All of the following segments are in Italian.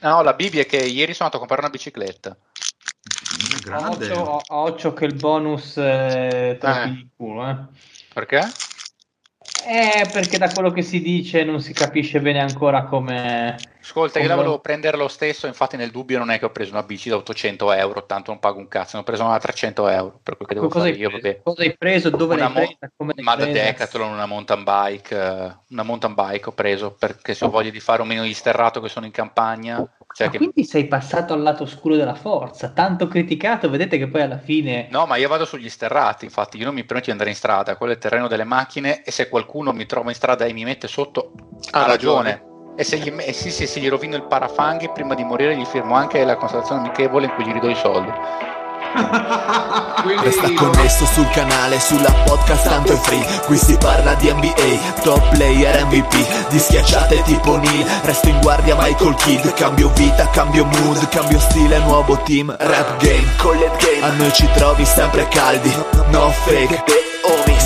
No, la Bibbia è che ieri sono andato a comprare una bicicletta. Grande. Occhio, che il bonus è Eh. di culo, eh. Perché? Eh, perché da quello che si dice non si capisce bene ancora come... Ascolta, io la volevo prendere lo stesso, infatti nel dubbio non è che ho preso una bici da 800 euro, tanto non pago un cazzo, ne ho preso una da 300 euro, per quel che devo cosa, fare io, preso? vabbè. cosa hai preso? Dove Una l'hai mo- presa? Come l'hai ma da? Decathlon una mountain bike, eh, una mountain bike ho preso perché se ho voglia di fare un meno di sterrato che sono in campagna, cioè Ma che- quindi sei passato al lato oscuro della forza, tanto criticato, vedete che poi alla fine... No, ma io vado sugli sterrati, infatti io non mi permetto di andare in strada, quello è il terreno delle macchine e se qualcuno mi trova in strada e mi mette sotto, ha Ha ragione. E se gli, e sì, sì, se gli rovino il parafanghi, prima di morire gli firmo anche la constatazione amichevole in cui gli ridò i soldi. Resta connesso sul canale, sulla podcast tanto è free. Qui si parla di NBA, top player MVP Di schiacciate tipo Neil, resto in guardia Michael Kidd. Cambio vita, cambio mood, cambio stile, nuovo team Rap game, collet game, a noi ci trovi sempre caldi. No fake,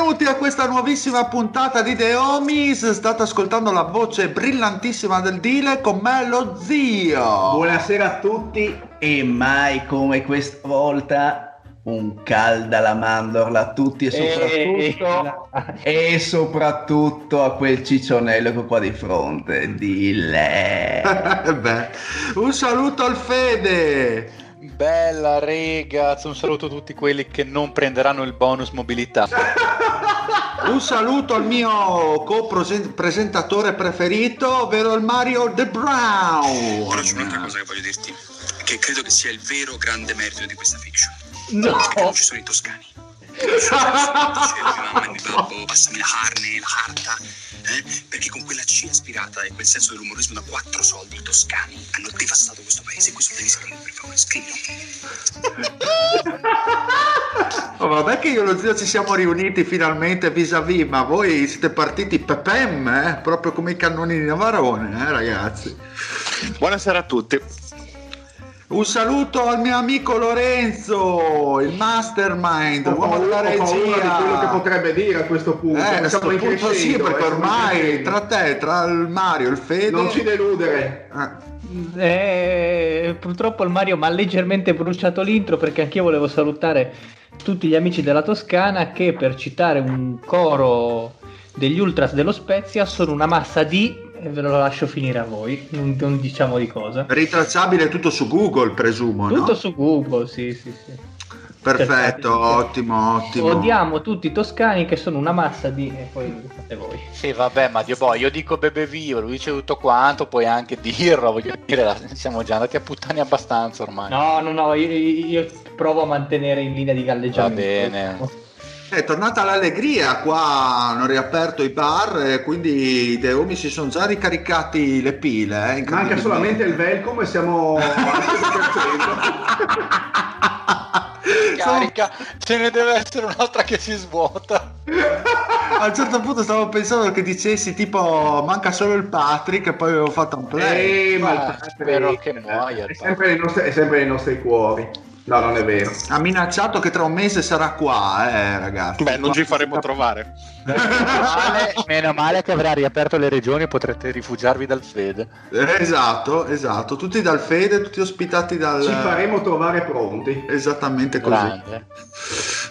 Benvenuti a questa nuovissima puntata di The Homies. State ascoltando la voce brillantissima del Dile con me lo zio. Buonasera a tutti e mai come questa volta un calda alla mandorla a tutti e soprattutto, e soprattutto a quel ciccionello che ho qua di fronte. Dile. Beh, un saluto al Fede. Bella ragazzi, un saluto a tutti quelli che non prenderanno il bonus mobilità. Un saluto al mio co-presentatore preferito, ovvero il Mario The Brown. Ora c'è un'altra cosa che voglio dirti, che credo che sia il vero grande merito di questa fiction. No! Che non ci sono i toscani. Mamma e mio babbo, passami la carne, la carta. eh? Perché con quella C aspirata e quel senso dell'umorismo da quattro soldi i toscani hanno devastato questo paese. Questo devi scrivere, per favore, scrivilo. Oh, vabbè che io e lo zio ci siamo riuniti finalmente vis-à-vis, ma voi siete partiti pepem, eh? proprio come i cannoni di Navarone, eh, ragazzi. Buonasera a tutti. Un saluto al mio amico Lorenzo, il mastermind, Ho l'uomo della paura- ho paura di regia. quello che potrebbe dire a questo punto. Eh, a Siamo questo in punto sì, perché eh, ormai tra te, tra il Mario e il Fede... Non ci deludere. Eh, Eh, purtroppo il Mario mi ha leggermente bruciato l'intro perché anch'io volevo salutare tutti gli amici della Toscana che per citare un coro degli Ultras dello Spezia sono una massa di ve lo lascio finire a voi, non, non diciamo di cosa. ritracciabile tutto su Google, presumo, Tutto no? su Google, sì, sì, sì. Perfetto, Perfetto. ottimo, ottimo. Odiamo tutti i toscani che sono una massa di e poi fate voi. Sì, vabbè, ma Dio boh, io dico bebe vivo, lui dice tutto quanto, puoi anche dirlo, voglio dire, siamo già andati a puttani abbastanza ormai. No, no, no, io, io provo a mantenere in linea di galleggiamento. Va bene. È tornata l'allegria, qua hanno riaperto i bar e quindi i Deomi si sono già ricaricati le pile. Eh, Manca solamente il Velcom e siamo al 100%. Carica, ce ne deve essere un'altra che si svuota. A un certo punto stavo pensando che dicessi tipo manca solo il Patrick e poi avevo fatto un play. Eh, ma il Ma Patrick- spero che muoia È sempre, nei nostri, è sempre nei nostri cuori. No, non è vero. Ha minacciato che tra un mese sarà qua, eh ragazzi. Beh, non ci faremo trovare. Meno male, meno male che avrà riaperto le regioni e potrete rifugiarvi dal Fede. Esatto, esatto. Tutti dal Fede, tutti ospitati dal... Ci faremo trovare pronti. Esattamente così. Grande.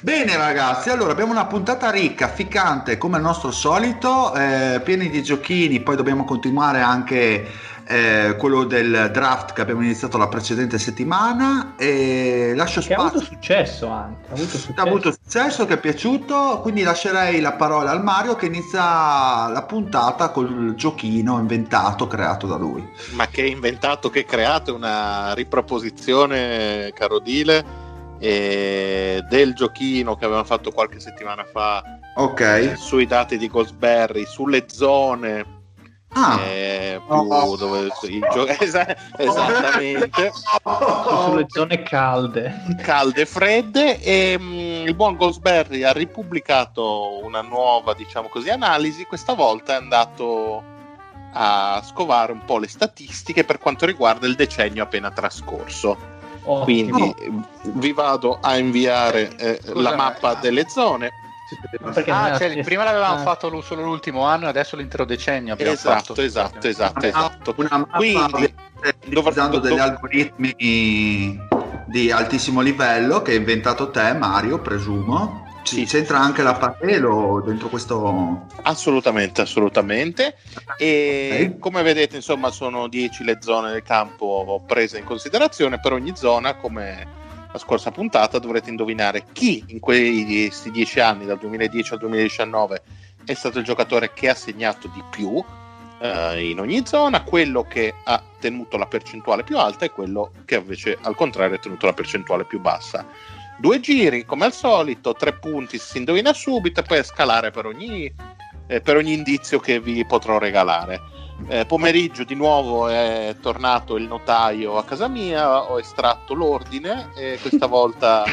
Bene ragazzi, allora abbiamo una puntata ricca, ficcante come al nostro solito, eh, pieni di giochini, poi dobbiamo continuare anche eh, quello del draft che abbiamo iniziato la precedente settimana e lascio Che ha spazio. avuto successo anche. Ha avuto successo. Ha avuto successo, che è piaciuto, quindi lascerei la parola al Mario che inizia la puntata col giochino inventato, creato da lui. Ma che inventato, che creato, una riproposizione, caro Dile, eh, del giochino che avevamo fatto qualche settimana fa Ok. sui dati di Goldsberry, sulle zone Ah, eh, più dove il gio- esa- esattamente. Sulle zone calde. calde e fredde e mm, il buon Goldsberry ha ripubblicato una nuova diciamo così analisi. Questa volta è andato a scovare un po' le statistiche per quanto riguarda il decennio appena trascorso. Ottimo. quindi vi vado a inviare eh, la ma- mappa delle zone Ah, cioè, prima l'avevamo Ah. fatto solo l'ultimo anno e adesso l'intero decennio abbiamo esatto fatto. esatto esatto esatto una mappa quindi utilizzando dov- degli dov- algoritmi di altissimo livello che hai inventato te, Mario, presumo. Sì. C'entra anche la Patelo dentro questo. Assolutamente, assolutamente. E Ok. come vedete, insomma, sono 10 le zone del campo prese in considerazione. Per ogni zona, come la scorsa puntata, dovrete indovinare chi in questi 10 anni, dal 2010 al 2019, è stato il giocatore che ha segnato di più eh, in ogni zona, quello che ha tenuto la percentuale più alta e quello che invece al contrario ha tenuto la percentuale più bassa. Due giri, come al solito, tre punti si indovina subito e poi scalare per ogni, eh, per ogni indizio che vi potrò regalare. Eh, pomeriggio di nuovo è tornato il notaio a casa mia, ho estratto l'ordine e questa volta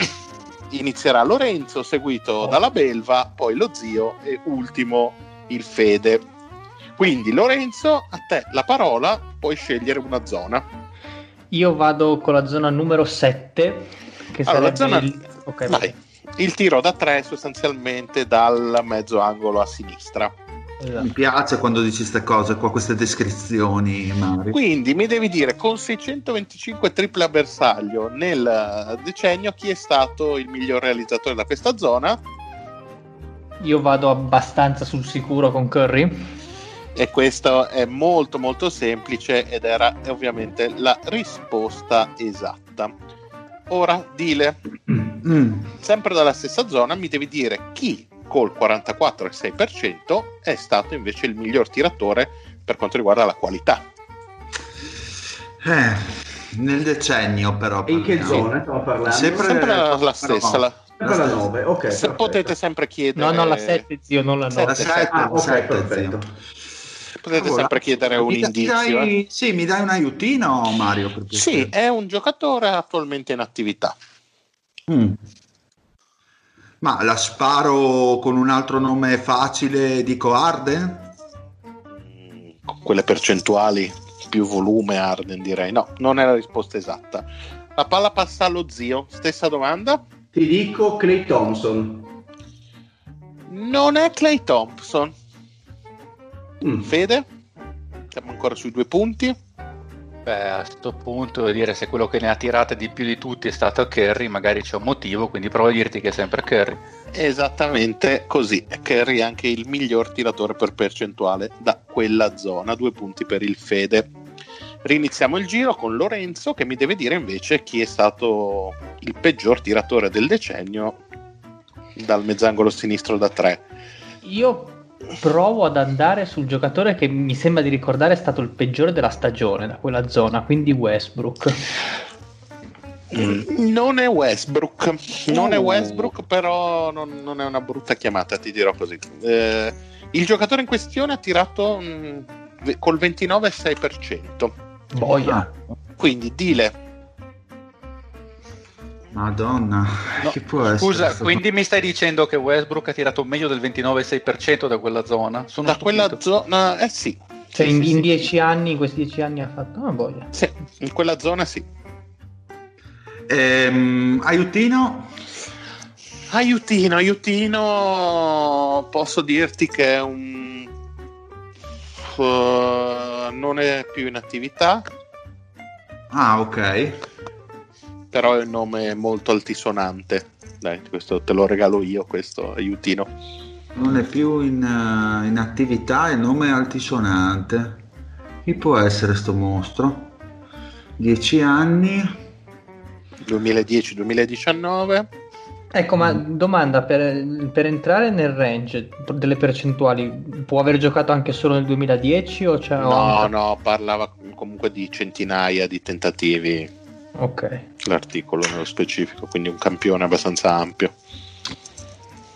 inizierà Lorenzo, seguito dalla Belva, poi lo zio e ultimo il Fede. Quindi Lorenzo, a te la parola, puoi scegliere una zona. Io vado con la zona numero 7, che Allora, sarebbe la zona... il... ok, Vai. Il tiro da tre sostanzialmente dal mezzo angolo a sinistra. Esatto. Mi piace quando dici queste cose qua, queste descrizioni, Mario. Quindi mi devi dire con 625 triple a bersaglio nel eh, decennio chi è stato il miglior realizzatore da questa zona Io vado abbastanza sul sicuro con Curry. e questo è molto molto semplice ed era ovviamente la risposta esatta. Ora dile, Mm. sempre dalla stessa zona mi devi dire chi col 44,6% è stato invece il miglior tiratore per quanto riguarda la qualità. Eh, nel decennio, però. E in che parliamo. zona stiamo parlando? Sempre- Sempre la, la stessa. la- Sempre la 9, ok. se perfetto. potete sempre chiedere No, no, la 7, zio, non la 9. La Sette, sette, Ah, ok, sette, perfetto. zio. potete Allora, sempre chiedere un mi da- indizio. eh. dai- Sì, mi dai un aiutino, Mario? Sì, è un giocatore attualmente in attività. Mm. Ma la sparo con un altro nome facile, dico Arden? Mm, Con quelle percentuali, più volume Arden direi. No, non è la risposta esatta. La palla passa allo zio. Stessa domanda? Ti dico Clay Thompson. Non è Clay Thompson. Mm. Fede? Siamo ancora sui due punti. Beh, a questo punto devo dire se quello che ne ha tirate di più di tutti è stato Kerry, magari c'è un motivo, quindi provo a dirti che è sempre Kerry. Esattamente così. Kerry è anche il miglior tiratore per percentuale da quella zona. Due punti per il Fede. Riniziamo il giro con Lorenzo che mi deve dire invece chi è stato il peggior tiratore del decennio dal mezzangolo sinistro da tre. Io provo ad andare sul giocatore che mi sembra di ricordare è stato il peggiore della stagione da quella zona, quindi Westbrook. Mm, Non è Westbrook, non è Oh. Westbrook, però non, non è una brutta chiamata, ti dirò così. Eh, il giocatore in questione ha tirato mm, ve- col 29,6%. Boia. Quindi dile, Madonna, No, chi può essere? Scusa, stato- quindi mi stai dicendo che Westbrook ha tirato meglio del 29,6% da quella zona? Sono da quella zona, eh sì, Cioè Sì, in, sì, in sì. dieci anni, in questi dieci anni ha fatto una boia. Sì, in quella zona sì. Ehm, aiutino? Aiutino, aiutino, posso dirti che è un... uh, non è più in attività, Ah, ok. Però è un nome molto altisonante. Dai, questo te lo regalo io, questo aiutino. Non è più in, eh, in attività, il nome è altisonante. Chi può essere sto mostro? 10 anni. 2010-2019. Ecco, ma domanda, per, per entrare nel range delle percentuali, può aver giocato anche solo nel 2010 o c'è... No, no, parlava comunque di centinaia di tentativi Ok. l'articolo nello specifico, quindi un campione abbastanza ampio.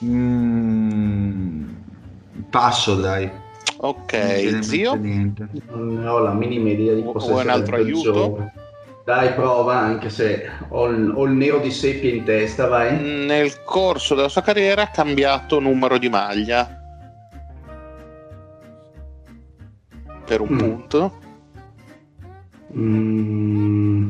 Mm, passo dai. Ok, zio. niente. Non ne ho la minima idea di Vuoi cosa un essere altro aiuto? peggiore. Dai, prova, anche se ho il, ho il nero di seppia in testa, vai. Nel corso della sua carriera ha cambiato numero di maglia per un Mm. punto. Mm.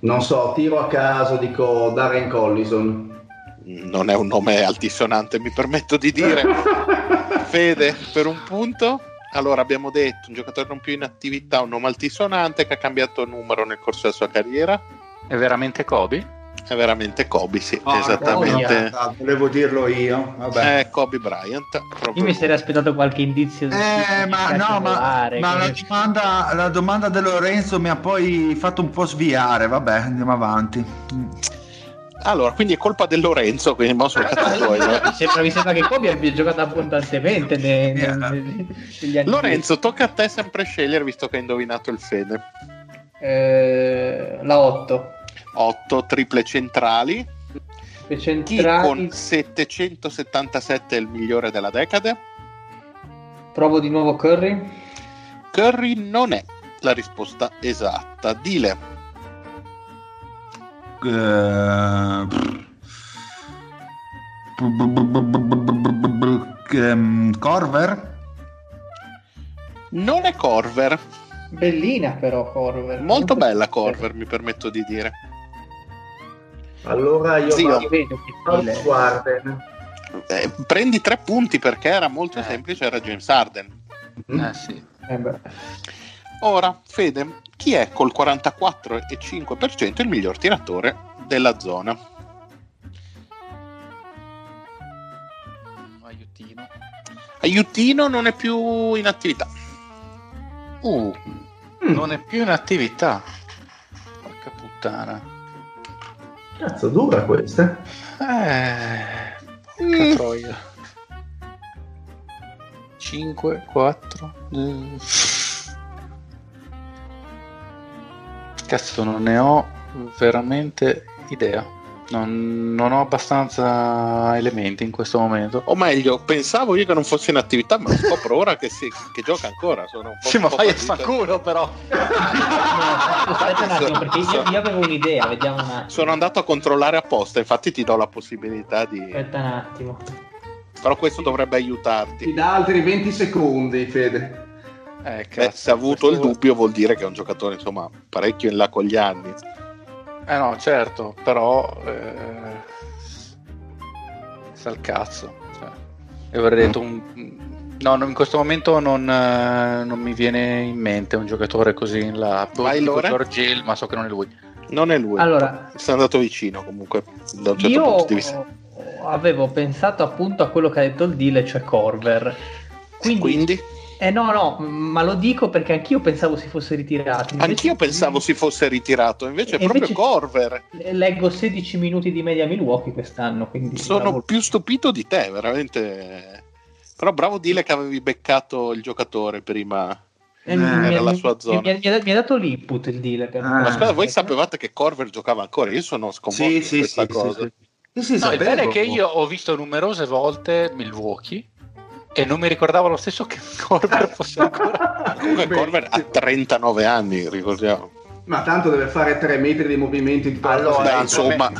Non so, tiro a caso, dico Darren Collison. Non è un nome altisonante, mi permetto di dire. Fede, per un punto. Allora, abbiamo detto un giocatore non più in attività, un nome altisonante che ha cambiato numero nel corso della sua carriera. È veramente Kobe? È veramente Kobe, sì, Ah, esattamente. no, volevo dirlo io. Vabbè. È Kobe Bryant. proprio Io mi sarei aspettato qualche indizio. Eh, di- ma di no, ma, ma la, domanda, la domanda di Lorenzo mi ha poi fatto un po' sviare. Vabbè, andiamo avanti. Allora, quindi è colpa del Lorenzo, quindi mo sono cazzi tuoi, eh. Mi sembra, mi sembra che Kobe abbia giocato abbondantemente nei, nei- Yeah. nei- negli anni. Lorenzo, tocca a te sempre scegliere, visto che hai indovinato il Fede. Eh, la 8. 8 triple centrali. Le Chi centrali. con 777 è il migliore della decade? Provo di nuovo Curry. Curry non è la risposta esatta. Dile. Ehm, Corver? Non è Corver. Bellina però Corver. Molto bella Corver, mi permetto di dire. Allora io Zio. vado Vedo. Warden. Eh, prendi tre punti perché era molto Eh. semplice, era James Harden. Mm. Eh sì. Eh. Ora, Fede, chi è col 44,5% il miglior tiratore della zona? Un aiutino. Aiutino non è più in attività. Uh, Mm. non è più in attività. Porca puttana. Cazzo, dura questa. Eh, Mm. troia. 5, 4. Cazzo, non ne ho veramente idea. Non, non ho abbastanza elementi in questo momento. O meglio, pensavo io che non fosse in attività, ma scopro ora che, si- che gioca ancora. Sono un po', Sì, ma fai a fallito. fanculo però. Aspetta un attimo, perché io, io avevo un'idea, vediamo un attimo. Sono andato a controllare apposta, infatti ti do la possibilità di... Aspetta un attimo. Però questo dovrebbe aiutarti. Ti dà altri 20 secondi, Fede. Eh, Beh, se ha avuto il dubbio vuol dire che è un giocatore insomma parecchio in là con gli anni. Eh no, certo, però... Eh... Sa il cazzo. Cioè, io avrei detto un... No, in questo momento non, eh, non mi viene in mente un giocatore così in là. Vai, Dico Lore? George Hill, ma so che non è lui. Non è lui. Allora, Sei andato vicino comunque da un certo punto di vista. io avevo pensato appunto a quello che ha detto il deal, cioè Corver. Quindi, Quindi eh no, no, ma lo dico perché anch'io pensavo si fosse ritirato. Invece- anch'io pensavo si fosse ritirato, invece è proprio invece- Corver. Leggo 16 minuti di media Milwaukee quest'anno, quindi Sono bravo. più stupito di te, veramente. Però bravo Dile che avevi beccato il giocatore prima. Eh, era mi- la sua zona. Mi, mi ha, mi ha dato l'input il deal. Per Ah. Ma scusa, voi sapevate che Corver giocava ancora? Io sono sconvolto Sì, di sì, questa sì, cosa. sì, sì. Sì, sì, No, il bello è che io ho visto numerose volte Milwaukee e non mi ricordavo lo stesso che Corver fosse ancora... Comunque Corver ha 39 anni, ricordiamo. Ma tanto deve fare 3 metri di la Allora, Beh, insomma,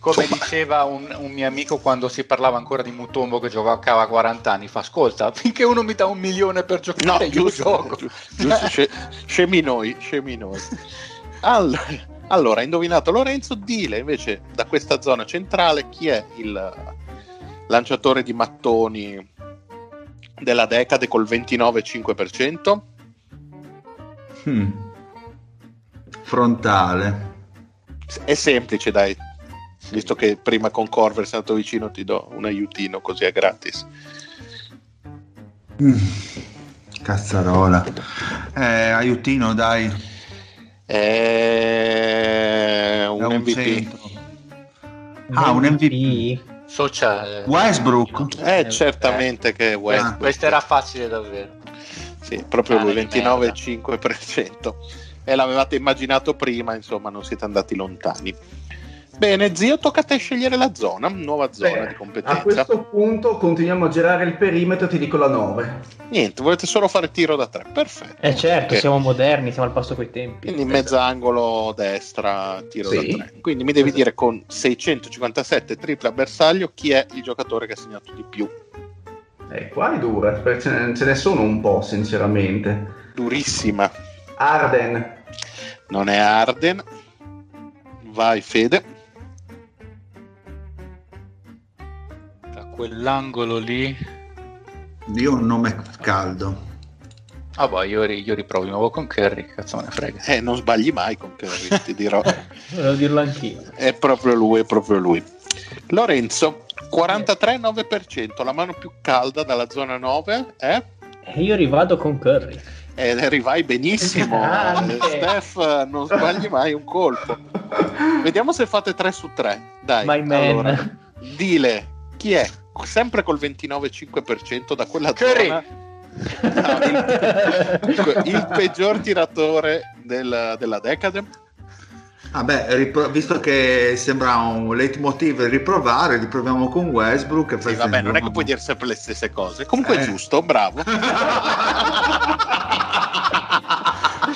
Come insomma, diceva un, un mio amico quando si parlava ancora di Mutombo che giocava a 40 anni, fa ascolta, finché uno mi dà un milione per no, giocare io giusto, gioco. giusto, giusto, sce- scemi noi, scemi noi. Allora, allora, ha indovinato Lorenzo Dile, invece da questa zona centrale chi è il lanciatore di mattoni della decade col 29,5%? Hmm. Frontale. È semplice, dai. Visto che prima con Corver sei andato vicino, ti do un aiutino così è gratis. Mm. Cazzarola. Eh, aiutino, dai. È un, È un MVP. centro. Ah, un MVP. Social. Westbrook. Eh, certamente che è Westbrook. Questo era facile davvero. Sì, proprio Cane lui, di 29,5%. E l'avevate immaginato prima, insomma, non siete andati lontani. Bene, zio, tocca a te scegliere la zona, nuova zona Beh, di a competenza. questo punto continuiamo a girare il perimetro, ti dico la 9. Niente, volete solo fare tiro da tre, perfetto. Eh certo, Ok. siamo moderni, siamo al passo coi tempi. Quindi in mezz'angolo destra, tiro Sì. da tre. Quindi mi devi dire con 657 triple a bersaglio chi è il giocatore che ha segnato di più. Eh, qua è dura, perché ce ne- ce ne sono un po', sinceramente. Durissima. Arden, Non è Arden. Vai Fede. Quell'angolo lì. Io ho un nome caldo. Ah boh, io, io riprovo di nuovo con Curry, che cazzo me ne frega. Eh, non sbagli mai con Curry, ti dirò. Volevo dirlo anch'io. È proprio lui, è proprio lui. Lorenzo, 43,9%, la mano più calda dalla zona 9 è? E io rivado con Curry. E arrivai benissimo. Grande. Steph, non sbagli mai un colpo. Vediamo se fate 3 su 3. Dai, My man. allora, dile, chi è? Sempre col 29,5% da quella Curry. zona. No, il, il peggior tiratore del- della decade? Vabbè, ripro- visto che sembra un leitmotiv riprovare, riproviamo con Westbrook. e Sì, vabbè, non è che puoi dire sempre le stesse cose. Comunque è Eh. giusto, bravo.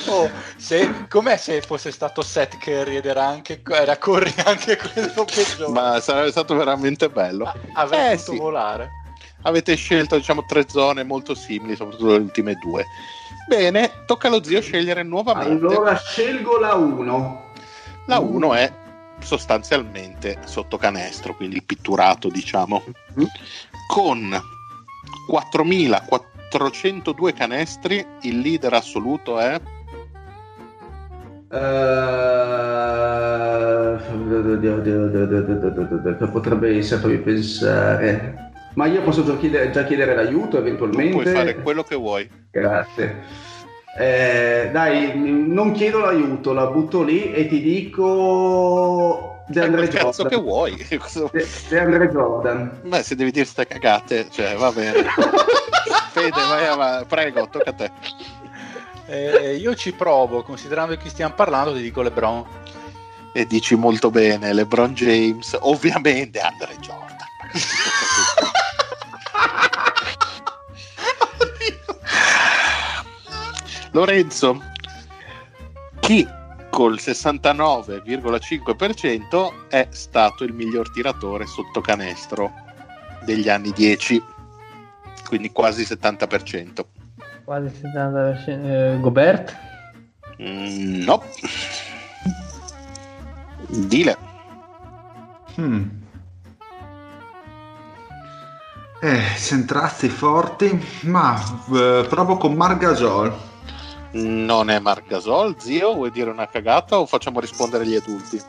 Oh, se, com'è se fosse stato Seth Curry ed era anche era Curry anche quello peggiore? Ma sarebbe stato veramente bello. A- avrei Eh, potuto sì. volare. Avete scelto, diciamo, tre zone molto simili, soprattutto le ultime due. Bene, tocca allo zio scegliere nuovamente. allora scelgo la 1. La 1 è sostanzialmente sotto canestro, quindi il pitturato, diciamo, con 4.402 canestri, il leader assoluto è Che potrebbe essere, fammi pensare. Ma io posso già chiedere, già chiedere l'aiuto eventualmente? puoi fare quello che vuoi. Grazie. Eh, dai, non chiedo l'aiuto, la butto lì e ti dico De Andre quel cazzo che Jordan. vuoi. De, De Andre Jordan. Beh, se devi dire ste cagate, cioè, va bene. Fede, vai avanti. Prego, tocca a te. Eh, io ci provo, considerando che stiamo parlando, ti dico LeBron. E dici molto bene, LeBron James, ovviamente Andre Jordan. Lorenzo, chi col 69,5% è stato il miglior tiratore sotto canestro degli anni 10, quindi quasi 70%. Quasi 70%. Eh, Gobert? Mm, no. Dile. Hmm. Eh, centrazzi forti, ma eh, provo con Margasol. Non è Margasol, zio? Vuoi dire una cagata o facciamo rispondere gli adulti?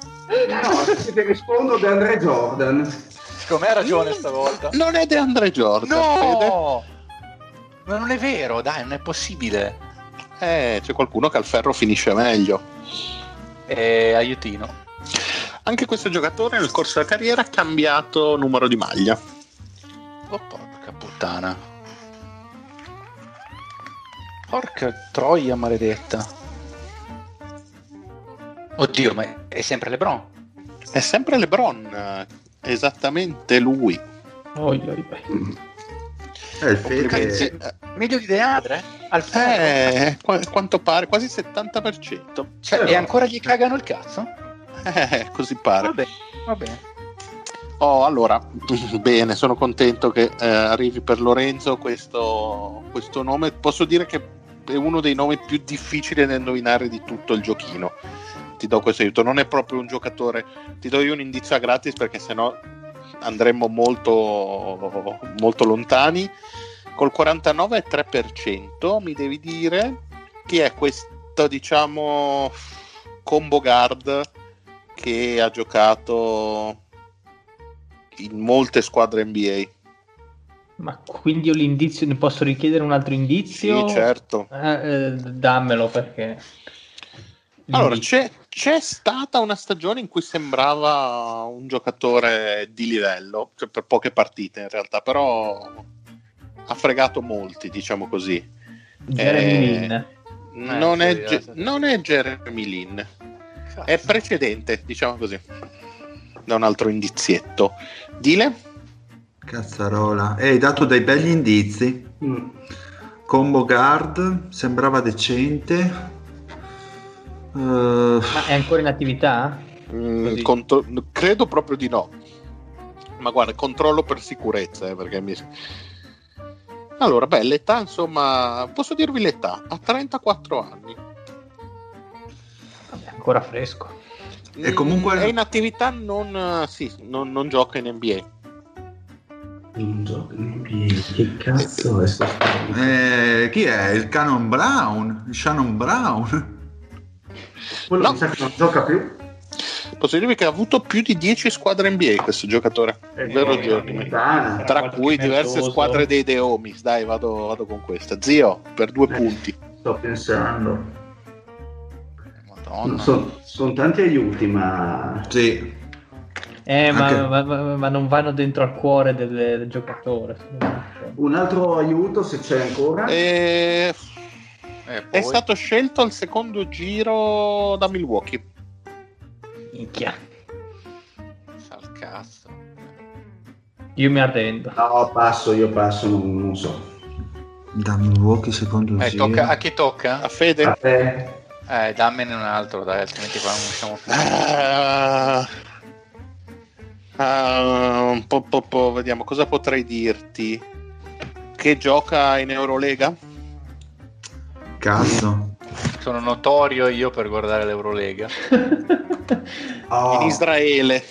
No, se ti rispondo De Andre Jordan. Secondo me ha ragione stavolta. Non è De Andre Jordan. Fede. Ma non è vero, dai, non è possibile. Eh, c'è qualcuno che al ferro finisce meglio. Eh, aiutino. Anche questo giocatore nel corso della carriera ha cambiato numero di maglia. Oh, porca puttana. Porca troia maledetta. Oddio, ma è sempre LeBron. È sempre LeBron, esattamente lui. Oi, oi, oi. Eh, il. Fede... Eh, Meglio di Deandre? Al ferro? Eh, qua- quanto pare, quasi 70%. Cioè, però- e ancora gli cagano il cazzo? Eh, così pare. Vabbè, va bene. Oh, allora, bene, sono contento che eh, arrivi per Lorenzo questo, questo nome. Posso dire che è uno dei nomi più difficili da indovinare di tutto il giochino. Ti do questo aiuto. Non è proprio un giocatore. Ti do io un indizio a gratis perché sennò andremmo molto, molto lontani. Col 49,3% mi devi dire chi è questo, diciamo, combo guard che ha giocato in molte squadre NBA. Ma quindi io l'indizio, ne posso richiedere un altro indizio? Sì, certo. Eh, eh, dammelo perché... Allora, c'è, c'è stata una stagione in cui sembrava un giocatore di livello, cioè per poche partite in realtà, però ha fregato molti, diciamo così. Jeremy Eh, Lin. non, sì, è, Ge- sì. non è Jeremy Lin, è precedente, diciamo così, da un altro indizietto. Dile? Cazzarola. Hai dato dei begli indizi. Mm. Combo guard, sembrava decente. Eh, Ma è ancora in attività? Mm, Così. contro- credo proprio di no. Ma guarda, controllo per sicurezza, eh, perché mi... Allora, beh, l'età, insomma, posso dirvi l'età, ha 34 anni. Vabbè, ancora fresco. E comunque- Mm, è in attività, non, eh, sì, non, non gioca in NBA. Non gioco in NBA. Che cazzo è sto spazio? eh, chi è? Il Canon Brown? Shannon Brown? Quello No. mi sa che non gioca più. Posso dirvi che ha avuto più di 10 squadre NBA questo giocatore. Eh, Vero eh, Giorgio? Tra cui diverse squadre dei Deomis. Dai, vado, vado con questa. Zio, per due Eh. punti. Sto pensando. Madonna. Sono tanti aiuti, ma Sì. Eh, ma, Anche- ma- ma- ma non vanno dentro al cuore del, del giocatore. un altro aiuto se c'è ancora. E... E È stato scelto al secondo giro da Milwaukee. Minchia. Fa il cazzo. Io mi arrendo. No, passo, io passo, non, non so. Da Milwaukee secondo Eh, giro. tocca- a chi tocca? A Fede? A te? Eh, dammene un altro, dai, altrimenti qua non usciamo più. Ah, un po', po', po', vediamo cosa potrei dirti. Che gioca in Eurolega? Cazzo. Sono notorio io per guardare l'Eurolega. Oh, In Israele.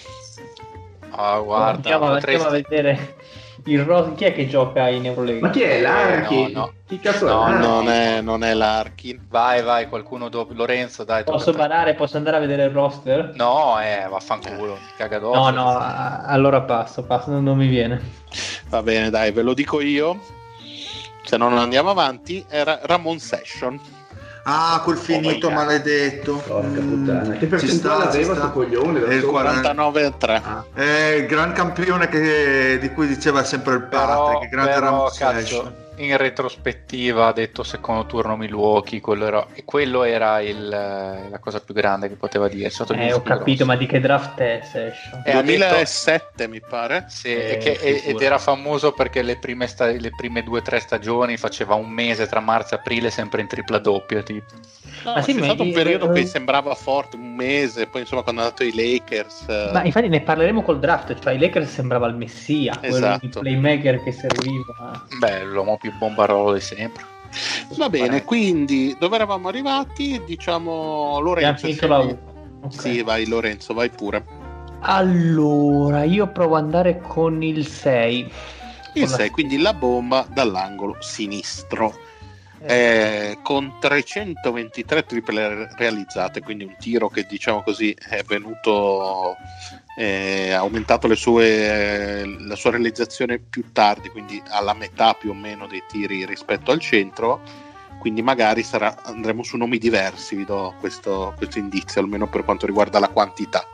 Ah, guarda, andiamo, potresti... andiamo a vedere il ro- chi è che gioca in Eurolega. Ma chi è Larchi? Eh, no, no. Chi cazzo No, è? Larchi? Non è, non è Larkin. Vai, vai, qualcuno dopo. Lorenzo, dai. Posso banare? Posso andare a vedere il roster? No, eh, vaffanculo, ti caga. No, no, allora passo, passo, non mi viene. Va bene, dai, ve lo dico io. Se non andiamo avanti, era Ramon Session. Ah, quel finito Oh my God. maledetto. Porca Mm, puttana. Che ci percentuale aveva sto coglione? È il sopra? 49 a 3. Ah, È il gran campione che- di cui diceva sempre il Però, Patrick, grande però Ramon cazzo, Session. In retrospettiva ha detto secondo turno Milwaukee, quello era, e quello era il, eh, la cosa più grande che poteva dire. Eh, ho capito, grossi. ma di che draft è Session? E ha detto- 2007 mi pare. Sì, Eh, che- ed era famoso perché le prime, sta- le prime due o tre stagioni faceva un mese tra marzo e aprile sempre in tripla doppia tipo. No, Ma sì, c'è ma stato un i- periodo eh, che sembrava forte, un mese, poi insomma quando è andato ai Lakers. eh, Ma infatti ne parleremo col draft, cioè i Lakers sembrava il messia, quello di Esatto. playmaker che serviva. Beh, l'uomo più bombarolo di sempre. Va bene, quindi dove eravamo arrivati? Diciamo Lorenzo. finito la scegli. U. Ok. Sì, vai Lorenzo, vai pure. Allora, io provo ad andare con il 6. Il Con la- 6, quindi la bomba dall'angolo sinistro. Eh, Eh, con 323 triple realizzate, quindi un tiro che diciamo così è venuto, eh, ha aumentato le sue, la sua realizzazione più tardi, quindi alla metà più o meno dei tiri rispetto al centro. Quindi magari sarà- andremo su nomi diversi, vi do questo, questo indizio, almeno per quanto riguarda la quantità.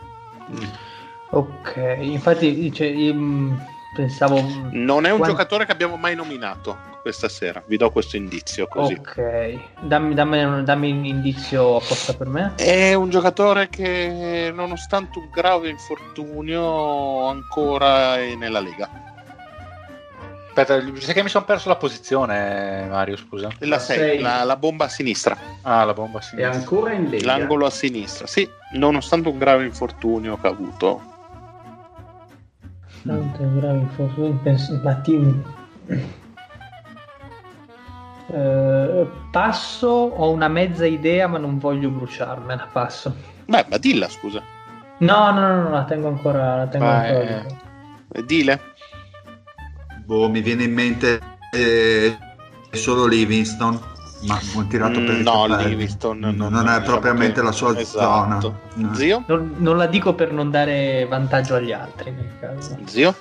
Ok, infatti dice, io, mm, pensavo... Non è un Quan- giocatore che abbiamo mai nominato questa sera, vi do questo indizio così. Ok, dammi, dammi un- dammi un indizio apposta per me. È un giocatore che, nonostante un grave infortunio, ancora è nella Lega. Aspetta, sai che mi sono perso la posizione, Mario, scusa. La, La sei, sei. la, la bomba a sinistra, Ah, la bomba a è sinistra. ancora in Lega. l'angolo a sinistra. Sì, nonostante un grave infortunio che ha avuto. Tanto è grave infortunio, penso- ma ti- Eh, passo, ho una mezza idea ma non voglio bruciarmela, passo. Beh, ma dilla, scusa. No, no, no, no, la tengo ancora, la tengo Vai, ancora. eh. Eh, Dile? Boh, mi viene in mente eh, solo Livingston, ma ho tirato per Mm, i no, capelli. Livingston non, non- è diciamo propriamente che- la sua Esatto. zona. No. Zio? Non, non la dico per non dare vantaggio agli altri nel caso. Zio?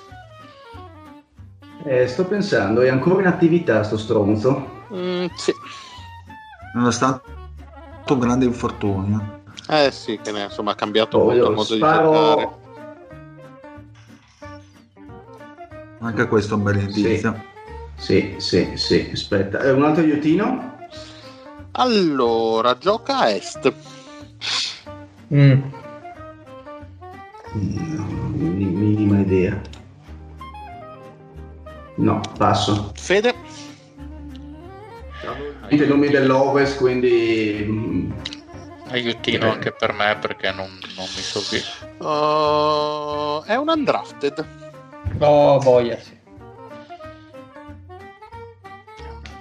Eh, sto pensando, è ancora in attività sto stronzo? Mm, sì. Nonostante un grande infortunio. Eh sì, che ne insomma ha cambiato Oh, molto il modo di giocare. sparo... Anche questo è un bel indizio. Sì, sì, sì, aspetta. Eh, un altro aiutino? Allora, gioca a est. Mm. Mi- minima idea. No, passo. Fede? I nomi dell'Ovest, quindi... mm, Aiutino Eh. anche per me perché non, non mi so qui. Uh, è un undrafted. Oh, boia, sì.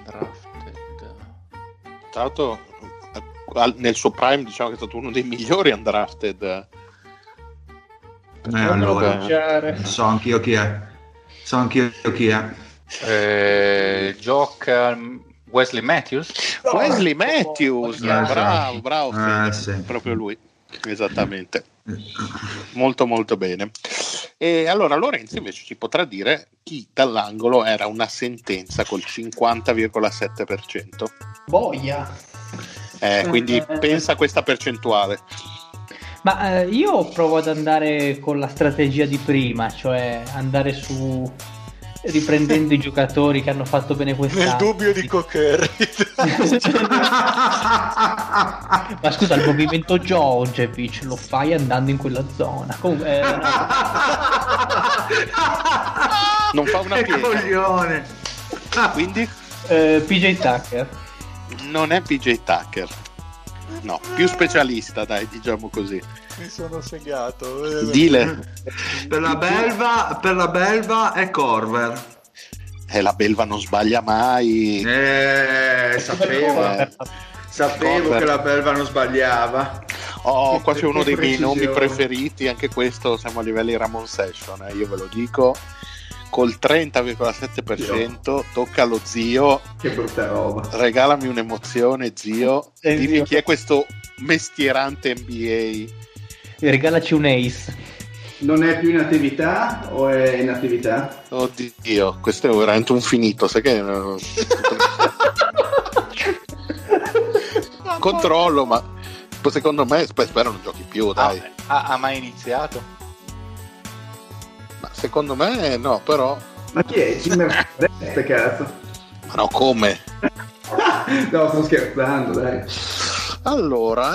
Undrafted. Tra l'altro, al- nel suo prime diciamo che è stato uno dei migliori undrafted. Eh, allora, so anch'io chi è. So anch'io chi è. Eh, gioca Wesley Matthews. Wesley Matthews, Eh, bravo, sì. bravo. Eh, Fede. sì. Proprio lui, esattamente. Molto molto bene. E allora Lorenzo invece ci potrà dire chi dall'angolo era una sentenza col 50,7%. Boia. Eh, quindi Eh. pensa a questa percentuale. Ma eh, io provo ad andare con la strategia di prima, cioè andare su riprendendo i giocatori che hanno fatto bene quest'anno. Nel dubbio di Cocker. Ma scusa, il movimento Georgievich lo fai andando in quella zona. Comunque, eh, Non fa una Che piega. coglione. Quindi eh, PJ Tucker. non è PJ Tucker. No, più specialista, dai, diciamo così. Mi sono segnato. Dile, Per la belva, per la belva è Corver. eh, la belva non sbaglia mai. Eh, sapevo, Eh, sapevo Corver. che la belva non sbagliava. Oh, qua c'è uno dei miei nomi preferiti, anche questo siamo a livelli Ramon Session, eh, io ve lo dico. Col 30,7% tocca allo zio, Che brutta roba. regalami un'emozione zio, Eh, dimmi zio. chi è questo mestierante NBA. Regalaci un ace. Non è più in attività o è in attività? Oddio, questo è veramente un finito, sai che... Controllo, ma secondo me sp- spero non giochi più, dai. Ha, ha mai iniziato? Ma secondo me no, però... Ma chi è? Jimmer Dest, cazzo? Ma no, come? No, sto scherzando, dai. Allora,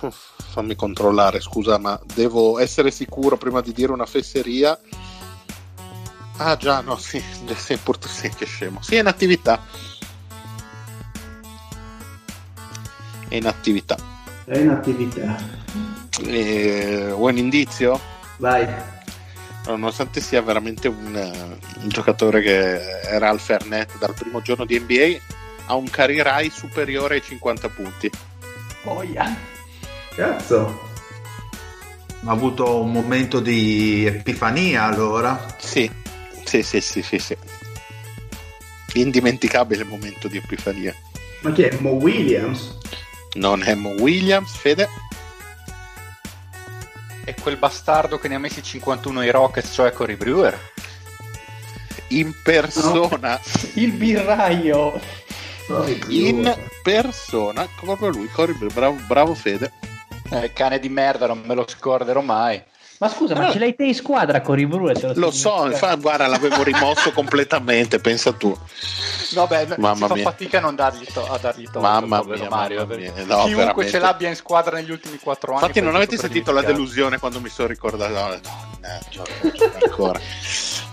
uff, fammi controllare, scusa, ma devo essere sicuro prima di dire una fesseria. Ah già, no, sì, sì, purtroppo sì, che scemo. Sì, è in attività. È in attività. È in attività. Eh, vuoi un indizio? Vai. Nonostante sia veramente un, eh, un giocatore che era al Fernet dal primo giorno di NBA, ha un career high superiore ai 50 punti. Boia. Cazzo. Ha avuto un momento di epifania allora. Sì, sì, sì, sì, sì, sì. Indimenticabile momento di epifania. Ma chi è? Mo Williams? Non è Mo Williams, Fede? È quel bastardo che ne ha messi 51 ai Rockets, cioè Cory Brewer. In persona, Il birraio. in persona, proprio lui, Cory Brewer. bravo, bravo Fede. Eh, cane di merda, non me lo scorderò mai. Ma scusa, ma ce l'hai te in squadra con te Lo so, infatti, guarda, l'avevo rimosso completamente, pensa tu. No, beh, Mamma si fa mia. fatica a non dargli, to- a dargli torto, Mamma mia, Mario. mamma perché mia. No, Chiunque veramente. ce l'abbia in squadra negli ultimi 4 anni. Infatti, non avete sentito la delusione quando mi sono ricordato? No, mannaggia, ancora.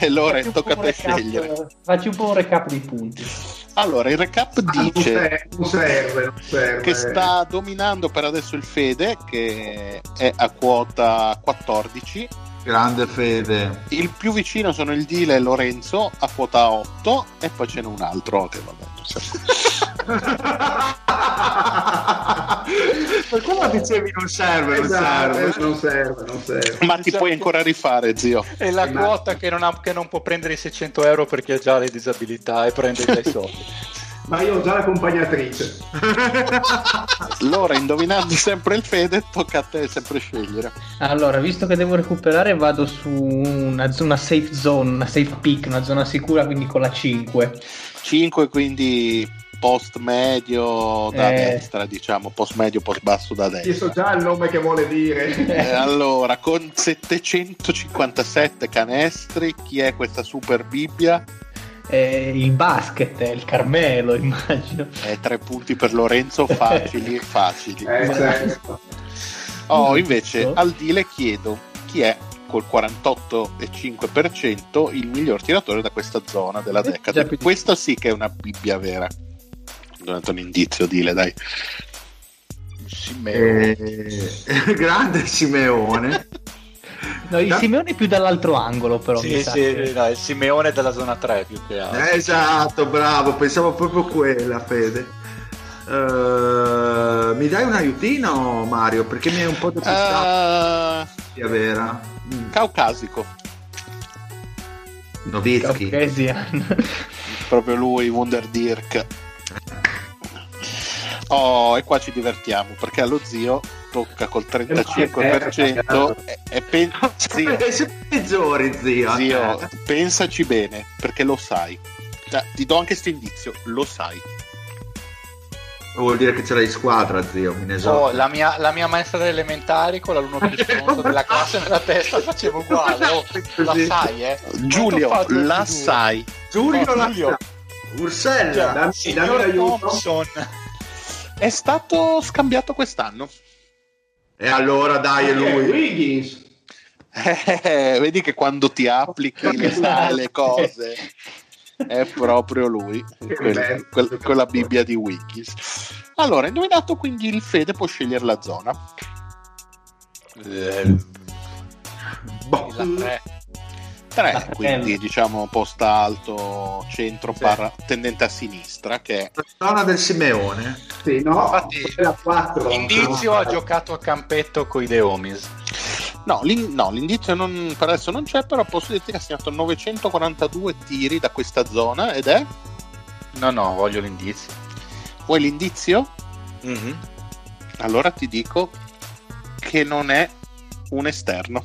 Eh, Lore, Facci un tocca a po' un te recap- scegliere. Facci un po' un recap dei punti. Allora, il recap Ah, dice non serve, non serve. che sta dominando per adesso il Fede, che è a quota 14. Grande fede. Il più vicino sono il Dile e Lorenzo a quota 8 e poi ce n'è un altro che vabbè, non. Per quello dicevi non serve, non Esatto, serve. non serve, non serve. Ma ti puoi ancora rifare, zio. E la Ma- quota che non, ha- che non può prendere i 600 euro perché ha già le disabilità e prende già i soldi. Ma io ho già l'accompagnatrice. Allora, indovinando sempre il Fede, tocca a te sempre scegliere. Allora, visto che devo recuperare, vado su una zona safe zone, una safe pick, una zona sicura, quindi con la 5. 5 quindi post medio da Eh. destra, diciamo, post medio, post basso da Io destra. so già il nome che vuole dire. Eh, allora, con 757 canestri, chi è questa super Bibbia? Eh, il basket, eh, il Carmelo, immagino. Eh, tre punti per Lorenzo, facili, facili. Eh, certo. Oh, invece al Dile chiedo chi è col 48,5% il miglior tiratore da questa zona della Eh, più- Questa sì che è una Bibbia vera. Durante un indizio, Dile, dai. Simeone. Eh, grande Simeone. No, il Simeone è più dall'altro angolo, però. Sì, sì, che- no, il Simeone della zona 3 più che altro. esatto, bravo, pensavo proprio quella, Fede. Eh, mi dai un aiutino, Mario? Perché mi è un po' depistato sia vera. Mm, caucasico, Novitsky. Caucasian. proprio lui, Wunder Dirk. Oh, e qua ci divertiamo perché allo zio tocca col 35% e, e pen- zio, peggiori, zio. zio, Eh. pensaci bene perché lo sai. Cioè, ti do anche questo indizio, lo sai. Vuol dire che ce l'hai in squadra, zio. Mi ne so. Oh, la, mia, la mia maestra delle elementari con l'alunno più stronzo della classe nella testa faceva uguale. Oh, la sai, eh? Giulio, la sai. Giulio, Oh, la- Giulio. Ursella. Cioè, Dammi- dammi signor l'aiuto. Thompson. È stato scambiato quest'anno. E allora dai, è Eh, lui. Wiggins. Eh, vedi che quando ti applichi le le cose è proprio lui, quel- bello. quel- quella Bibbia di Wikis. Allora, indovinato quindi il Fede può scegliere la zona. Eh, Boh. la 3. 3, La quindi fratello. diciamo posto alto, centro, Sì. barra, tendente a sinistra, che è La zona del Simeone. Sì, no, Infatti, la 4. Indizio ha giocato a campetto con i Deomis. No, l'in- no, l'indizio non- per adesso non c'è, però posso dirti che ha segnato 942 tiri da questa zona ed è... No, no, voglio l'indizio. Vuoi l'indizio? Mhm. Allora ti dico che non è un esterno.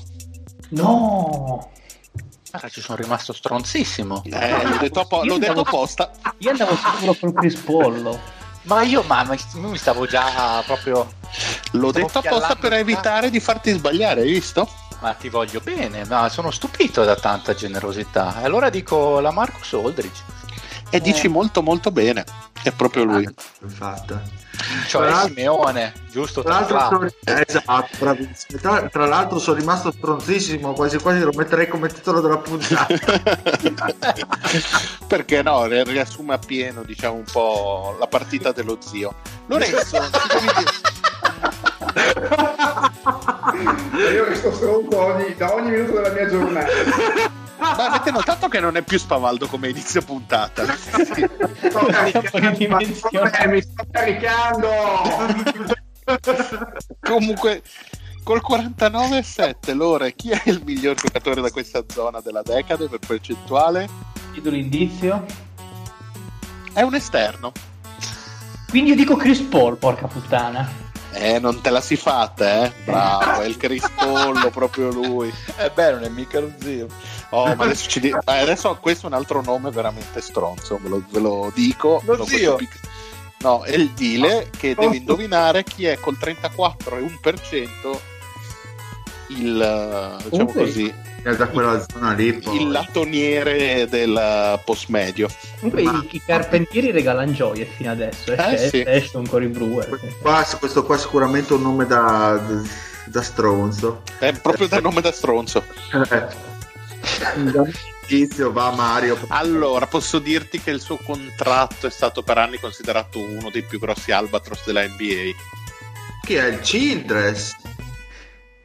No! Ah, ci sono rimasto stronzissimo. Eh, l'ho detto, appo- l'ho detto apposta. Io andavo sicuro col Chris Pollo. Ma io, ma, ma io mi stavo già proprio. L'ho detto apposta per evitare di farti sbagliare, hai visto? Ma ti voglio bene, ma sono stupito da tanta generosità. E allora dico la Marcus Aldridge. E dici molto molto bene. È proprio lui. Infatti. Cioè Tra l'altro- Simeone, giusto? Tra l'altro, Tra sono, esatto, bravissimo. Tra, tra l'altro sono rimasto stronzissimo, quasi quasi lo metterei come titolo della puntata. Perché no? ri- Riassume appieno, diciamo, un po' la partita dello zio. Lorenzo, Io resto stronzo ogni- da ogni minuto della mia giornata. ma avete notato che non è più spavaldo come inizio puntata? Sto caricando, dimensione. mi sto caricando. Comunque, col 49,7 Lore, chi è il miglior giocatore da questa zona della decade per percentuale? Chiedo l'indizio. È un esterno. Quindi io dico Chris Paul, porca puttana. Eh, non te la si fatta, eh? Bravo, è il Crispollo, proprio lui. Eh beh, non è mica lo zio. Oh, ma adesso, ci di- eh, adesso questo è un altro nome veramente stronzo, ve lo, ve lo dico. Lo zio. pic- No, è il Dile che deve indovinare chi è col 34,1% il, eh, diciamo Ok. così, È da quella zona lì. poi. il latoniere del post medio. Comunque Ma- i, i carpentieri regalano gioie fino adesso. Esce, Eh, sì. esce un Cory Brewer. Qua- questo qua è sicuramente un nome da, da stronzo. È proprio dal nome da stronzo. Inizio va Mario. Allora, posso dirti che il suo contratto è stato per anni considerato uno dei più grossi albatros della NBA. Chi è il Childress?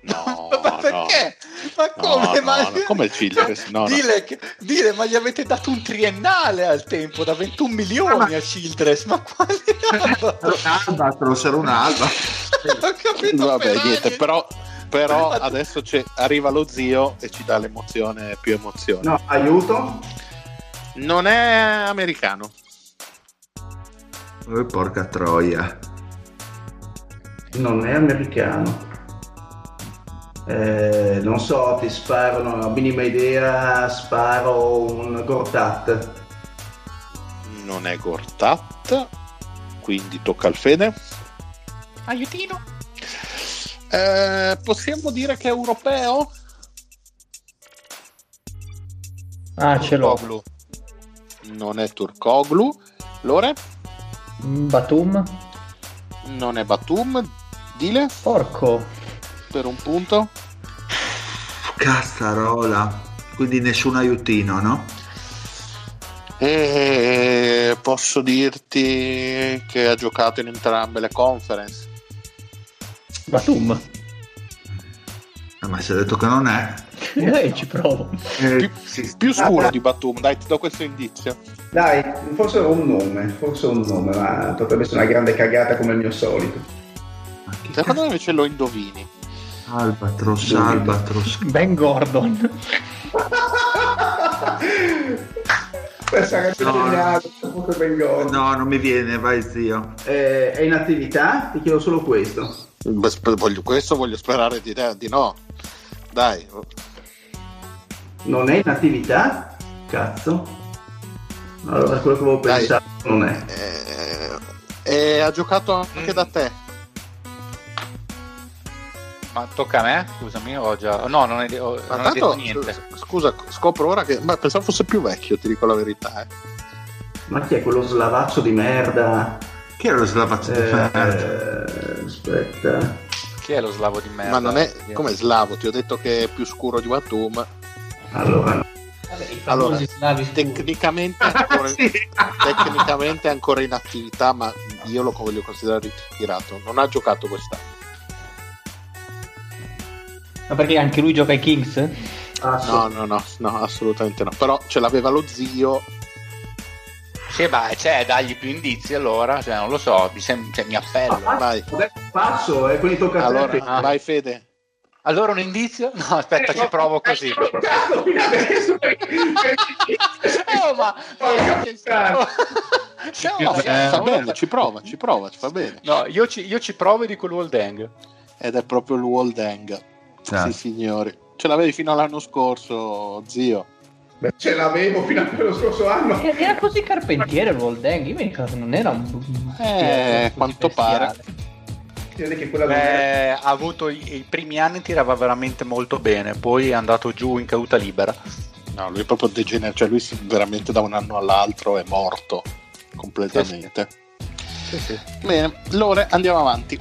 No, ma no. perché? Ma No, come? no, ma... no, come il Childress? No, no. Dile, che- dile, ma gli avete dato un triennale al tempo da 21 milioni a Childress, ma Era un Albatros, era un Alba. Ho capito Vabbè, per niente, anni. però, però adesso c'è- arriva lo zio e ci dà l'emozione più emozione. No, aiuto. Non è americano. Oh, porca troia. Non è americano. Eh, non so, ti sparo, non ho minima idea, sparo un Gortat. Non è Gortat, quindi tocca al Fede. Aiutino. Eh, possiamo dire che è europeo? Ah, ce l'ho. Non è Turkoglu. Lore? Mm, Batum. Non è Batum. Dile Porco. per un punto. Cazzarola. Quindi nessun aiutino, no? E posso dirti che ha giocato in entrambe le conference. Batum. Ah, ma si è detto che non è. Eh, ci provo. Eh, Più, sì. più scuro Ah, di Batum, dai, ti do questo indizio. Dai, forse un nome, forse un nome, ma potrebbe essere una grande cagata come il mio solito. Secondo me invece lo indovini. Albatros, Albatros. Ben Gordon. Sarebbe No. geniale. No, non mi viene, vai zio. Eh, è in attività? Ti chiedo solo questo. Voglio- questo voglio sperare di, di no. Dai, Non è in attività? Cazzo. Allora, quello che avevo Dai. pensato non è. eh, e ha giocato anche da te. Ma tocca a me? Scusami, ho già. No, non, è, ho, Ma non ho detto tanto, niente. scusa, scopro ora che. Ma pensavo fosse più vecchio, ti dico la verità. eh. Ma chi è quello slavazzo di merda? Chi era lo slavazzo di Eh, merda? aspetta. Chi è lo slavo di merda? Ma non è come slavo, ti ho detto che è più scuro di Batum. Allora, Allora. Tecnicamente è ancora, tecnicamente è ancora in attività, ma io lo voglio considerare ritirato. Non ha giocato quest'anno. Ma perché anche lui gioca ai Kings? Ah. No, no, no, no, assolutamente no. Però ce l'aveva lo zio. Sì, ma cioè, dagli più indizi allora. Cioè, non lo so, mi, sem- cioè, mi appello. Vai. Adesso passo, eh, quindi tocca a te. Allora, Ah. vai Fede. Allora un indizio? No, aspetta, ci provo così. Cazzo, fino adesso. Oh, ma... No, Fa bene, ci prova, ci prova, ci fa bene. No, io ci, io ci provo e dico il Woldeng. Ed è proprio il Woldeng. Ah. Sì, signori. Ce l'avevi fino all'anno scorso, zio. Beh, ce l'avevo fino allo scorso anno. Eh, Era così carpentiere il Woldeng. Io mi ricordo, non era un. Eh, un- quanto pare. Beh, ha avuto i, i primi anni tirava veramente molto bene, poi è andato giù in caduta libera. No, lui è proprio degenerato, cioè lui si- veramente da un anno all'altro è morto completamente. Bene, Lore, andiamo avanti.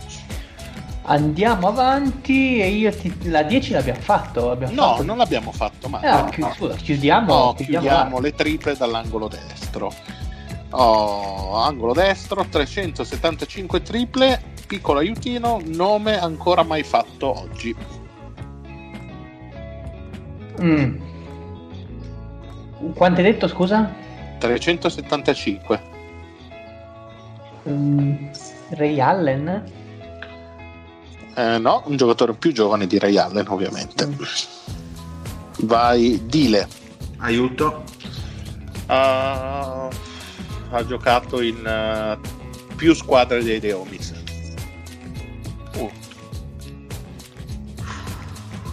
Andiamo avanti e io ti- la 10 l'abbiamo fatto. Abbiamo No, fatto... non l'abbiamo fatto, ma Ah, no, chi- no. chiudiamo, No, chiudiamo chiudiamo le triple dall'angolo destro. Oh, angolo destro, 375 triple, piccolo aiutino, nome ancora mai fatto oggi. Mm. Quanto hai detto, scusa? 375. Mm, Ray Allen? Eh, no, un giocatore più giovane di Ray Allen, ovviamente. Vai, Dile. Aiuto. Ah, ha giocato in eh, più squadre dei Deomis. Uh,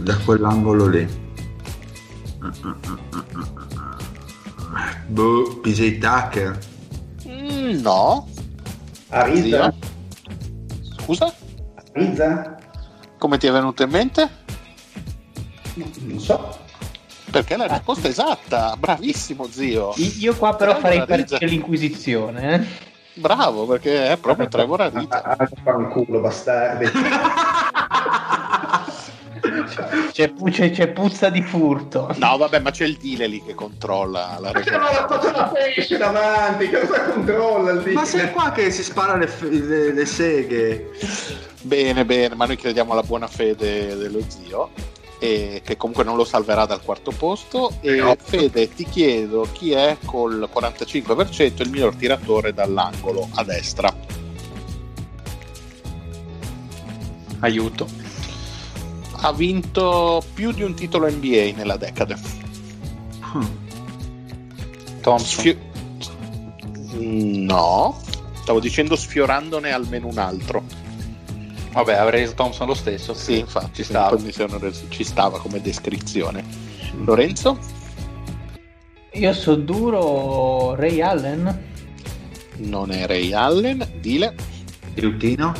Da quell'angolo lì. Boh, PJ Tucker. Mm, no. Arizza? Scusa? Arizza? Come ti è venuto in mente? Non so. Perché è la risposta esatta. Bravissimo, zio. Io qua però Trevor farei Ariza. partire l'inquisizione. eh. Bravo, perché è proprio Trevor Ariza. Ah, fanculo, bastardi. C'è, pu- c'è- c'è puzza di furto. No, vabbè, ma c'è il Dile lì che controlla la Ma che non la faccio la pesce davanti, che cosa controlla lì? Ma sei qua che si spara le, f- le- le seghe. Bene, bene, ma noi crediamo alla buona fede dello zio. E che comunque non lo salverà dal quarto posto. E Fede, ti chiedo chi è col 45% il miglior tiratore dall'angolo a destra. aiuto. Ha vinto più di un titolo NBA nella decade. Thompson. Sfi- no, Stavo dicendo sfiorandone almeno un altro. Vabbè, avrei reso Thompson lo stesso. Sì, infatti, ci stava. poi mi sono reso- ci stava come descrizione. Lorenzo? Io so duro Ray Allen. Non è Ray Allen. Dile, Riutino?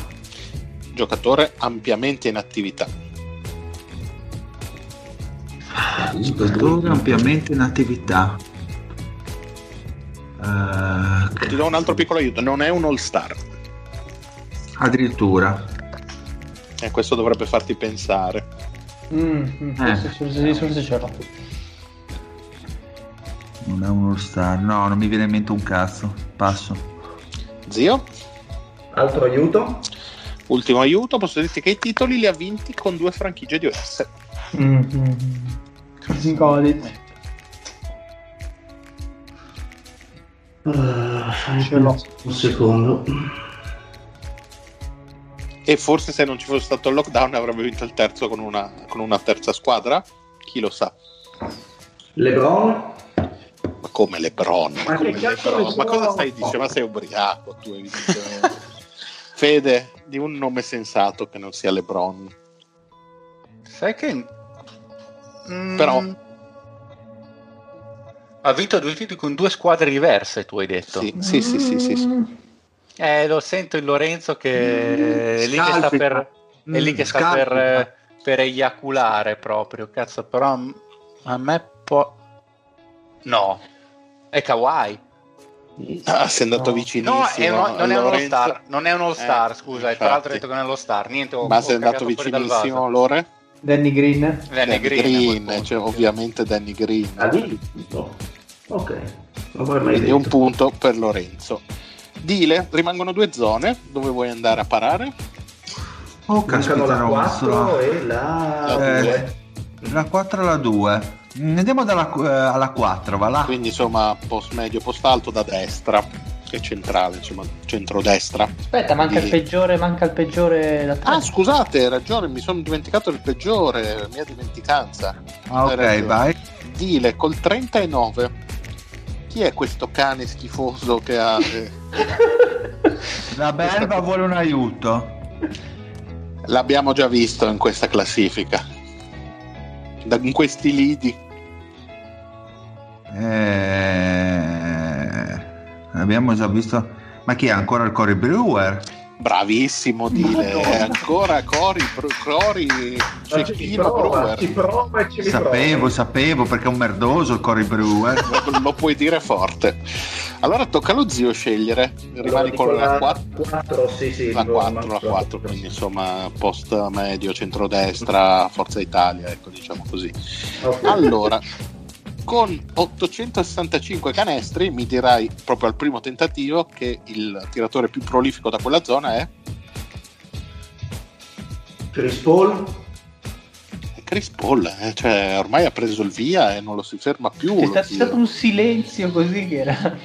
giocatore ampiamente in attività. Giocatore ampiamente in attività. Eh, Ti do un altro piccolo aiuto, non è un all-star. addirittura. E questo dovrebbe farti pensare. Mm, mm, forse, forse, l'ho. Non è un all-star. No, non mi viene in mente un cazzo. Passo. Zio? Altro aiuto? Ultimo aiuto, posso dirti che i titoli li ha vinti con due franchigie diverse. Mm, mm. Got it. Ah, Ce l'ho. Un secondo. E forse se non ci fosse stato il lockdown avrebbe vinto il terzo con una, con una terza squadra? Chi lo sa? LeBron? Ma come Lebron? Ma, come che cazzo Lebron? Lebron? Ma cosa stai dicendo? Ma sei ubriaco tu evidentemente. Fede, di un nome sensato che non sia Lebron. Sai che... Mm, Però- Ha vinto due titoli con due squadre diverse, tu hai detto. Sì, sì, sì, sì, sì, sì. Eh, lo sento il Lorenzo che è lì che sta per... È lì Mm, che sta per, per eiaculare proprio, cazzo, però mm, a me può... No, è Kawhi. Ah, sei andato No. vicinissimo. No, è uno- non è uno star, non è uno star, Eh, scusa, e infatti. tra l'altro ho detto che non è lo star, niente, ho, Ma ho sei andato vicinissimo. Lore? Danny Green. Danny Green, a quel punto. cioè, ovviamente Danny Green. Ah, lì? No. Ok. Non avrei mai Quindi un detto. punto per Lorenzo. Dile, rimangono due zone. Dove vuoi andare a parare? Oh, Mancano la no, 4 e la Eh. 2. La 4 e la 2. Andiamo dalla, eh, alla 4, va là. Quindi insomma, post medio, post alto da destra, che centrale, insomma, centrodestra. Aspetta, manca il Sì. peggiore, manca il peggiore da tre. Ah, scusate, hai ragione, mi sono dimenticato del peggiore, mia dimenticanza. Ah, ok, ragione. vai. Dile, col 39. Chi è questo cane schifoso che ha... eh, La Belva vuole un aiuto. L'abbiamo già visto in questa classifica. Da- in questi lidi. Eh, abbiamo già visto. Ma chi è ancora il Cory Brewer? Bravissimo Dile, è ancora Cori, Bru- Cori, Ma ci Cecchino prova, Brewer. ci prova e ci. Sapevo, sapevo perché è un merdoso il Cory Brewer. Lo, lo puoi dire forte. Allora tocca allo zio scegliere. Rimani con la 4. 4, sì, sì. La dico 4, la Max 4, quindi insomma post medio, centrodestra, Forza Italia, ecco diciamo così. Ok. Allora, con 865 canestri mi dirai proprio al primo tentativo che il tiratore più prolifico da quella zona è Chris Paul? Chris Paul, eh, cioè ormai ha preso il via e non lo si ferma più. C'è stato, stato un silenzio così che era.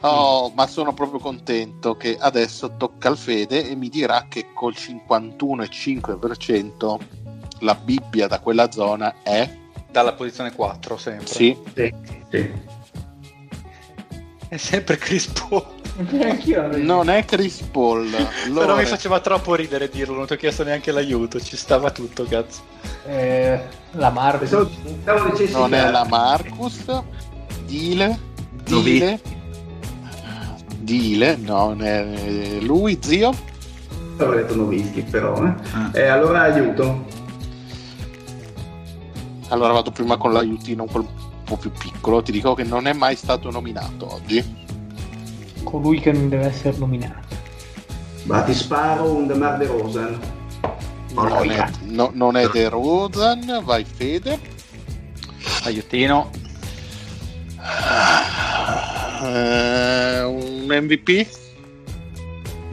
Oh, ma sono proprio contento che adesso tocca al Fede e mi dirà che col 51,5% la Bibbia da quella zona è Dalla posizione 4 sempre. sì, Sì, sì. È sempre Chris Paul. Non è Chris Paul. Però Lore, mi faceva troppo ridere dirlo, non ti ho chiesto neanche l'aiuto, ci stava tutto, cazzo. Eh, la dicessi non è la Marcus, Dile, Dile, Dile, non è lui, zio. Avrei detto Novischi, però. Eh. Ah. Eh, allora aiuto. Allora vado prima con l'aiutino un po' più piccolo. Ti dico che non è mai stato nominato oggi. Colui che non deve essere nominato. Ma ti sparo un DeMar DeRozan. Non è, no- non è De Rozan, vai Fede. Aiutino. Eh, un MVP?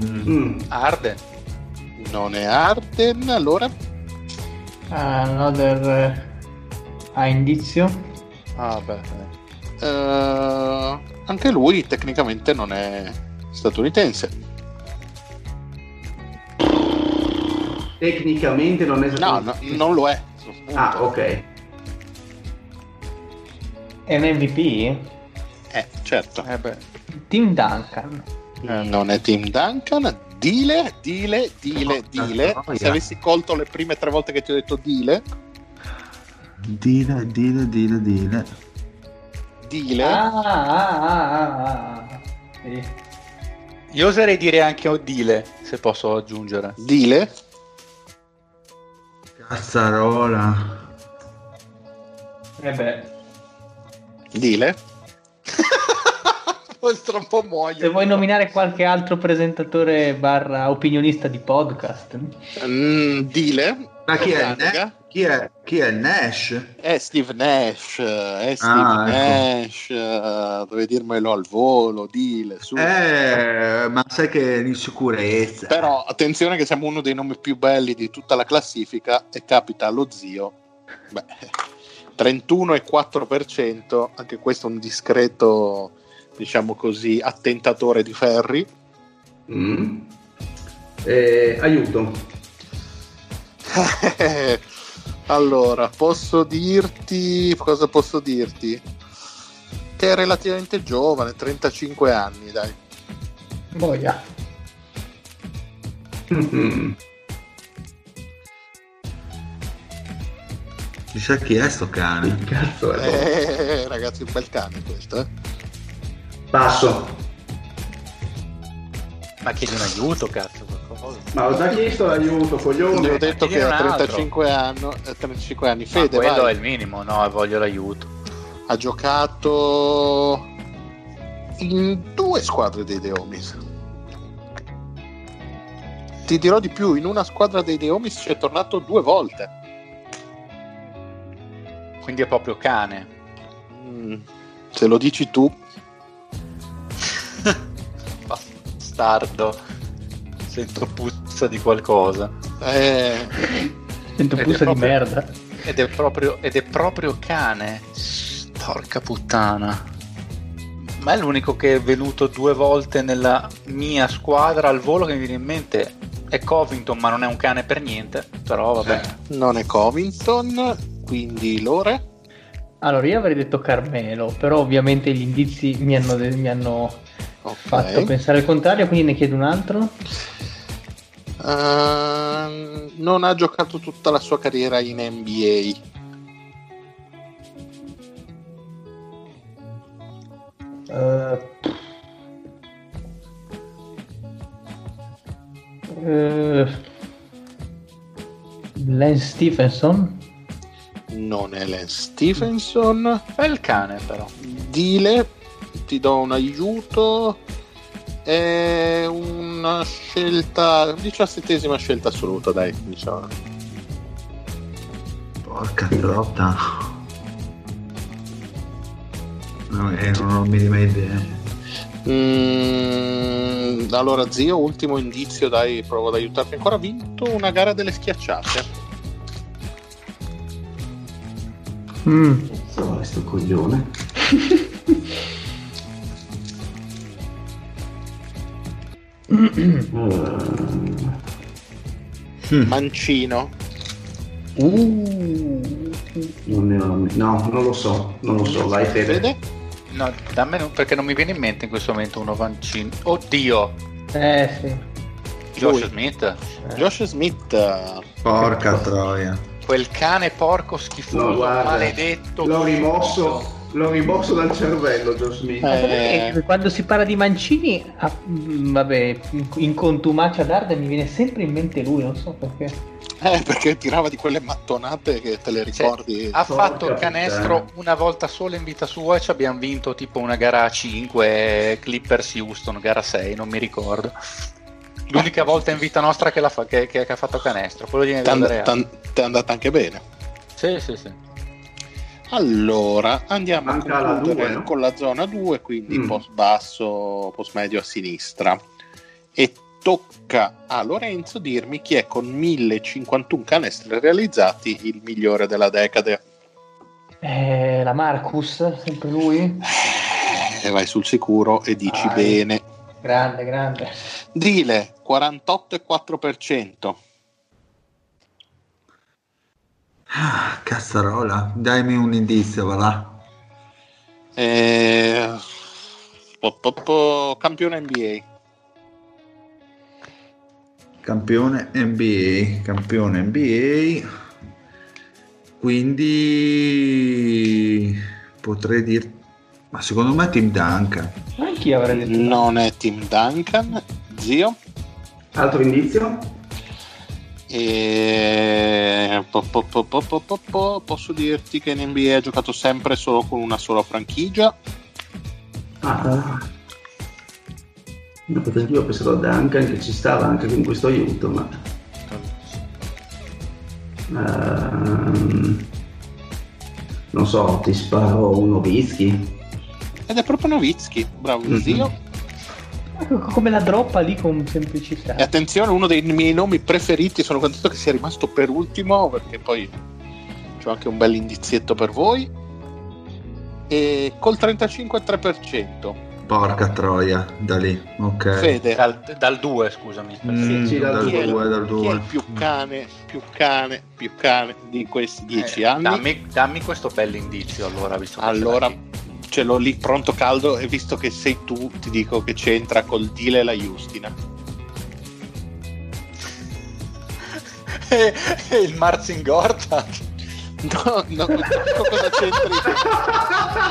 Mm. Arden. Non è Arden, allora? Another ha indizio. Ah, beh. Eh, anche lui tecnicamente non è statunitense. Tecnicamente non è No, no, non lo è. Ah, ok. È un MVP? Eh, certo. Eh beh. Tim Duncan. Eh, non è Tim Duncan. Dile, dile, dile, dile. noia. Se avessi colto le prime tre volte che ti ho detto dile, Dile, dile, dile, dile. dile. Ah, ah, ah, ah, ah. Sì. Io oserei dire anche Odile, se posso aggiungere. Dile. Cazzarola. Eh beh, Dile. Tra un po' se muoio. vuoi nominare qualche altro presentatore barra opinionista di podcast. Mm, dile. Ma chi è, chi è? Chi è Nash? È Steve Nash. È Steve Ah, ecco. Nash. Dovevi dirmelo al volo. Dile. Su. Eh, ma sai che è in sicurezza. Però attenzione che siamo uno dei nomi più belli di tutta la classifica e capita allo zio. Beh, 31,4%, anche questo un discreto, diciamo così, attentatore di ferri. Mm. Eh, aiuto. allora, posso dirti cosa posso dirti? Che è relativamente giovane, 35 anni, dai. Boia. Mm. Chissà chi è sto cane. Che cazzo è? Eh, ragazzi, un bel cane questo, eh. Passo. Ma chiedi un aiuto, cazzo, Ma ho già chiesto l'aiuto, Gli ho coglione. detto che ha altro. 35 anni, eh, 35 anni. Ma Fede, quello vai. è il minimo, no, voglio l'aiuto. ha giocato in due squadre dei The Homies. Ti dirò di più, in una squadra dei The Homies ci è tornato due volte. Quindi è proprio cane. Mm, se lo dici tu, Bastardo. Sento puzza di qualcosa. eh, Sento puzza di proprio- merda. Ed è proprio, ed è proprio cane. Porca puttana. Ma è l'unico che è venuto due volte nella mia squadra al volo che mi viene in mente. È Covington, ma non è un cane per niente. Però vabbè. non è Covington, quindi Lore. Allora, io avrei detto Carmelo, però ovviamente gli indizi mi hanno, mi hanno Ok. fatto pensare il contrario, quindi ne chiedo un altro. Ehm, non ha giocato tutta la sua carriera in NBA. Eh, eh, Lance Stephenson? Non è Lance Stephenson. Bel cane, però. Dile, ti do un aiuto. È una scelta, diciassettesima scelta assoluta, dai, diciamo. Porca trotta. No, eh, non ho minima idea. Mm, allora, zio, ultimo indizio, dai, provo ad aiutarti ancora. Ha vinto una gara delle schiacciate. Mm. Sto coglione. Mancino. Uh. non ne ho- no, non lo so, non lo so, vai Fede. Vede? No, dammene un- perché non mi viene in mente in questo momento uno vancino. Oddio, Eh sì. Josh Lui. Smith. Josh Smith. eh, Porca troia. Quel cane porco schifoso, No, maledetto. L'ho rimosso, l'ho rimosso dal cervello, Joe Smith. Eh, Eh, Quando si parla di Mancini, ah, mm, vabbè, in- in contumacia d'Arde mi viene sempre in mente lui, non so perché. eh, perché tirava di quelle mattonate che te le ricordi. Ha Porca fatto il canestro puttana. una volta sola in vita sua e ci abbiamo vinto tipo una gara a 5 Clippers Houston, gara 6, non mi ricordo. L'unica volta in vita nostra che, fa- che- che- che ha fatto canestro, quello di Ti è andata anche bene. Sì, sì, sì. Allora, andiamo Manca a la concludere due, no? con la zona 2, quindi Mm. post basso, post medio a sinistra. E tocca a Lorenzo dirmi chi è con 1051 canestri realizzati il migliore della decade. Eh, la Marcus, sempre lui. E vai sul sicuro e dici Vai. bene. Grande, grande. Dile 48,4%. Ah, cazzarola. Dai un indizio, va là. Eh, po- po- po- campione NBA. campione NBA, campione NBA. Quindi potrei dire, ma secondo me Tim Duncan. Anch'io avrei detto. Non è Tim Duncan, zio. Altro indizio? E... po- po- po- po- po- po- po- Posso dirti che in NBA ha giocato sempre solo con una sola franchigia. Ah. Perché io ho pensato a Duncan che ci stava anche con questo aiuto, ma... Ehm, non so, ti sparo un Novitsky. Ed è proprio Novitsky, bravo Mhm. zio. Come la droppa lì con semplicità. E attenzione, uno dei miei nomi preferiti, sono contento che sia rimasto per ultimo, perché poi c'ho anche un bel indizietto per voi. E col 35,3%. Porca troia, da lì. Ok. Fede, Dal, 2, scusami. Mm, Sì, dal dal chi è, 2, dal chi è 2. il più cane, più cane, più cane di questi dieci Eh, anni? Dammi, dammi questo bell'indizio allora, visto che Allora, ce l'ho lì pronto caldo e visto che sei tu, ti dico che c'entra col Dile e la Justina. E e il Marzingorta. No, no, non so cosa c'entri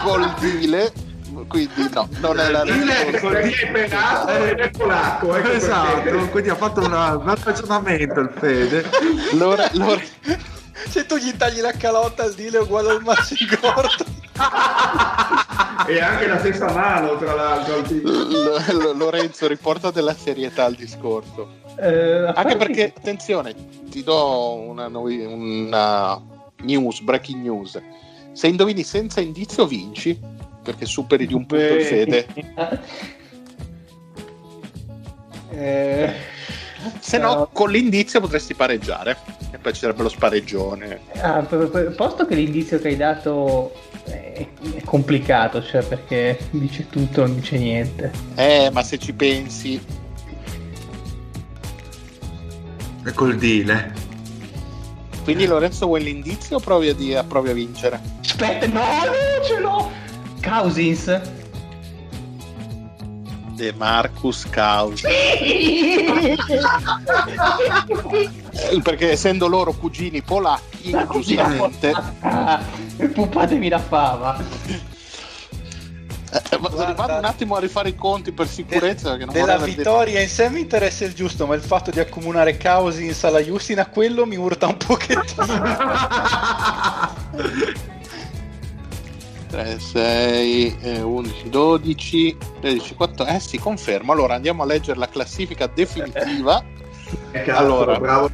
col Dile, quindi no, non è la Dile risposta. perché è penato ed è polacco. Ecco Esatto, perché. quindi ha fatto una- un bel ragionamento il Fede. Lore- Lore- Se tu gli tagli la calotta al dile è uguale al Marzingorta. E anche la stessa mano, tra l'altro. Lo- Lo- Lorenzo riporta della serietà al discorso. Eh, Anche parte perché, attenzione, ti do una, novi- una news, breaking news. Se indovini senza indizio vinci, perché superi di un punto il fede. Eh, Se no, con l'indizio potresti pareggiare. E poi ci sarebbe lo spareggione. ah, posto che l'indizio che hai dato è, è complicato, cioè perché dice tutto, non dice niente. Eh, ma se ci pensi, E col dile. quindi Lorenzo vuoi l'indizio o provi a, di- provi a vincere? Aspetta, no, no, ce l'ho! Cousins. De Marcus Caus. Eh, Perché essendo loro cugini polacchi, giustamente. Puppatemi la fava. Eh, ma vado un attimo a rifare i conti per sicurezza. perché non Della vittoria in sé mi interessa il giusto, ma il fatto di accomunare Cousins alla Justina, quello mi urta un pochettino. 3, 6, 11, 12, 13, 14. Eh sì, confermo. Allora andiamo a leggere la classifica definitiva. Eh, cazzo, Allora. bravo,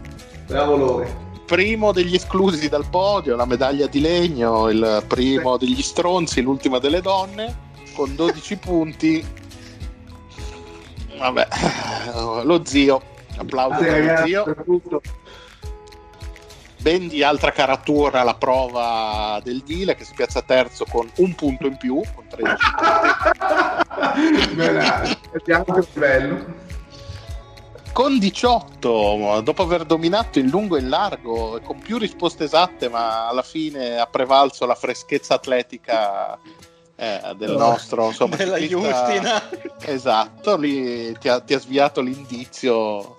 bravo Lore. Primo degli esclusi dal podio, la medaglia di legno, il primo degli stronzi, l'ultima delle donne, con 12 punti. Vabbè, lo zio. Applauso Grazie, per lo zio. Ben di altra caratura la prova del Dile che si piazza terzo con un punto in più, con 13 punti. Beh, Vediamo che bello. Con 18, dopo aver dominato in lungo e in largo e con più risposte esatte, ma alla fine ha prevalso la freschezza atletica eh, del Oh, nostro insomma, della ciclista- Justina. Esatto, lì ti ha, ti ha sviato l'indizio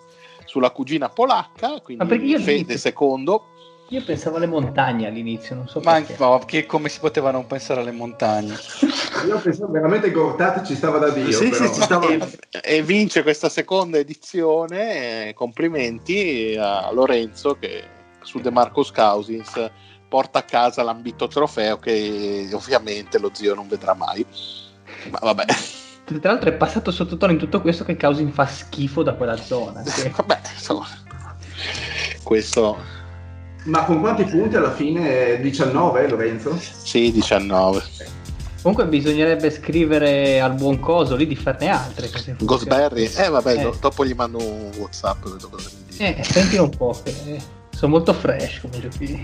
sulla cugina polacca, quindi Ma io Fede secondo. Io pensavo alle montagne all'inizio, non so Ma perché. no, che come si poteva non pensare alle montagne? Io pensavo veramente Gortati ci stava da Dio. Sì, però. sì, ci stava. E, e vince questa seconda edizione. eh, complimenti a Lorenzo che su De Marcos Cousins porta a casa l'ambito trofeo che ovviamente lo zio non vedrà mai. Ma vabbè, Tra l'altro è passato sottotono in tutto questo che Cousin fa schifo da quella zona. che- vabbè, insomma, questo Ma con quanti punti alla fine? 19, Lorenzo? sì, 19. Comunque bisognerebbe scrivere al buon coso lì di farne altre. Ghostberry, eh vabbè, Eh. do- dopo gli mando un WhatsApp. Eh, sentilo un po', che eh, sono molto fresh come giochini.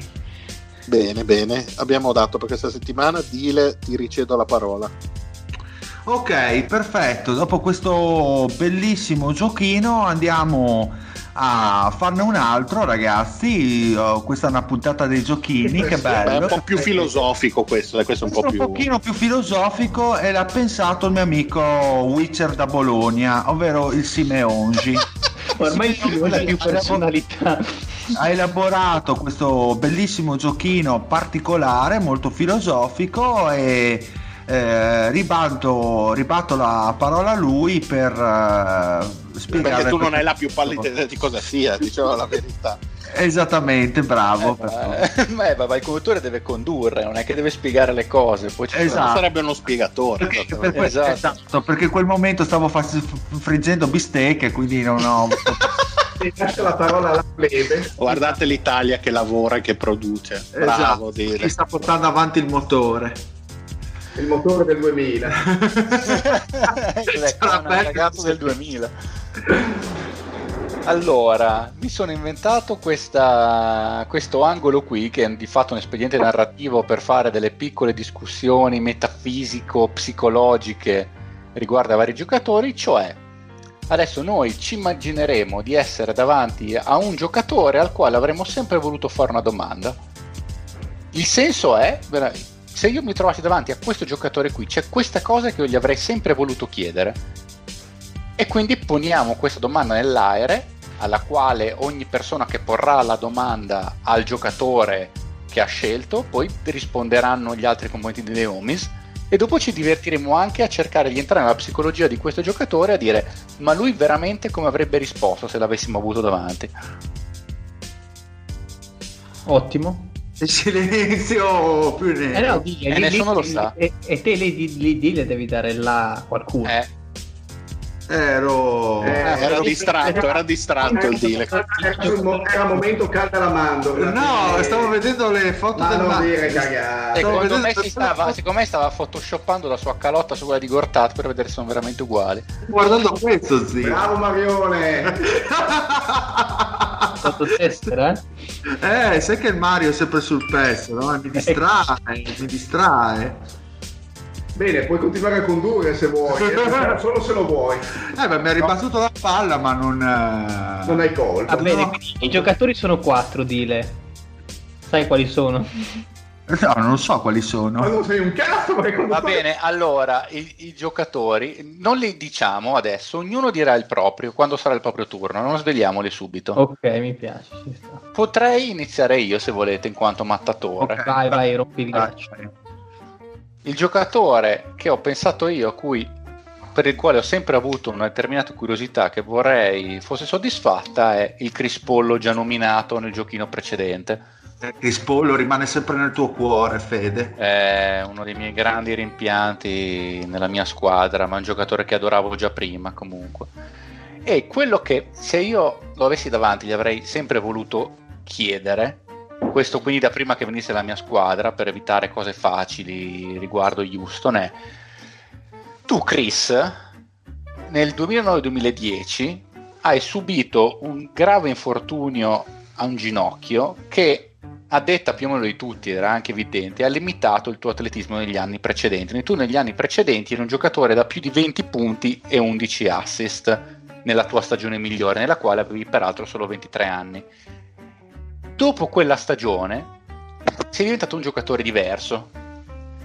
Bene, bene, abbiamo dato per questa settimana. Dile, ti ricedo la parola. Ok, perfetto. Dopo questo bellissimo giochino andiamo a farne un altro, ragazzi. Oh, questa è una puntata dei giochini, che È bello. un po' più filosofico questo, dai, questo è un po' Questo è più... un pochino più filosofico e l'ha pensato il mio amico Witcher da Bologna, ovvero il Simeongi. Ormai Sì, non ha più personalità. ha elaborato questo bellissimo giochino particolare, molto filosofico e eh, ribalto, ribatto la parola a lui per eh, spiegare Perché tu non hai la più pallida idea di cosa sia, diciamo la verità. Esattamente, bravo. Eh, beh, ma il conduttore deve condurre, non è che deve spiegare le cose. Poi ci Esatto. sono- Sarebbe uno spiegatore. Perché, per que- Esatto. esatto, perché in quel momento stavo fa- friggendo bistecche, quindi non ho... La parola alla plebe. Guardate l'Italia che lavora e che produce. Bravo, Esatto, dire. chi sta portando avanti il motore. Il motore del 2000. ecco, un ragazzo del 2000. Allora, mi sono inventato questa- questo angolo qui, che è di fatto un espediente narrativo per fare delle piccole discussioni metafisico-psicologiche riguardo ai vari giocatori, cioè adesso noi ci immagineremo di essere davanti a un giocatore al quale avremmo sempre voluto fare una domanda. Il senso è, se io mi trovassi davanti a questo giocatore qui, c'è questa cosa che io gli avrei sempre voluto chiedere. E quindi poniamo questa domanda nell'aere, alla quale ogni persona che porrà la domanda al giocatore che ha scelto, poi risponderanno gli altri componenti delle homies. E dopo ci divertiremo anche a cercare di entrare nella psicologia di questo giocatore a dire ma lui veramente come avrebbe risposto se l'avessimo avuto davanti. Ottimo. Il silenzio più Eh no, di- E lì- nessuno lì- lo sa. E, e te lì, lì, lì- devi dare là a qualcuno. Eh, Ero... Eh, Era distratto, era distratto il deal. Era, un momento calda la mandorla. No, stavo vedendo le foto Ma del non dire. Stavo secondo me, si stava, secondo me stava photoshoppando la sua calotta su quella di Gortat per vedere se sono veramente uguali. guardando questo, zio. Bravo Marione. Fottotessera, eh? Eh, sai che il Mario è sempre sul pezzo, no? Mi distrae, mi distrae. Bene, puoi continuare a condurre se vuoi, eh, solo se lo vuoi. Eh, beh, mi ha ribattuto la palla, ma non... eh, Non hai colpa. Va bene, No. quindi i giocatori sono quattro, dile. Sai quali sono? No, non so quali Ma sono. non sei un cazzo Va fai- bene, allora i, i giocatori non li diciamo adesso, ognuno dirà il proprio quando sarà il proprio turno, non svegliamoli subito. Ok, mi piace. ci sta. Potrei iniziare io se volete, in quanto mattatore. Ok. Vai, vai, rompi il ghiaccio. Il giocatore che ho pensato io, a cui, per il quale ho sempre avuto una determinata curiosità che vorrei fosse soddisfatta, è il Crispollo già nominato nel giochino precedente. Chris Pollo rimane sempre nel tuo cuore, Fede. È uno dei miei grandi rimpianti nella mia squadra, ma un giocatore che adoravo già prima comunque. E quello che se io lo avessi davanti gli avrei sempre voluto chiedere, questo quindi da prima che venisse la mia squadra per evitare cose facili riguardo Houston, è tu Chris nel 2009-2010 hai subito un grave infortunio a un ginocchio che a detta più o meno di tutti, era anche evidente, ha limitato il tuo atletismo negli anni precedenti. Tu negli anni precedenti eri un giocatore da più di 20 punti e 11 assist nella tua stagione migliore, nella quale avevi peraltro solo 23 anni. Dopo quella stagione sei diventato un giocatore diverso.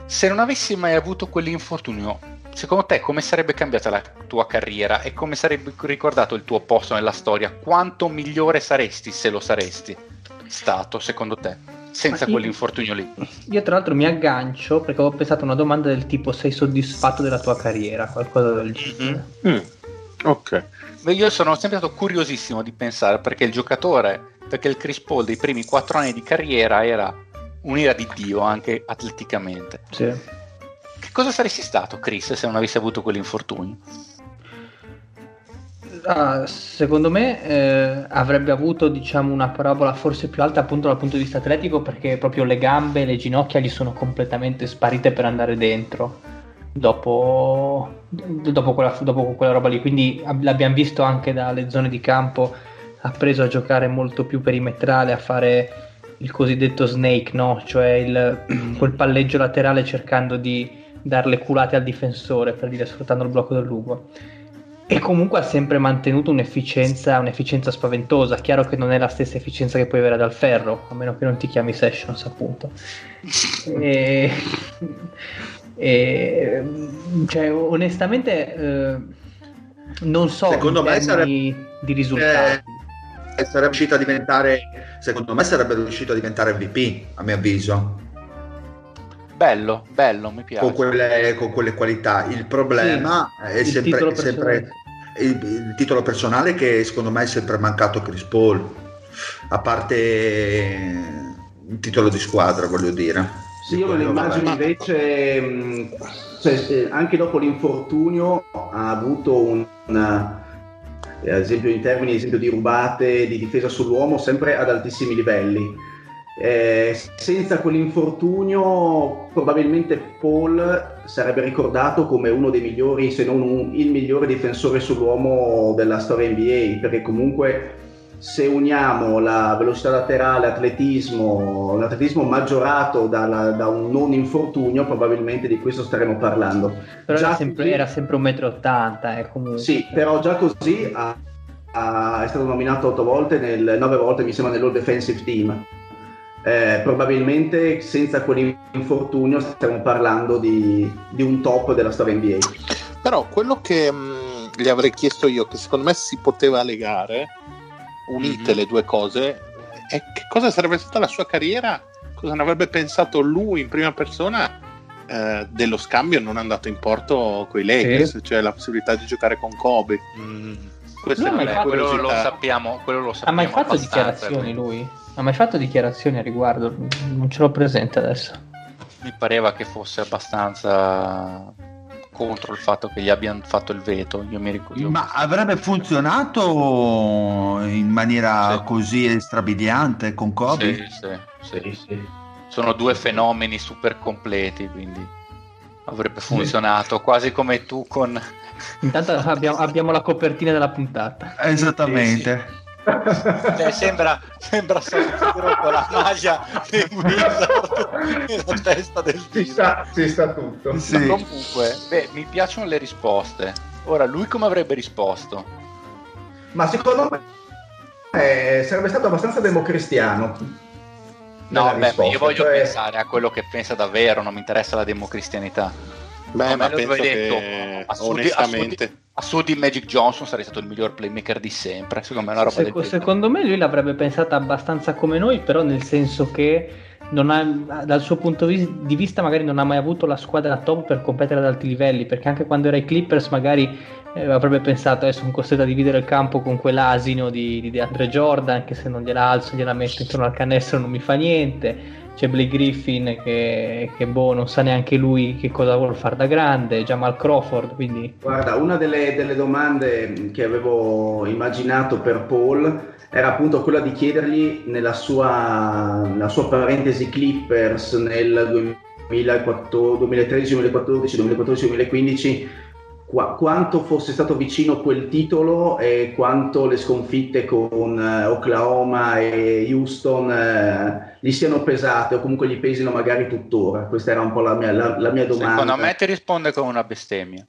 Se non avessi mai avuto quell'infortunio, secondo te come sarebbe cambiata la tua carriera e come sarebbe ricordato il tuo posto nella storia? Quanto migliore saresti se lo saresti stato, secondo te, senza io- quell'infortunio lì? Io tra l'altro mi aggancio perché avevo pensato a una domanda del tipo sei soddisfatto della tua carriera, qualcosa del genere. Mm. Ok. Beh, Io sono sempre stato curiosissimo di pensare perché il giocatore, perché il Chris Paul dei primi quattro anni di carriera era un'ira di Dio anche atleticamente. Sì. Che cosa saresti stato, Chris, se non avessi avuto quell'infortunio? Ah, secondo me eh, avrebbe avuto diciamo una parabola forse più alta appunto dal punto di vista atletico perché proprio le gambe e le ginocchia gli sono completamente sparite per andare dentro dopo, dopo, quella, dopo quella roba lì quindi ab- l'abbiamo visto anche dalle zone di campo ha preso a giocare molto più perimetrale a fare il cosiddetto snake no? cioè il- quel palleggio laterale cercando di darle culate al difensore per dire sfruttando il blocco del lupo e comunque ha sempre mantenuto un'efficienza, un'efficienza spaventosa. Chiaro che non è la stessa efficienza che puoi avere dal ferro, a meno che non ti chiami Sessions, appunto. E, e- cioè, onestamente, eh, non so. Secondo me termini- di risultati. Eh, sarebbe riuscito a diventare, secondo me sarebbe riuscito a diventare MVP, a mio avviso, Bello, bello, mi piace. con quelle, con quelle qualità. Il problema è il sempre, titolo è sempre il, il titolo personale che secondo me è sempre mancato a Chris Paul, a parte il titolo di squadra, voglio dire. Sì, io me lo immagino invece, mh, cioè, anche dopo l'infortunio ha avuto un, una- ad esempio in termini esempio, di rubate, di difesa sull'uomo, sempre ad altissimi livelli. Eh, senza quell'infortunio probabilmente Paul sarebbe ricordato come uno dei migliori, se non un- il migliore difensore sull'uomo della storia NBA, perché comunque se uniamo la velocità laterale, atletismo, l'atletismo maggiorato dalla- da un non infortunio, probabilmente di questo staremo parlando. Però era sempre, così- era sempre 1,80 m, eh, comunque. Sì, però già così ha- ha- è stato nominato otto volte, nel, nove volte mi sembra nell'All Defensive Team. Eh, probabilmente senza quell'infortunio stiamo parlando di, di un top della storia NBA. Però quello che mh, gli avrei chiesto io, che secondo me si poteva legare, unite Mhm. le due cose, è che cosa sarebbe stata la sua carriera, cosa ne avrebbe pensato lui in prima persona eh, dello scambio non andato in porto con i Lakers, cioè la possibilità di giocare con Kobe. Mm, Questa No, è una quello lo sappiamo, quello lo Ha sappiamo mai fatto dichiarazioni lui? Ha mai fatto dichiarazioni a riguardo? Non ce l'ho presente adesso. Mi pareva che fosse abbastanza contro il fatto che gli abbiano fatto il veto. Io mi ricordo. io- Ma avrebbe funzionato in maniera Sì. così strabiliante con Kobe? Sì, sì, sì. Sì, sì. Sono due fenomeni super completi, quindi avrebbe funzionato quasi come tu con Intanto abbiamo, abbiamo la copertina della puntata. Esattamente. Cioè, sembra, sembra Santoro con la maglia dei Wizard nella testa del Si sta, si sta tutto. Sì. Comunque, beh, mi piacciono le risposte. Ora, lui come avrebbe risposto? Ma secondo me eh, sarebbe stato abbastanza democristiano. No, beh, risposta, io voglio cioè- pensare a quello che pensa davvero, non mi interessa la democristianità. Beh, ma lo penso hai detto, che a sud- onestamente... a sud- a sud di Magic Johnson sarei stato il miglior playmaker di sempre. Secondo me è una roba Seco- secondo me lui l'avrebbe pensata abbastanza come noi, però nel senso che non ha, dal suo punto di vista magari non ha mai avuto la squadra top per competere ad alti livelli, perché anche quando era ai Clippers magari eh, avrebbe pensato adesso sono costretto a dividere il campo con quell'asino di, di DeAndre Jordan, che se non gliela alzo gliela metto intorno al canestro non mi fa niente. C'è Blake Griffin che, che, boh, non sa neanche lui che cosa vuole fare da grande, Jamal Crawford, quindi Guarda, una delle, delle domande che avevo immaginato per Paul era appunto quella di chiedergli nella sua, nella sua parentesi Clippers nel 2014, 2013, 2014, 2014, 2015 qua- quanto fosse stato vicino quel titolo e quanto le sconfitte con eh, Oklahoma e Houston eh, gli siano pesate o comunque gli pesino magari tuttora. Questa era un po' la mia, la- la mia domanda. Secondo me ti risponde con una bestemmia.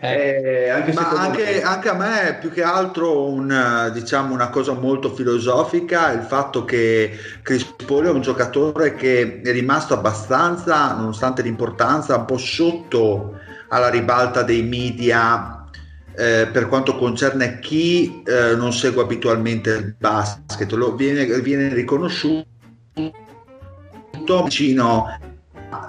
Eh, anche Ma anche, me. anche a me è più che altro un, eh, diciamo, una cosa molto filosofica il fatto che Chris Paul è un giocatore che è rimasto abbastanza, nonostante l'importanza, un po' sotto alla ribalta dei media eh, per quanto concerne chi eh, non segue abitualmente il basket. Lo, viene, viene riconosciuto vicino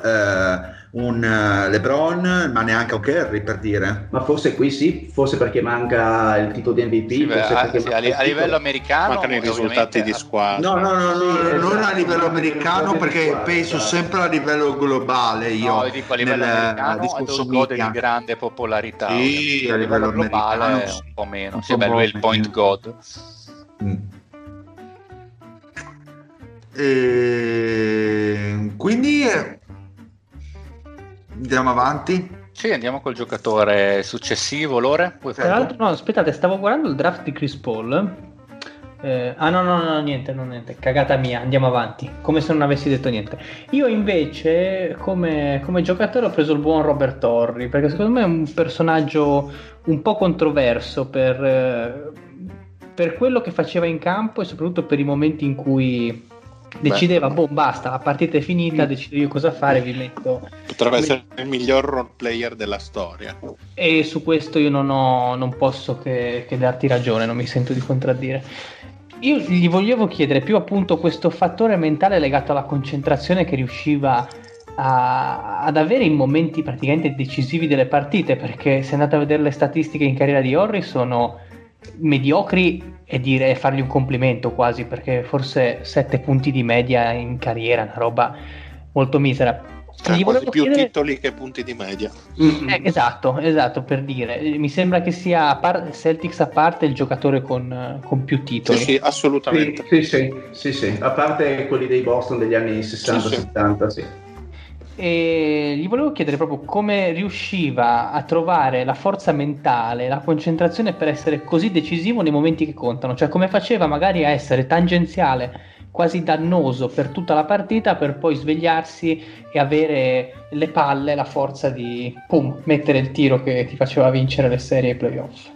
eh, un eh, LeBron, ma neanche un Kerry per dire. Ma forse qui sì, forse perché manca il titolo di MVP. Sì, a, sì, a li- a livello americano Mancano i risultati di a- squadra. No, no, no, no, Sì, non esatto. a livello americano perché esatto. penso sempre a livello globale io. No, dico a livello nel americano discorso gode media. di grande popolarità. Sì, a livello globale è sì. un po' meno. Un Sì, beh, lui è il point god. Mm. E quindi eh, andiamo avanti. Sì, andiamo col giocatore successivo, Lore. Puoi Tra l'altro, no, aspettate, stavo guardando il draft di Chris Paul. Eh, ah, no, no, no, niente, no, niente, cagata mia, andiamo avanti, come se non avessi detto niente. Io invece, come, come giocatore, ho preso il buon Robert Torri, perché secondo me è un personaggio un po' controverso per, eh, per quello che faceva in campo e soprattutto per i momenti in cui decideva, boh, basta, la partita è finita, decido io cosa fare, vi metto. Potrebbe essere il miglior role player della storia. E su questo io non, ho, non posso che, che darti ragione, non mi sento di contraddire. Io gli volevo chiedere più appunto questo fattore mentale legato alla concentrazione che riusciva a, ad avere in momenti praticamente decisivi delle partite, perché se andate a vedere le statistiche in carriera di Horry sono mediocri e dire fargli un complimento quasi, perché forse 7 punti di media in carriera, una roba molto misera. Quasi volevo più chiedere- titoli che punti di media. eh, esatto, esatto, per dire. Mi sembra che sia, a par- Celtics a parte, il giocatore con, con più Sì, titoli. sì, assolutamente. Sì, sì, sì, sì, a parte quelli dei Boston degli anni Sì, sì. 60-70, sì. E gli volevo chiedere proprio come riusciva a trovare la forza mentale, la concentrazione per essere così decisivo nei momenti che contano, cioè come faceva magari a essere tangenziale, quasi dannoso per tutta la partita, per poi svegliarsi e avere le palle, la forza di pum, mettere il tiro che ti faceva vincere le serie ai playoff.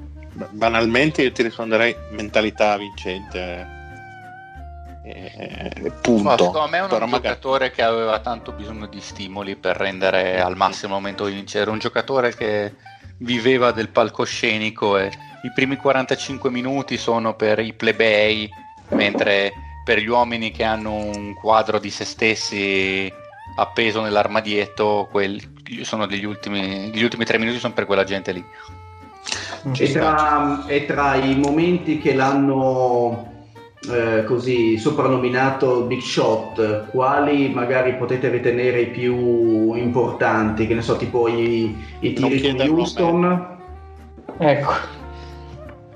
Banalmente io ti risponderei mentalità vincente. Eh, punto. Ma secondo me è un magari- giocatore che aveva tanto bisogno di stimoli per rendere al massimo il momento di vincere. Un giocatore che viveva del palcoscenico e i primi 45 minuti sono per i plebei, mentre per gli uomini che hanno un quadro di se stessi appeso nell'armadietto, quelli sono degli ultimi, gli ultimi tre minuti sono per quella gente lì. E tra, e tra i momenti che l'hanno eh, così soprannominato Big Shot, quali magari potete ritenere i più importanti? Che ne so, tipo i, i tiri a Houston? Ecco.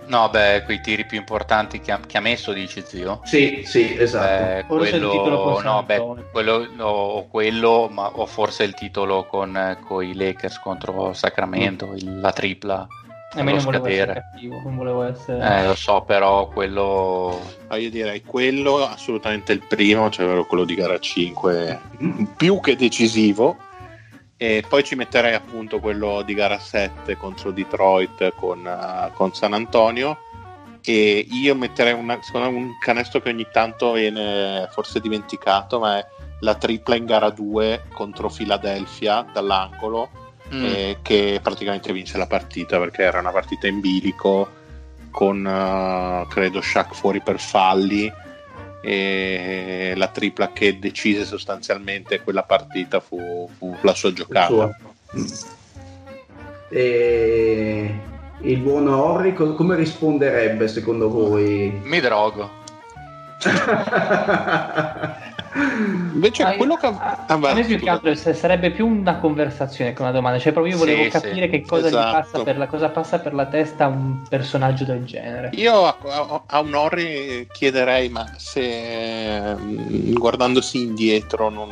No, beh, quei tiri più importanti che ha, che ha messo, dici zio? Sì, sì, esatto. Eh, Forse il titolo con quello, no, beh, quello, no, o quello, ma o forse il titolo con, eh, con i Lakers contro Sacramento, il- la tripla. A me non volevo essere cattivo, non volevo essere... Eh, lo so, però quello Ah, io direi quello assolutamente il primo, cioè quello di gara 5, più che decisivo. E poi ci metterei appunto quello di gara 7 contro Detroit con, eh, con San Antonio. E io metterei una- secondo me un canestro che ogni tanto viene forse dimenticato, ma è la tripla in gara 2 contro Philadelphia dall'angolo Mm. eh, che praticamente vince la partita perché era una partita in bilico con eh, credo Shaq fuori per falli e la tripla che decise sostanzialmente quella partita fu, fu la sua giocata Sua. E il buon Horry co- come risponderebbe secondo voi? mi drogo. Invece Ah, quello che a, ah, a me più che altro sarebbe più una conversazione che una domanda, cioè proprio io volevo Sì, capire sì, che cosa, gli esatto. passa per la, cosa passa per la testa a un personaggio del genere. Io a, a- a un Horry chiederei, ma se mm, guardandosi indietro non,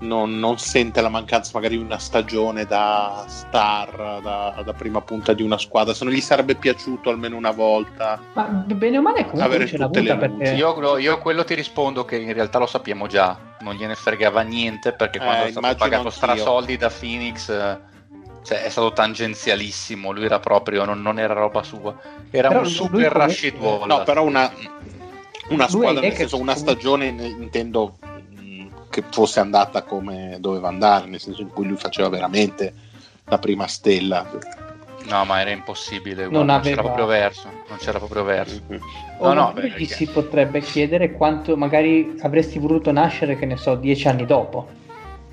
non- non sente la mancanza magari di una stagione da star, da, da prima punta di una squadra, se non gli sarebbe piaciuto almeno una volta. Ma bene o male comunque Avere ce tutte le perché... Io, io quello ti rispondo che in realtà lo sappiamo già, non gliene fregava niente perché Eh, quando è stato pagato anch'io. strasoldi da Phoenix eh, cioè, è stato tangenzialissimo, lui era proprio, non, non era roba sua, era Però un super Rashid Wallace. No, però una, una squadra, nel senso una stagione ne- intendo che fosse andata come doveva andare, nel senso in cui lui faceva veramente la prima stella. No, ma era impossibile, Non guarda, non, c'era aveva- proprio verso, non c'era proprio verso. O No, no, beh, perché- si potrebbe chiedere quanto magari avresti voluto nascere, che ne so, dieci anni dopo,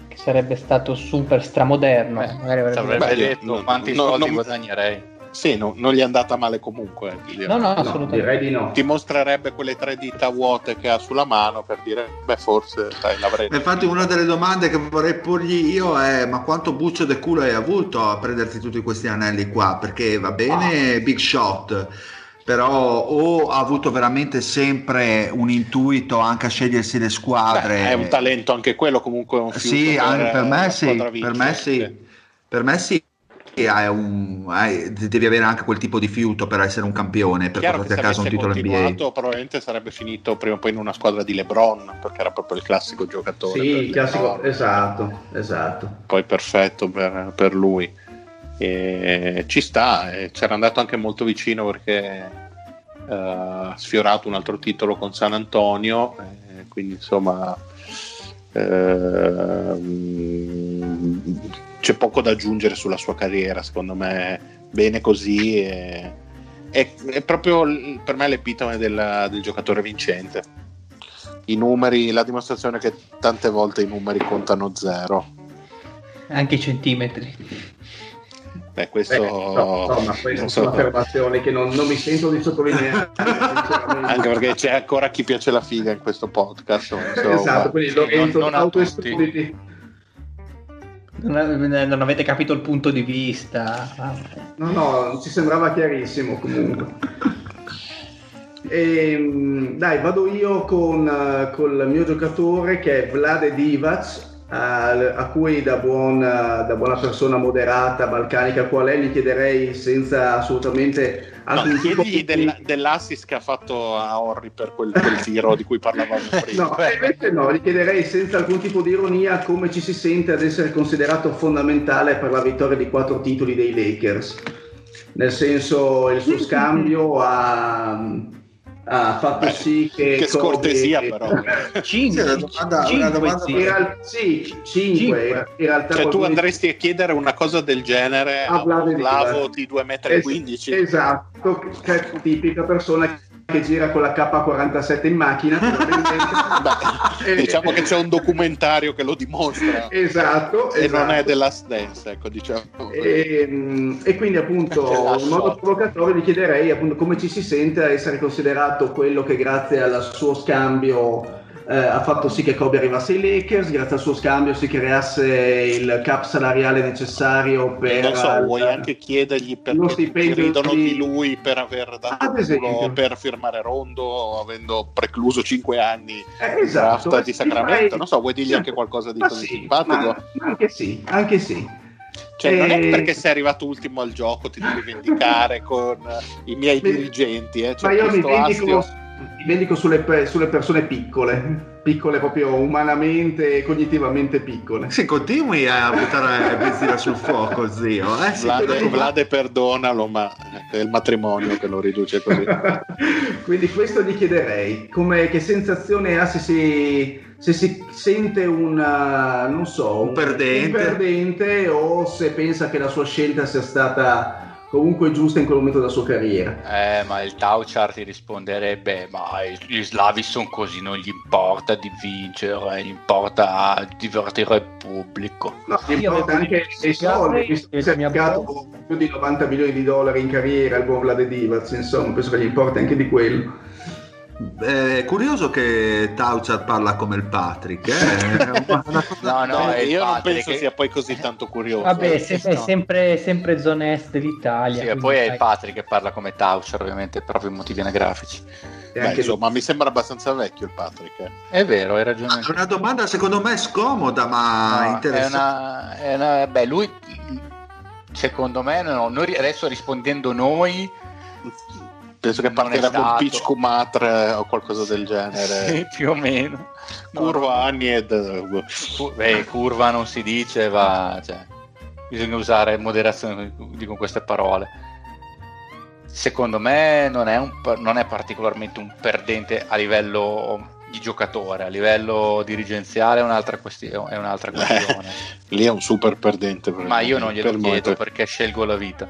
che sarebbe stato super stramoderno. Beh, magari avrebbe- avrebbe Beh, detto no, quanti no, soldi non- guadagnerei. Sì, no, non gli è andata male comunque. eh. No, no, assolutamente. direi di no. Ti mostrerebbe quelle tre dita vuote che ha sulla mano per dire, beh, forse dai, l'avrei. Infatti una delle domande che vorrei porgli io è ma quanto buccio de culo hai avuto a prenderti tutti questi anelli qua? Perché va bene big shot, però o ha avuto veramente sempre un intuito anche a scegliersi le squadre. Beh, è un talento anche quello, comunque un Sì, anche per me sì, per me sì. Per me sì. Hai un- hai- devi avere anche quel tipo di fiuto per essere un campione, per portarti a casa un titolo NBA. probabilmente sarebbe finito prima o poi in una squadra di LeBron perché era proprio il classico giocatore Sì, classico, esatto, esatto. poi perfetto per, per lui e ci sta e c'era andato anche molto vicino perché eh, ha sfiorato un altro titolo con San Antonio eh, quindi insomma ehm, c'è poco da aggiungere sulla sua carriera, secondo me bene così. E, è, è proprio per me l'epitome del, del giocatore vincente. I numeri, la dimostrazione che tante volte i numeri contano zero. Anche i centimetri. Beh, questo Beh, no, no, ma queste non sono so. affermazioni che non, non mi sento di sottolineare. Anche perché c'è ancora chi piace la figa in questo podcast. insomma. esatto, quindi Lorenzo, non a autoescluditi. Non, avete capito il punto di vista. No, no, ci sembrava chiarissimo comunque. Ehm, dai, vado io con, eh, col mio giocatore che è Vlade Divac, a cui da, buon, eh, da buona persona moderata, balcanica qual è, gli chiederei senza assolutamente No, alcun tipo chiedi di- del- dell'assist che ha fatto a Horry per quel, quel tiro di cui parlavamo prima. No, e invece no, gli chiederei senza alcun tipo di ironia come ci si sente ad essere considerato fondamentale per la vittoria di quattro titoli dei Lakers. Nel senso, il suo scambio ha, ha fatto Beh, sì che... che scortesia, Kobe- però. Sì, Cinque, una domanda- cinque, domanda- sì. In real- sì, 5. In realtà Cioè, tu andresti a chiedere una cosa del genere A a un Divac. di 2,15 Es- m? Esatto, che è tipica persona che gira con la K47 in macchina. Beh, Eh, diciamo che c'è un documentario che lo dimostra Esatto, e non è esatto. The Last Dance, ecco, diciamo. E, mm, e quindi appunto in modo provocatorio gli chiederei appunto come ci si sente a essere considerato quello che grazie al suo scambio eh, ha fatto sì che Kobe arrivasse ai Lakers, grazie al suo scambio si creasse il cap salariale necessario per non so, il- vuoi anche chiedergli lo perché stipendio ridono di- di lui per aver dato Ad il esempio. per firmare Rondo, avendo precluso 5 anni Eh, esatto, di eh, Sacramento. direi- Non so, vuoi dirgli anche qualcosa di Ma così sì, simpatico? ma- ma anche sì, anche sì. Cioè, non è Eh, perché sei arrivato ultimo al gioco, ti devi vendicare con i miei Mi- dirigenti. Eh. ma Cioè, io mi questo vendico, astio- vendico sulle, sulle persone piccole, piccole proprio umanamente e cognitivamente piccole. Se continui a buttare benzina sul fuoco, zio, eh? sì, Vlade, quello- Vlade perdonalo, ma è il matrimonio che lo riduce così. Quindi questo gli chiederei, come, che sensazione ha se si, se si sente un, non so, Un perdente. un perdente o se pensa che la sua scelta sia stata comunque giusta in quel momento della sua carriera. Eh, ma il Tauchar ti risponderebbe: Ma gli slavi sono così, non gli importa di vincere, gli importa divertire il pubblico. No, gli importa anche dei soldi, visto che si è più di 90 milioni di dollari in carriera il buon Vlade Divac, insomma, penso che gli importa anche di quello. È curioso che Tauchar parla come il Patrick. Eh? È No, no, Eh, è io non Patrick penso che- sia poi così tanto curioso. Vabbè, eh. se- è no. sempre, sempre zona est dell'Italia. Sì, e poi è il. Patrick che parla come Taucher, ovviamente, proprio motivi anagrafici. Beh, insomma, mi sembra abbastanza vecchio il Patrick. eh. È vero, hai ragione. È una domanda secondo me scomoda, ma No, è interessante. una, è una- beh, lui secondo me, no, noi adesso rispondendo noi, Penso che un stato. pitch Kumatre o qualcosa del genere. sì, più o meno. No, Curva no, Anied. cu- beh, curva non si dice, va, cioè, bisogna usare moderazione con queste parole. Secondo me non è, un non è particolarmente un perdente a livello di giocatore, a livello dirigenziale è un'altra, questio- è un'altra questione. Lì è un super perdente. per Ma io non glielo per chiedo molto. perché scelgo la vita.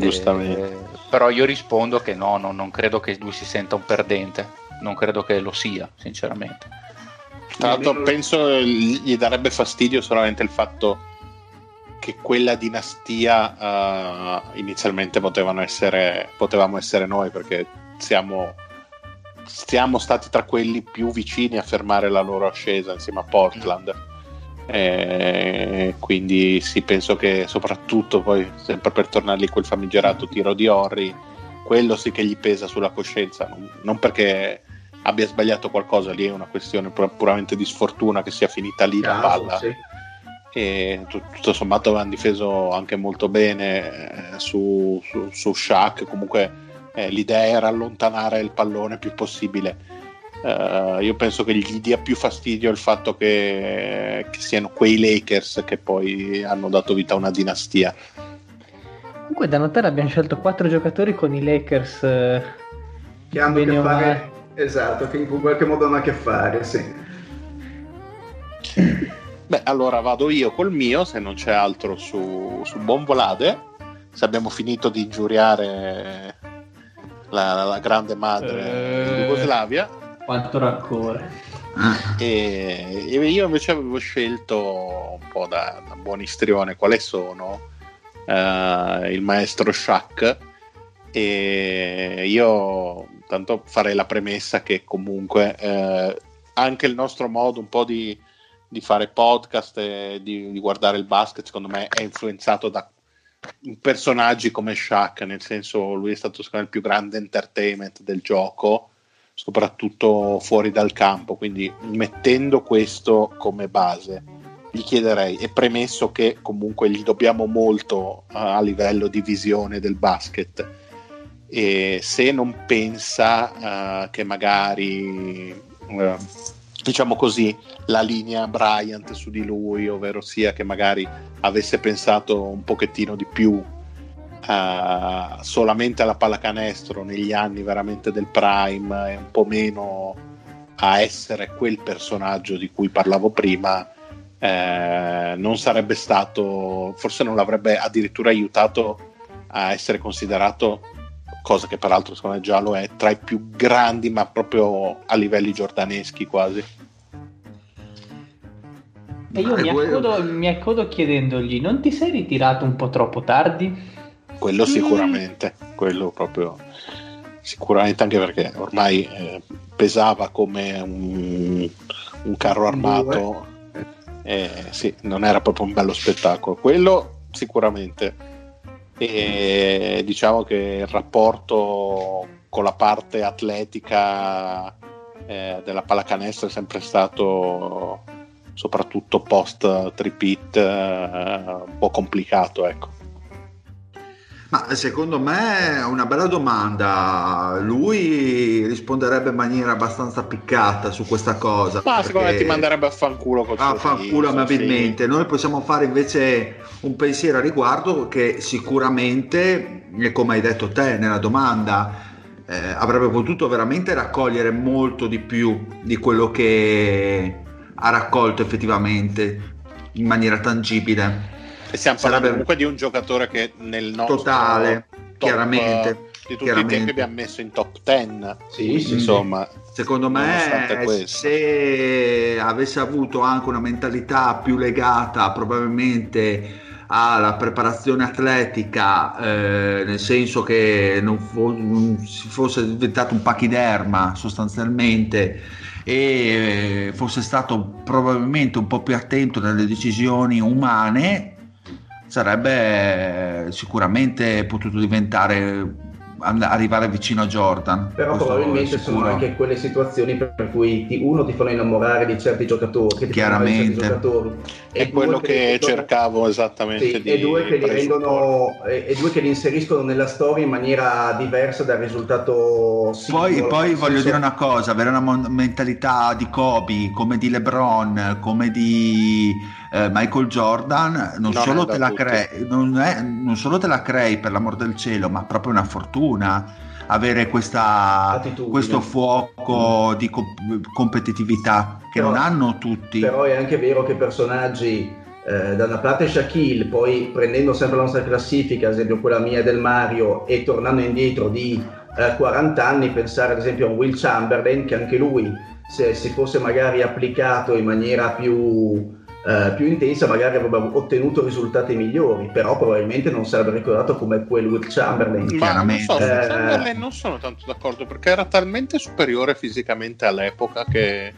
Giustamente. Eh, però io rispondo che no, no, non credo che lui si senta un perdente. Non credo che lo sia, sinceramente. Tra l'altro, penso gli darebbe fastidio solamente il fatto che quella dinastia eh, inizialmente potevano essere, potevamo essere noi perché siamo, siamo stati tra quelli più vicini a fermare la loro ascesa insieme a Portland. Eh, quindi sì, penso che soprattutto poi, sempre per tornare lì quel famigerato tiro di Horry, quello sì che gli pesa sulla coscienza, non, non perché abbia sbagliato qualcosa, lì è una questione pur- puramente di sfortuna che sia finita lì la Caso, palla. sì. E tu- tutto sommato avevano difeso anche molto bene eh, su, su, su Shaq, comunque eh, l'idea era allontanare il pallone il più possibile. Eh, io penso che gli dia più fastidio il fatto che, che siano quei Lakers che poi hanno dato vita a una dinastia. Comunque da notare abbiamo scelto quattro giocatori con i Lakers. eh, Che hanno, a bene che fare, male. Esatto, che in qualche modo hanno a che fare, sì. Beh, allora vado io col mio, se non c'è altro su, su Bonvolade. Se abbiamo finito di ingiuriare la, la grande madre Eh. di Jugoslavia. Quanto rancore. E, io invece avevo scelto un po' da, da buon istrione quale sono eh, il maestro Shaq e io tanto farei la premessa che comunque eh, anche il nostro modo un po' di, di fare podcast e di, di guardare il basket secondo me è influenzato da personaggi come Shaq nel senso lui è stato secondo me il più grande entertainment del gioco soprattutto fuori dal campo. Quindi mettendo questo come base, gli chiederei, e premesso che comunque gli dobbiamo molto eh, a livello di visione del basket, e se non pensa eh, che magari, eh, diciamo così, la linea Bryant su di lui, ovvero sia che magari avesse pensato un pochettino di più eh, solamente alla pallacanestro negli anni veramente del prime e un po' meno a essere quel personaggio di cui parlavo prima eh, non sarebbe stato forse non l'avrebbe addirittura aiutato a essere considerato cosa che peraltro secondo me già lo è tra i più grandi ma proprio a livelli giordaneschi quasi E io mi accodo, mi accodo chiedendogli: non ti sei ritirato un po' troppo tardi? Quello sicuramente quello proprio sicuramente anche perché ormai eh, pesava come un, un carro armato. eh, sì, non era proprio un bello spettacolo. Quello sicuramente. E diciamo che il rapporto con la parte atletica eh, della pallacanestro è sempre stato soprattutto post tripit un po' complicato ecco Ma secondo me è una bella domanda. Lui risponderebbe in maniera abbastanza piccata su questa cosa. Ma secondo me ti manderebbe a fanculo col a fanculo amabilmente. Noi possiamo fare invece un pensiero a riguardo che sicuramente, come hai detto te nella domanda, eh, avrebbe potuto veramente raccogliere molto di più di quello che ha raccolto effettivamente in maniera tangibile. E stiamo parlando Sarebbe- comunque di un giocatore che nel nostro Totale, top, chiaramente, eh, di tutti chiaramente. i tempi abbiamo messo in top 10. Sì, sì, Insomma, Secondo me, questo. se avesse avuto anche una mentalità più legata probabilmente alla preparazione atletica, eh, nel senso che non, fo- non si fosse diventato un pachiderma sostanzialmente e fosse stato probabilmente un po' più attento nelle decisioni umane, sarebbe sicuramente potuto diventare arrivare vicino a Jordan. Però probabilmente sono anche quelle situazioni per cui ti- uno ti fanno innamorare di certi giocatori, che ti di certi Chiaramente. giocatori, è quello che rendono- cercavo esattamente sì, di e due che li rendono e, e due che li inseriscono nella storia in maniera diversa dal risultato Poi, singolo. poi Nel voglio dire una cosa, avere una mentalità di Kobe, come di LeBron, come di eh, Michael Jordan, non Non solo, te la crei, non, è- non solo te la crei per l'amor del cielo, ma proprio una fortuna avere questa, questo fuoco di co- competitività che Però- non hanno tutti. Però è anche vero che personaggi eh, da una parte Shaquille, poi prendendo sempre la nostra classifica, ad esempio quella mia del Mario, e tornando indietro di eh, 40 anni, pensare ad esempio a Will Chamberlain, che anche lui, se si fosse magari applicato in maniera più, eh, più intensa, magari avrebbe ottenuto risultati migliori, però probabilmente non sarebbe ricordato come quel Will Chamberlain. Ma non Chiaramente. so, Eh, Chamberlain non sono tanto d'accordo perché era talmente superiore fisicamente all'epoca che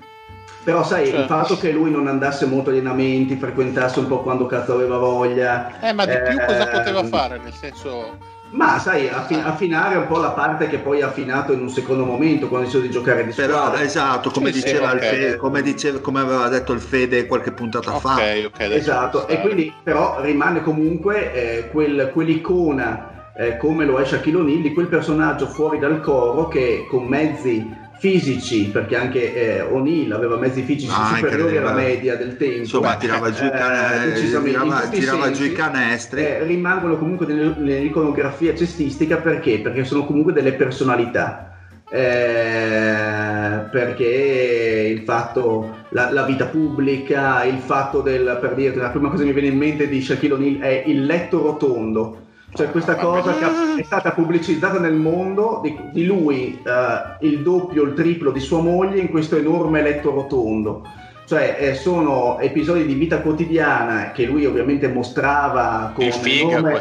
Però sai, Cioè- il fatto che lui non andasse molto agli allenamenti, frequentasse un po' quando cazzo aveva voglia, eh, ma di più cosa Ehm, poteva fare? Nel senso, Ma sai, affi- affinare un po' la parte che poi ha affinato in un secondo momento quando deciso di giocare di Però squadra. esatto, come, Sì, sì, diceva il ok. Fede- come, diceva- come aveva detto il Fede qualche puntata fa. ok, Esatto, e quindi però rimane comunque eh, quel- quell'icona eh, come lo è Shaquille O'Neal di quel personaggio fuori dal coro che con mezzi fisici, perché anche eh, O'Neal aveva mezzi fisici Ah, superiori alla media del tempo. Insomma, tirava giù, i cane- Eh, tirava, tirava giù i sensi. canestri. eh, rimangono comunque nell'iconografia cestistica perché? Perché sono comunque delle personalità. Eh, perché il fatto, la, la, vita pubblica, il fatto del, per dirti, la prima cosa che mi viene in mente di Shaquille O'Neal è il letto rotondo. Cioè questa cosa che è stata pubblicizzata nel mondo di, di lui, uh, il doppio, il triplo di sua moglie in questo enorme letto rotondo. Cioè eh, sono episodi di vita quotidiana che lui ovviamente mostrava con, enorme,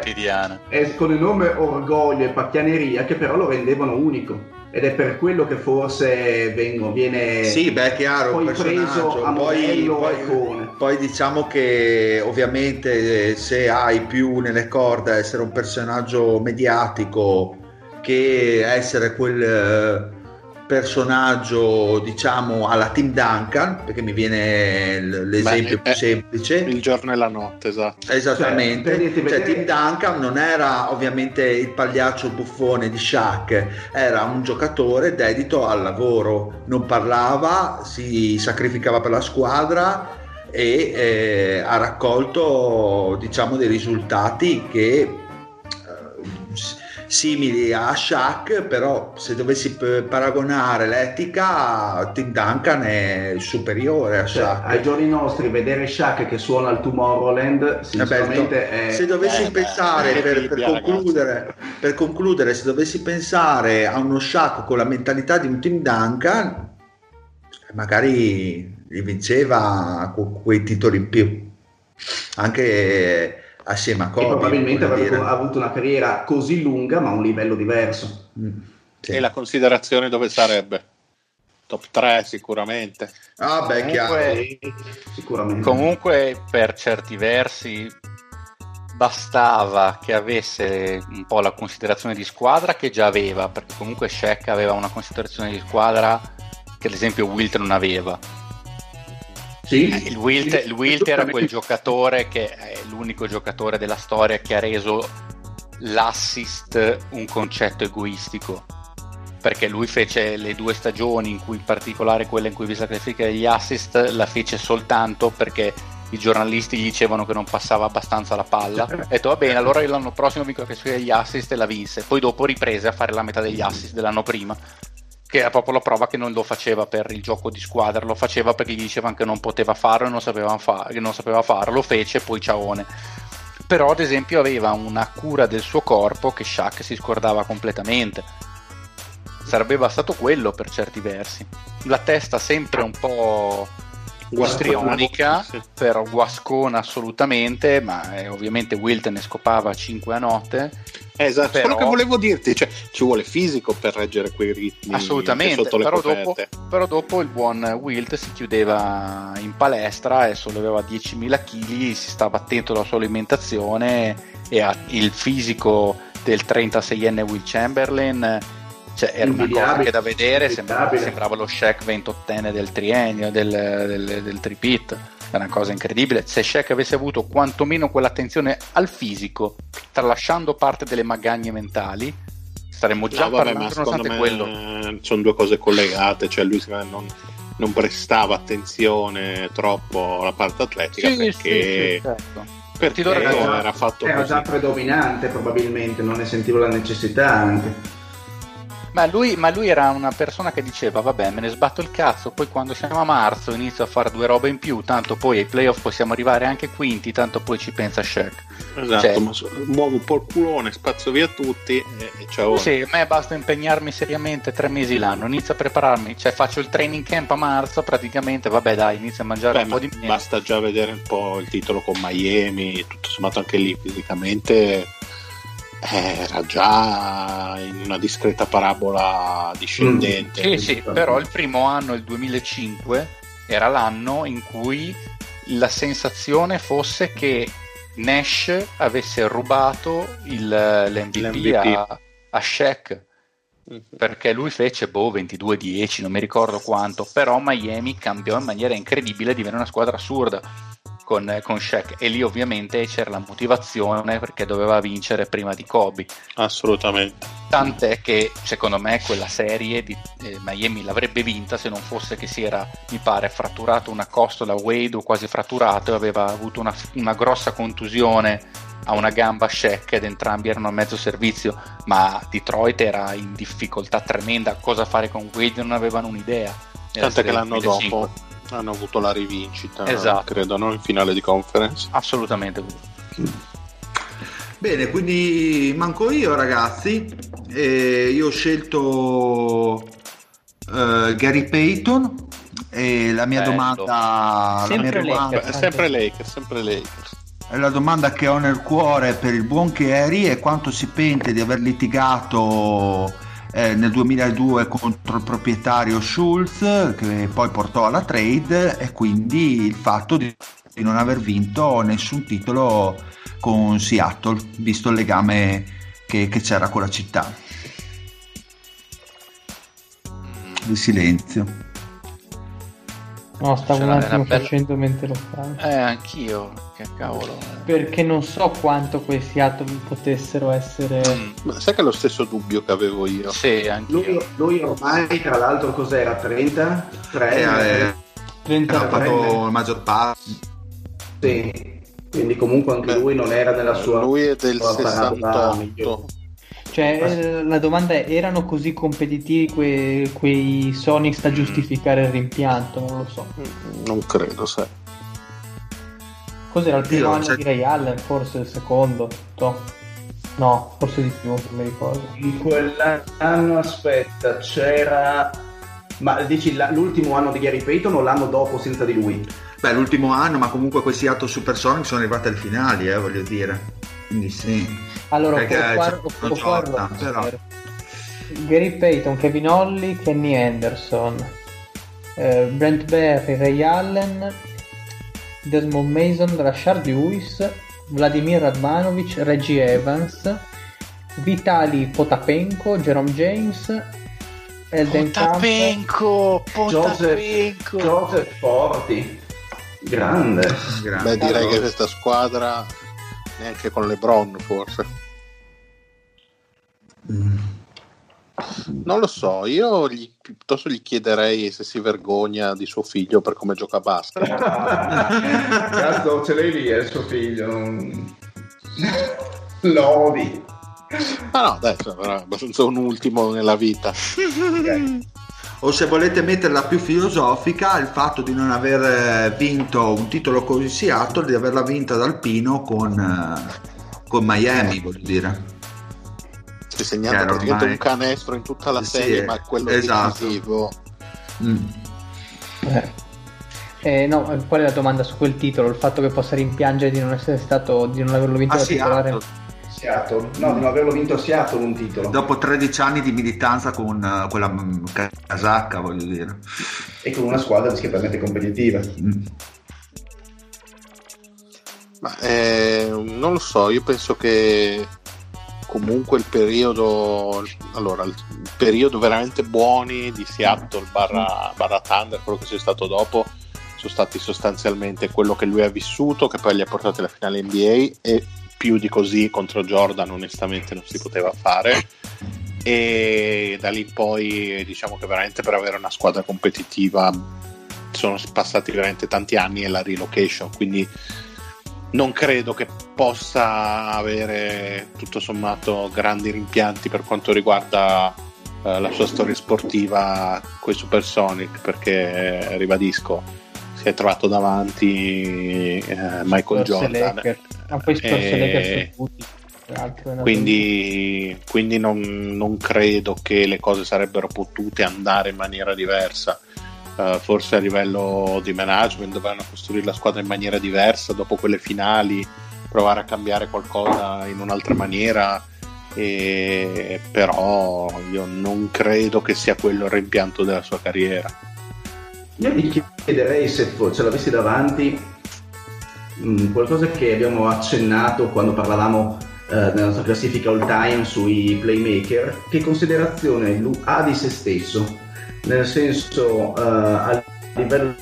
eh, con enorme orgoglio e pacchianeria che però lo rendevano unico ed è per quello che forse vengo, viene sì, beh, chiaro, poi preso a poi, poi, poi, diciamo che ovviamente se hai più nelle corde essere un personaggio mediatico che essere quel personaggio diciamo alla Tim Duncan perché mi viene l'esempio Beh, più semplice. il giorno e la notte esatto. Esattamente. Cioè, cioè, Tim Duncan non era ovviamente il pagliaccio buffone di Shaq era un giocatore dedito al lavoro. Non parlava si sacrificava per la squadra e eh, ha raccolto diciamo dei risultati che simili a Shaq, però se dovessi paragonare l'etica, Tim Duncan è superiore a cioè, Shaq. Cioè, ai giorni nostri vedere Shaq che suona al Tomorrowland, sinceramente è... Se dovessi eh, pensare, per, per, concludere, per, concludere, se dovessi pensare a uno Shaq con la mentalità di un Tim Duncan, magari gli vinceva quei titoli in più. Anche assieme a Kobe. E probabilmente avrebbe avuto una carriera così lunga ma a un livello diverso. Mm, sì. E la considerazione dove sarebbe? Top 3 sicuramente. Ah beh, comunque, sicuramente. Comunque per certi versi bastava che avesse un po' la considerazione di squadra che già aveva, perché comunque Shaq aveva una considerazione di squadra che ad esempio Wilt non aveva sì. Eh, il Wilt, il Wilt era quel giocatore che è l'unico giocatore della storia che ha reso l'assist un concetto egoistico. Perché lui fece le due stagioni in cui in particolare quella in cui vi sacrifica gli assist la fece soltanto perché i giornalisti gli dicevano che non passava abbastanza la palla. Ha detto va bene allora l'anno prossimo vi classifica gli assist e la vinse. Poi dopo riprese a fare la metà degli assist dell'anno prima che era proprio la prova che non lo faceva per il gioco di squadra, lo faceva perché gli dicevano che non poteva farlo e non fa- non sapeva farlo, lo fece poi ciaone. Però ad esempio aveva una cura del suo corpo che Shaq si scordava completamente. Sarebbe bastato quello per certi versi. La testa sempre un po' guastrionica, sì. però guascona assolutamente, ma eh, ovviamente Wilt ne scopava 5 a notte Esatto, però... quello che volevo dirti, cioè, ci vuole fisico per reggere quei ritmi. Assolutamente, però dopo, però dopo, il buon Wilt si chiudeva in palestra e sollevava 10.000 kg, si stava attento alla sua alimentazione e il fisico del 36enne Will Chamberlain. Cioè, era una cosa che da vedere sembrava, sembrava lo Shaq 28enne del triennio, del, del, del tripit è una cosa incredibile. Se Shaq avesse avuto quantomeno quell'attenzione al fisico, tralasciando parte delle magagne mentali, staremmo già no, vabbè, parlando nonostante quello. Sono due cose collegate, cioè lui non, non prestava attenzione troppo alla parte atletica sì, perché... Sì, sì, certo. Perché era, già, era fatto era già predominante probabilmente, non ne sentivo la necessità anche. Ma lui, ma lui, era una persona che diceva: Vabbè, me ne sbatto il cazzo. Poi quando siamo a marzo inizio a fare due robe in più. Tanto poi ai playoff possiamo arrivare anche quinti. Tanto poi ci pensa Shaq. Esatto, cioè, ma muovo un po' il culone, spazio via tutti e, e ciao. Sì, a me basta impegnarmi seriamente tre mesi l'anno. Inizio a prepararmi, cioè faccio il training camp a marzo praticamente. Vabbè, dai, inizio a mangiare Beh, un po' di miele. Basta già vedere un po' il titolo con Miami. Tutto sommato, anche lì fisicamente era già in una discreta parabola discendente. Mm. Sì, sì, però il primo anno, il 2005, era l'anno in cui la sensazione fosse che Nash avesse rubato il, l'MVP, l'MVP. A, a Shaq mm-hmm. perché lui fece boh 22-10 non mi ricordo quanto però Miami cambiò in maniera incredibile divenne una squadra assurda con, con Shaq e lì ovviamente c'era la motivazione perché doveva vincere prima di Kobe. Assolutamente. Tant'è che secondo me quella serie di eh, Miami l'avrebbe vinta se non fosse che si era, mi pare, fratturato una costola Wade o quasi fratturato e aveva avuto una, una grossa contusione a una gamba Shaq ed entrambi erano a mezzo servizio, ma Detroit era in difficoltà tremenda. Cosa fare con Wade non avevano un'idea. Tant'è che l'anno 2005. dopo hanno avuto la rivincita, Esatto. credo, no? in finale di conference. Assolutamente. Bene, quindi manco io ragazzi, e io ho scelto eh, Gary Payton e la mia Bello. domanda, la mia Sempre domanda sempre Lakers, sempre Lakers. la domanda che ho nel cuore per il buon Gary è quanto si pente di aver litigato eh, nel 2002 contro il proprietario Schulz che poi portò alla trade e quindi il fatto di, di non aver vinto nessun titolo con Seattle visto il legame che, che c'era con la città. Di silenzio No, stavo un attimo bella- facendo mentre lo fai. Eh, anch'io. Che cavolo. Perché non so quanto quei Seattle potessero essere. Mm, Ma sai che è lo stesso dubbio che avevo io? Sì, anch'io. Lui, lui ormai, tra l'altro, cos'era? 30? 3? Eh, 30 ha fatto il maggior parte Sì. Quindi comunque anche Beh, lui non era nella sua... Lui è del sua parata 68. Cioè, eh, la domanda è: erano così competitivi que- quei Sonics da giustificare il rimpianto? Non lo so. Non credo, sai. Cos'era il primo Io, anno cioè- di Ray Allen? Forse il secondo? No, no forse di più, non mi ricordo. In quell'anno, aspetta, c'era... Ma dici la- l'ultimo anno di Gary Payton o l'anno dopo senza di lui? Beh, l'ultimo anno, ma comunque quei Seattle Supersonics sono arrivati alle finali, eh, voglio dire. Quindi sì. Allora, Perché far Jordan, però. Gary Payton, Kevin Holly, Kenny Anderson, eh, Brent Berry, Ray Allen, Desmond Mason, Rashard Lewis, Vladimir Radmanovic, Reggie Evans, Vitali Potapenko, Jerome James, Elden Potapenko, Joseph, Potapenko. Joseph Forti. Grande. Grande. Beh, direi Allora. che questa squadra, neanche con LeBron forse. Mm. Non lo so, io gli- piuttosto gli chiederei se si vergogna di suo figlio per come gioca a basket. Cazzo, ce l'hai lì, è il suo figlio. non- Lodi. Ma no, dai, sarà abbastanza un ultimo nella vita. O se volete metterla più filosofica, il fatto di non aver eh, vinto un titolo il Seattle, di averla vinta dal Pino con, eh, con Miami, voglio dire. Si è segnato Chiaro, praticamente ormai. un canestro in tutta la Sì, serie, eh, ma quello esatto. decisivo. Mm. Eh. Eh, no, qual è la domanda su quel titolo? Il fatto che possa rimpiangere di non essere stato, di non averlo vinto A da titolare? Seattle, Seattle. No, di non averlo vinto a Seattle un titolo. dopo 13 anni di militanza con eh, quella mm, casacca, voglio dire. E con una squadra discretamente competitiva. Mm. Ma eh, non lo so, io penso che comunque il periodo allora il periodo veramente buoni di Seattle barra, barra Thunder, quello che c'è stato dopo sono stati sostanzialmente quello che lui ha vissuto, che poi gli ha portato alla finale NBA e più di così contro Jordan onestamente non si poteva fare. E da lì in poi diciamo che veramente per avere una squadra competitiva sono passati veramente tanti anni e la relocation quindi non credo che possa avere tutto sommato grandi rimpianti per quanto riguarda eh, la sua storia sportiva con i Supersonic perché eh, ribadisco è trovato davanti eh, Michael Jordan Lakers. Ah, poi Spurs e Eh, Lakers tutti. quindi, quindi non, non credo che le cose sarebbero potute andare in maniera diversa. Eh, forse a livello di management dovranno costruire la squadra in maniera diversa dopo quelle finali, provare a cambiare qualcosa in un'altra maniera. E, però io non credo che sia quello il rimpianto della sua carriera. Io gli chiederei se ce l'avessi davanti mh, qualcosa che abbiamo accennato quando parlavamo eh, nella nostra classifica all time sui playmaker, che considerazione ha di se stesso, nel senso eh, a livello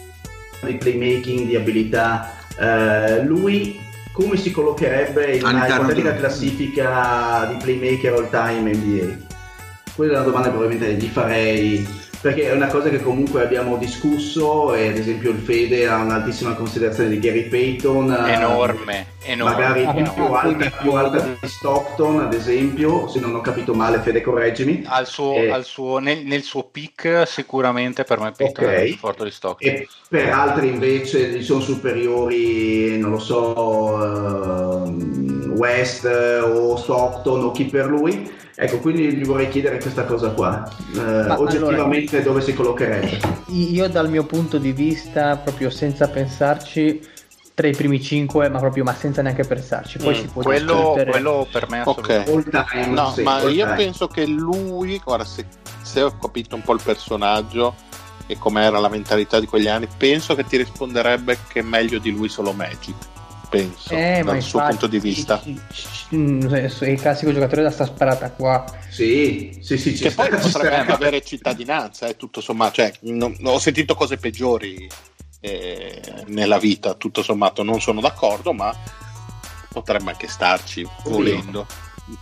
di playmaking, di abilità Eh, lui come si collocherebbe in una classifica di playmaker all time NBA? Quella è una domanda che probabilmente gli farei perché è una cosa che comunque abbiamo discusso e ad esempio il Fede ha un'altissima considerazione di Gary Payton eh, Enorme, enorme. magari Ah, più, no, alta, più alta di Stockton ad esempio se non ho capito male Fede correggimi Al suo, Eh. al suo- nel, nel suo peak sicuramente per me Peyton Ok. è più forte di Stockton. e per altri invece gli sono superiori non lo so ehm, West eh, o Stockton o chi per lui ecco quindi gli vorrei chiedere questa cosa qua Eh, oggettivamente dove si collocherebbe Io dal mio punto di vista, proprio senza pensarci, tra i primi 5, ma proprio ma senza neanche pensarci. Poi Mm, si può quello, discutere. quello per me è Ok. assolutamente. all time No, sì, ma io time. penso che lui, guarda, se, se ho capito un po' il personaggio e com'era la mentalità di quegli anni, penso che ti risponderebbe che è meglio di lui solo Magic. Penso, Eh, dal suo infatti, punto di vista. sì, mm, è il classico giocatore da sta sparata qua. sì sì sì Che poi potrebbe sta. anche avere cittadinanza, eh, tutto sommato. Cioè, non- ho sentito cose peggiori eh, nella vita, tutto sommato. Non sono d'accordo, ma potrebbe anche starci volendo.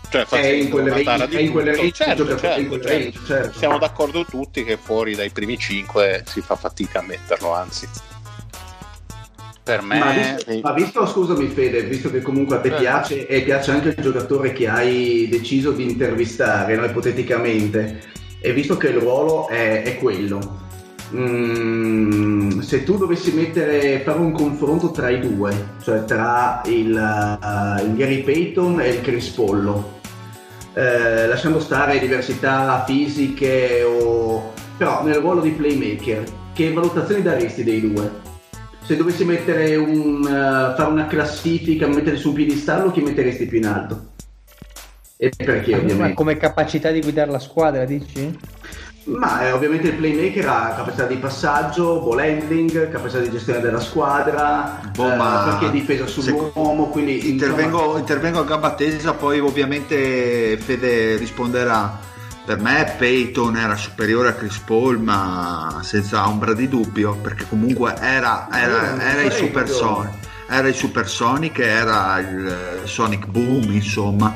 Cioè, è in facendo quelle range, è Certo, è certo, certo. certo. Siamo d'accordo tutti che fuori dai primi 5 si fa fatica a metterlo, anzi. Per me, Ma visto, ma visto, scusami Fede, visto che comunque a te Eh. piace e piace anche il giocatore che hai deciso di intervistare, no, ipoteticamente, e visto che il ruolo è, è quello, mm, se tu dovessi mettere, fare un confronto tra i due, cioè tra il, uh, il Gary Payton e il Chris Pollo, eh, lasciando stare diversità fisiche o... però nel ruolo di playmaker, che valutazioni daresti dei due? Se dovessi mettere un, eh, fare una classifica, mettere su un piedistallo, chi metteresti più in alto? E perché Ma ovviamente? come capacità di guidare la squadra, dici? Ma eh, ovviamente il playmaker ha capacità di passaggio, ball handling, capacità di gestione della squadra, Boh, eh, ma perché difesa sull'uomo, quindi Intervengo, intervengo a gamba tesa, poi ovviamente Fede risponderà. Per me Peyton era superiore a Chris Paul, ma senza ombra di dubbio, perché comunque era, era, Eh, era il parecchio. Supersonic, era il Supersonic, era il eh, Sonic Boom, insomma.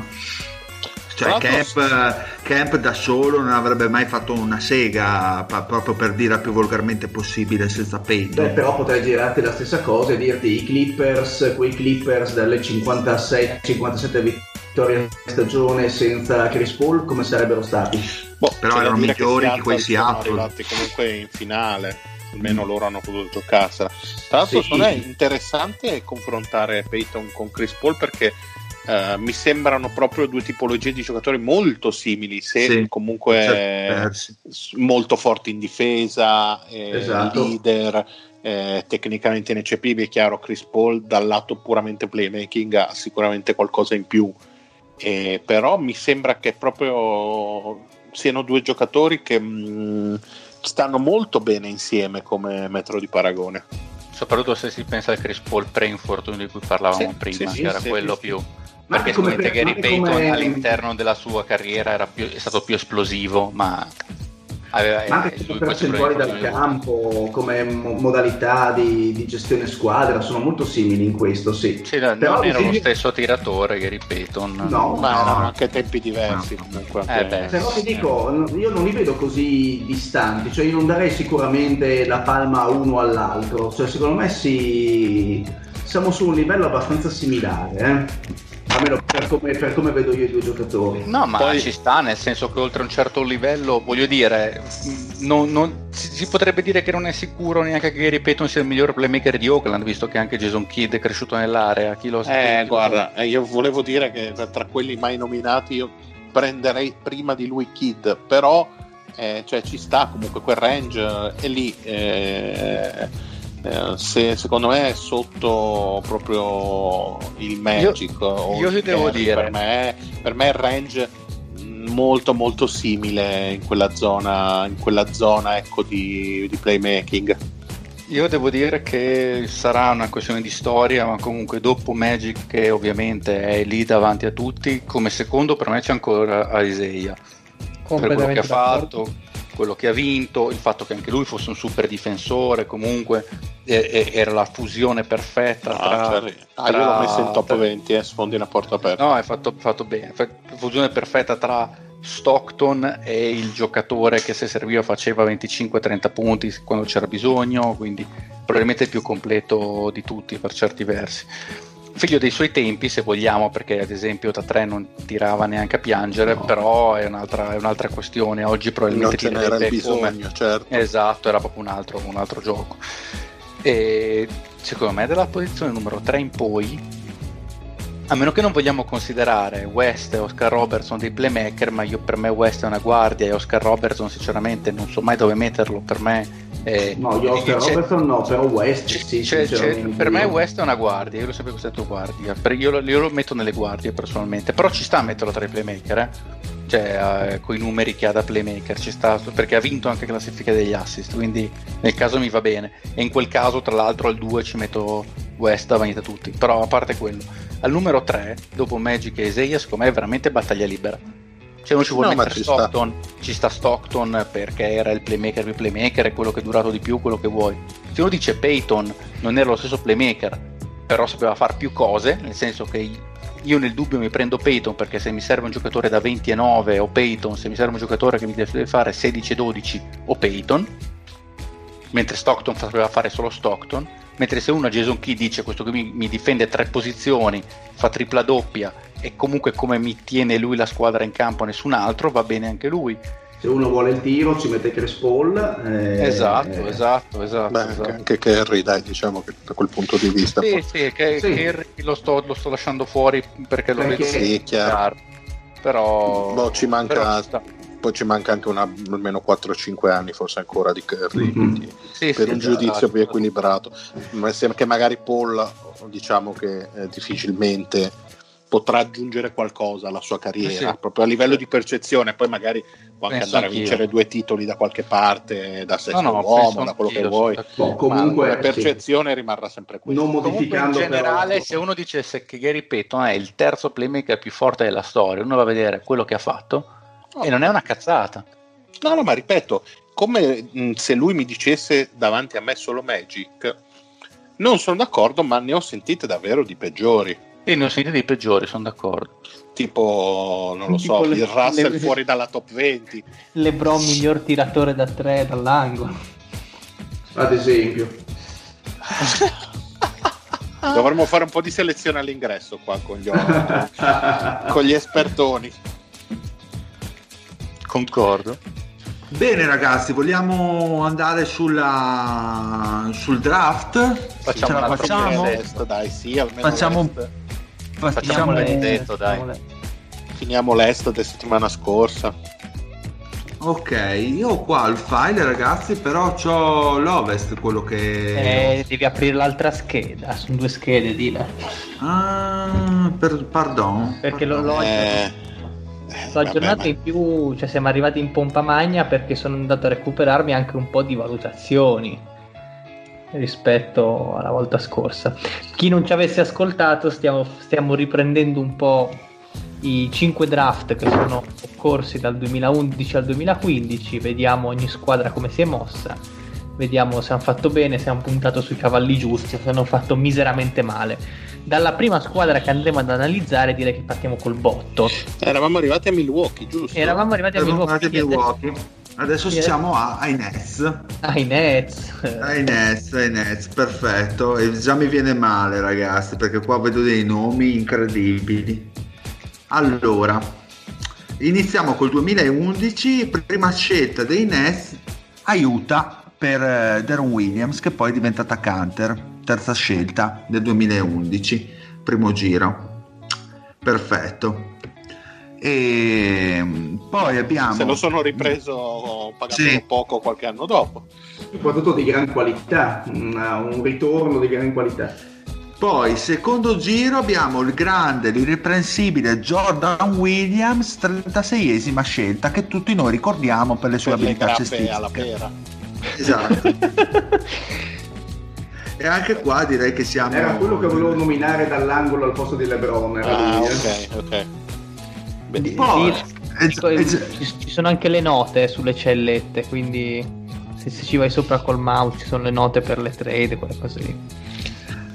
Cioè Camp, Camp da solo non avrebbe mai fatto una sega, pa- proprio per dire più volgarmente possibile, senza Peyton. Beh, però potrei girarti la stessa cosa e dirti i Clippers, quei Clippers dalle 56-57 vittorie a stagione senza Chris Paul, come sarebbero stati? Boh, Però erano migliori di quei sono Seattle. arrivati comunque in finale almeno loro hanno potuto giocarsela tra l'altro Sì. è interessante confrontare Peyton con Chris Paul perché eh, mi sembrano proprio due tipologie di giocatori molto simili se Sì, comunque certo, molto forti in difesa eh, Esatto. leader eh, tecnicamente ineccepibili è chiaro Chris Paul dal lato puramente playmaking ha sicuramente qualcosa in più eh, però mi sembra che proprio siano due giocatori che mh, stanno molto bene insieme come metro di paragone. soprattutto se si pensa al Chris Paul pre-infortunio di cui parlavamo Sì, prima, sì, che era sì, quello sì, più... Ma Perché come sicuramente per- Gary ma Payton come- all'interno della sua carriera era più- è stato più esplosivo, ma aveva Ma anche eh, lui questo percentuali dal campo, come mo- modalità di, di gestione squadra, sono molto simili in questo, sì. Sì, no, Però, non era lo stesso tiratore Gary Payton. No, Ma No. erano anche tempi diversi comunque. Eh beh. Però ti dico, io non li vedo così distanti, cioè io non darei sicuramente la palma uno all'altro, cioè secondo me si... siamo su un livello abbastanza similare, eh? Almeno per come, per come vedo io i due giocatori. No, ma Poi- ci sta, nel senso che oltre un certo livello, voglio dire, non- non- si, si potrebbe dire che non è sicuro neanche che Gary Payton sia il miglior playmaker di Oakland, visto che anche Jason Kidd è cresciuto nell'area. Chi lo sa? Eh, guarda, eh, io volevo dire che tra- quelli mai nominati io prenderei prima di lui Kid, però eh, cioè, ci sta comunque quel range eh, è lì. eh, eh, se, secondo me è sotto proprio il Magic. io il ti devo dire- Per me, per me il range mh, molto molto simile in quella zona, in quella zona ecco, di, di playmaking. Io devo dire che sarà una questione di storia, ma comunque dopo Magic, che ovviamente è lì davanti a tutti, come secondo per me c'è ancora Isaiah. Per quello che ha fatto, quello che ha vinto, il fatto che anche lui fosse un super difensore, comunque eh, era la fusione perfetta. Ah, tra, cioè, ah, io l'ho messo in top 20, eh, sfondi una porta aperta. No, è fatto, fatto bene, fusione perfetta tra Stockton è il giocatore che se serviva faceva 25-30 punti quando c'era bisogno, quindi probabilmente il più completo di tutti per certi versi. Figlio dei suoi tempi, se vogliamo, perché ad esempio da tre non tirava neanche a piangere, no. però è un'altra, è un'altra, questione. Oggi probabilmente non ce n'era bisogno, come... certo. Esatto, era proprio un altro, un altro gioco. E secondo me dalla posizione numero 3 in poi a meno che non vogliamo considerare West e Oscar Robertson dei playmaker, ma io per me West è una guardia e Oscar Robertson sinceramente non so mai dove metterlo, per me... Eh, no, io Oscar Robertson no, però West c- sì, c'è, c'è, per me West è una guardia, io l'ho sempre considerato guardia, io lo, io lo, metto nelle guardie personalmente, però ci sta a metterlo tra i playmaker, eh? cioè eh, con i numeri che ha da playmaker, ci sta, perché ha vinto anche classifica degli assist, quindi nel caso mi va bene, e in quel caso tra l'altro al 2 ci metto West davanti a tutti, però a parte quello al numero 3, dopo Magic e Isaiah, secondo me è veramente battaglia libera. Cioè non ci vuole no, mettere ci Stockton, sta. ci sta Stockton perché era il playmaker più playmaker, è quello che è durato di più, quello che vuoi. Se uno dice Peyton non era lo stesso playmaker, però sapeva fare più cose, nel senso che io nel dubbio mi prendo Peyton perché se mi serve un giocatore da 20 e 9 o Peyton, se mi serve un giocatore che mi deve fare 16 e 12 o Peyton, mentre Stockton sapeva fare solo Stockton, mentre se uno a Jason Key dice questo qui mi, mi, difende tre posizioni, fa tripla doppia e comunque come mi tiene lui la squadra in campo nessun altro, va bene anche lui. Se uno vuole il tiro ci mette Chris Paul. Eh, esatto, eh. esatto, esatto, Beh, esatto. Anche Kerry, dai, diciamo che da quel punto di vista. Sì, sì, che, sì. Kerry lo sto, lo sto, lasciando fuori perché lo perché... vedo sì, chiaro. Però... Boh, ci manca poi ci manca anche una, almeno 4-5 anni forse ancora di Curry mm-hmm. sì, per sì, un giudizio esatto. più equilibrato ma sembra che magari Paul diciamo che eh, difficilmente potrà aggiungere qualcosa alla sua carriera sì. proprio a livello di percezione poi magari può anche penso andare anch'io. a vincere due titoli da qualche parte da sesto no, no, uomo da quello che vuoi no, comunque la percezione rimarrà sempre questa non modificando in generale però... se uno dicesse che Gary Payton è il terzo playmaker più forte della storia uno va a vedere quello che ha fatto No. E non è una cazzata. No, no, ma ripeto, come mh, se lui mi dicesse davanti a me solo Magic, non sono d'accordo, ma ne ho sentite davvero di peggiori. E ne ho sentite di peggiori, sono d'accordo. Tipo, non lo tipo so, le, il Russell le, fuori dalla top 20. Lebron miglior tiratore da 3 dall'angolo. Ad esempio. Dovremmo fare un po' di selezione all'ingresso qua con gli, con gli espertoni. Concordo. Bene ragazzi, vogliamo andare sulla, sul draft? Facciamo Ce la facciamo? Test, dai, sì, facciamo, l'est. Facciamo l'est, dai. Finiamo l'est della settimana scorsa. Ok, io ho qua il file ragazzi, però ho l'ovest, quello che... Eh, devi aprire l'altra scheda, sono due schede, dile. Ah, per, pardon. Perché pardon. l'ho... Eh Sto aggiornato in più, cioè siamo arrivati in pompa magna perché sono andato a recuperarmi anche un po' di valutazioni rispetto alla volta scorsa. Chi non ci avesse ascoltato, stiamo, stiamo riprendendo un po' i 5 draft che sono occorsi dal 2011 al 2015, vediamo ogni squadra come si è mossa, vediamo se hanno fatto bene, se hanno puntato sui cavalli giusti, se hanno fatto miseramente male dalla prima squadra che andremo ad analizzare direi che partiamo col botto. Eravamo arrivati a Milwaukee, giusto? Eravamo arrivati a Eravamo Milwaukee. Arrivati a Milwaukee. Adesso yeah. siamo a, ai Nets. Ai Nets. Ai Nets, ai Nets, perfetto. E già mi viene male, ragazzi, perché qua vedo dei nomi incredibili. Allora, iniziamo col 2011, prima scelta dei Nets, aiuta per uh, Darren Williams, che poi è diventata Canter terza scelta del 2011, primo giro. Perfetto. E poi abbiamo. Se lo sono ripreso pagando sì. poco qualche anno dopo. Soprattutto di gran qualità, un ritorno di gran qualità. Poi, secondo giro, abbiamo il grande, l'irreprensibile Jordan Williams, 36esima scelta, che tutti noi ricordiamo per le sue per abilità cestistiche. alla pera. Esatto. E anche qua direi che siamo. Era quello che volevo nominare dall'angolo al posto di Lebron. ah, lui, ok, ok. Beh, poi, Eh, eh, ci, sono anche le note sulle cellette, quindi se, se ci vai sopra col mouse ci sono le note per le trade, quelle cose lì.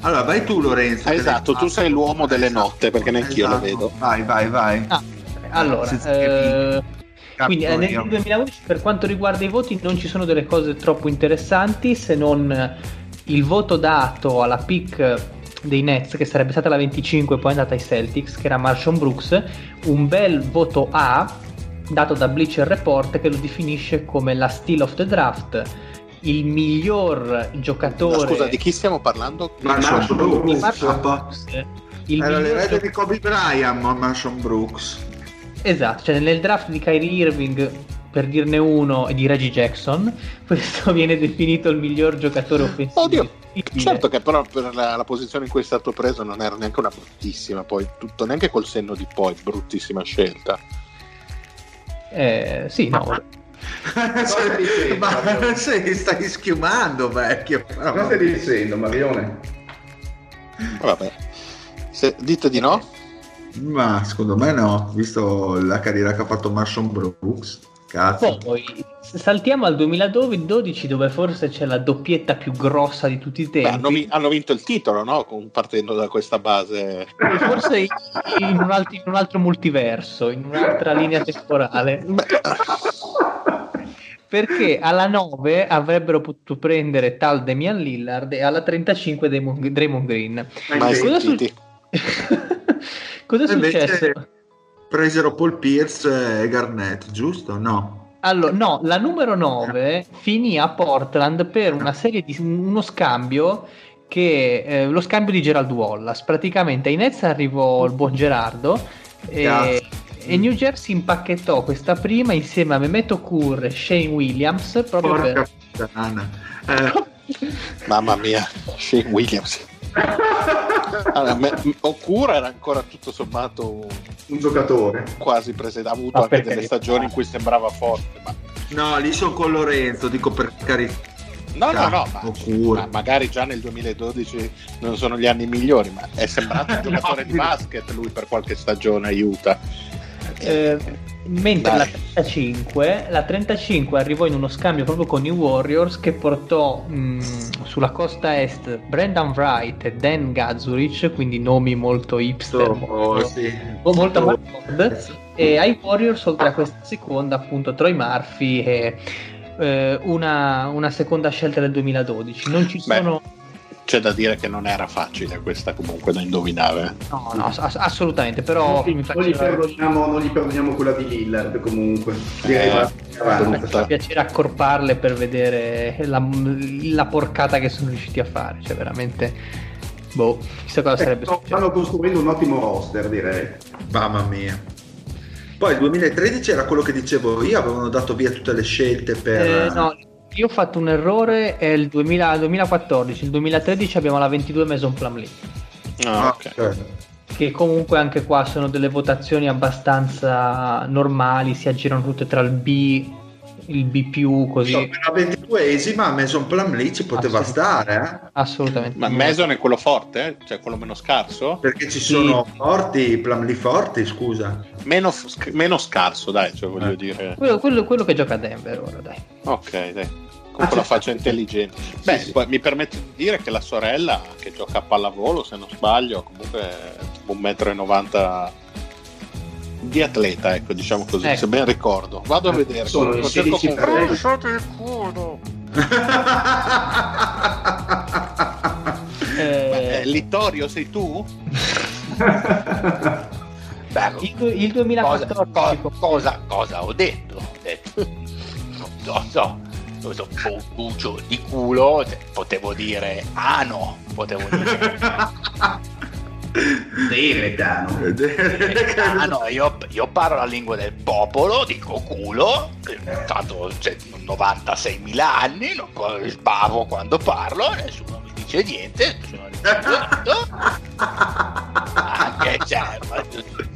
Allora, vai tu Lorenzo. che Esatto, tu sei l'uomo delle notte, perché neanch'io Esatto. lo vedo. Vai, vai, vai. Ah, allora, eh, quindi eh, nel io. 2011 per quanto riguarda i voti non ci sono delle cose troppo interessanti se non il voto dato alla pick dei Nets che sarebbe stata la 25 poi è andata ai Celtics che era Marshall Brooks un bel voto A dato da Bleacher Report che lo definisce come la steal of the draft il miglior Ma giocatore scusa, di chi stiamo parlando? Marshall Brooks. Marshall il Era le miglior rete di Kobe Bryant, ma Marshall Brooks. Esatto, cioè nel draft di Kyrie Irving, per dirne uno, e di Reggie Jackson, questo viene definito il miglior giocatore offensivo. Oddio. Certo che però per la, la posizione in cui è stato preso non era neanche una bruttissima, poi tutto neanche col senno di poi, bruttissima scelta. Eh, sì, no, vabbè. stai dicendo, ma sei, stai schiumando, vecchio. Cosa stai dicendo, Marione? Vabbè. Se, dite di no? Ma secondo me no, visto la carriera che ha fatto Marshall Brooks. Cazzo. Poi saltiamo al 2012 dove forse c'è la doppietta più grossa di tutti i Beh, tempi. hanno, vi- hanno vinto il titolo, no? Con- partendo da questa base. Forse in un, altro, in un altro multiverso, in un'altra linea temporale. Beh, Perché alla 9 avrebbero potuto prendere tal Damian Lillard e alla 35 Damon- Draymond Green. mai Cosa su-. Cosa è Invece successo? Presero Paul Pierce e Garnett, giusto? No. Allora, no, la numero 9 finì a Portland per una serie di uno scambio che eh, lo scambio di Gerald Wallace. Praticamente ai Nets arrivò il buon Gerardo e, e New Jersey impacchettò questa prima insieme a Mehmet Okur e Shane Williams proprio Porca per. Eh, Mamma mia, Shane Williams. Allora, me- Okura era ancora tutto sommato un- giocatore. quasi presente, ha avuto Ma anche delle stagioni in cui sembrava forte, ma no, lì sono con Lorenzo, dico per carità. no, no, no, ma, ma magari già nel 2012 non sono gli anni migliori, ma è sembrato un giocatore di basket lui per qualche stagione aiuta. Eh, mentre Dai. la 35, la 35 arrivò in uno scambio proprio con i Warriors che portò mh, sulla costa est Brendan Wright e Dan Gazurich, quindi nomi molto hipster, Oh, molto, sì. molto avanguardia. e ai Warriors oltre a questa seconda appunto Troy Murphy e eh, una, una seconda scelta del 2012. Non ci Beh. C'è da dire che non era facile questa comunque da indovinare. No, no, ass- assolutamente, però non, gli perdoniamo, non gli perdoniamo quella di Lillard comunque. Eh, fa piacere accorparle per vedere la, la porcata che sono riusciti a fare. Cioè, veramente, boh, chissà cosa sarebbe Ecco, successo. stanno costruendo un ottimo roster, direi. Mamma mia. Poi il 2013 era quello che dicevo io, avevano dato via tutte le scelte per... Eh, no, io ho fatto un errore. È il 2000 2014, il 2013 abbiamo la 22 Mason Plumlee. Ah, Ah, ok. Che comunque anche qua sono delle votazioni abbastanza normali. Si aggirano tutte tra il B, il B, così. So, per la 22esima Mason Plumlee ci poteva Assolutamente. stare, eh? Assolutamente. Ma Mason è quello forte, eh? cioè quello meno scarso? Perché ci sono forti, Plumlee forti, scusa. Meno, sc- meno scarso, dai, cioè voglio Eh. dire. Quello, quello- quello che gioca a Denver ora, dai. Ok, dai. Con quella faccia intelligente. Beh, sì. poi mi permetto di dire che la sorella, che gioca a pallavolo, se non sbaglio, comunque è tipo di atleta, ecco, diciamo così, Ecco. se ben ricordo. Vado a vedere. Sono lo i cerco 16 con- per- Lasciate il culo. Eh, Eh, Littorio, sei tu? Beh, il, il 2014 cosa, co- cosa, cosa ho detto? Ho detto, non so, so, non so, un bucio di culo, cioè, potevo dire ano, potevo dire Deretano. ano, io, io parlo la lingua del popolo, dico culo, eh, tanto c'è 96.000 anni, non poi sbavo quando parlo, nessuno mi dice niente, nessuno mi dice niente. Anche cioè, ma-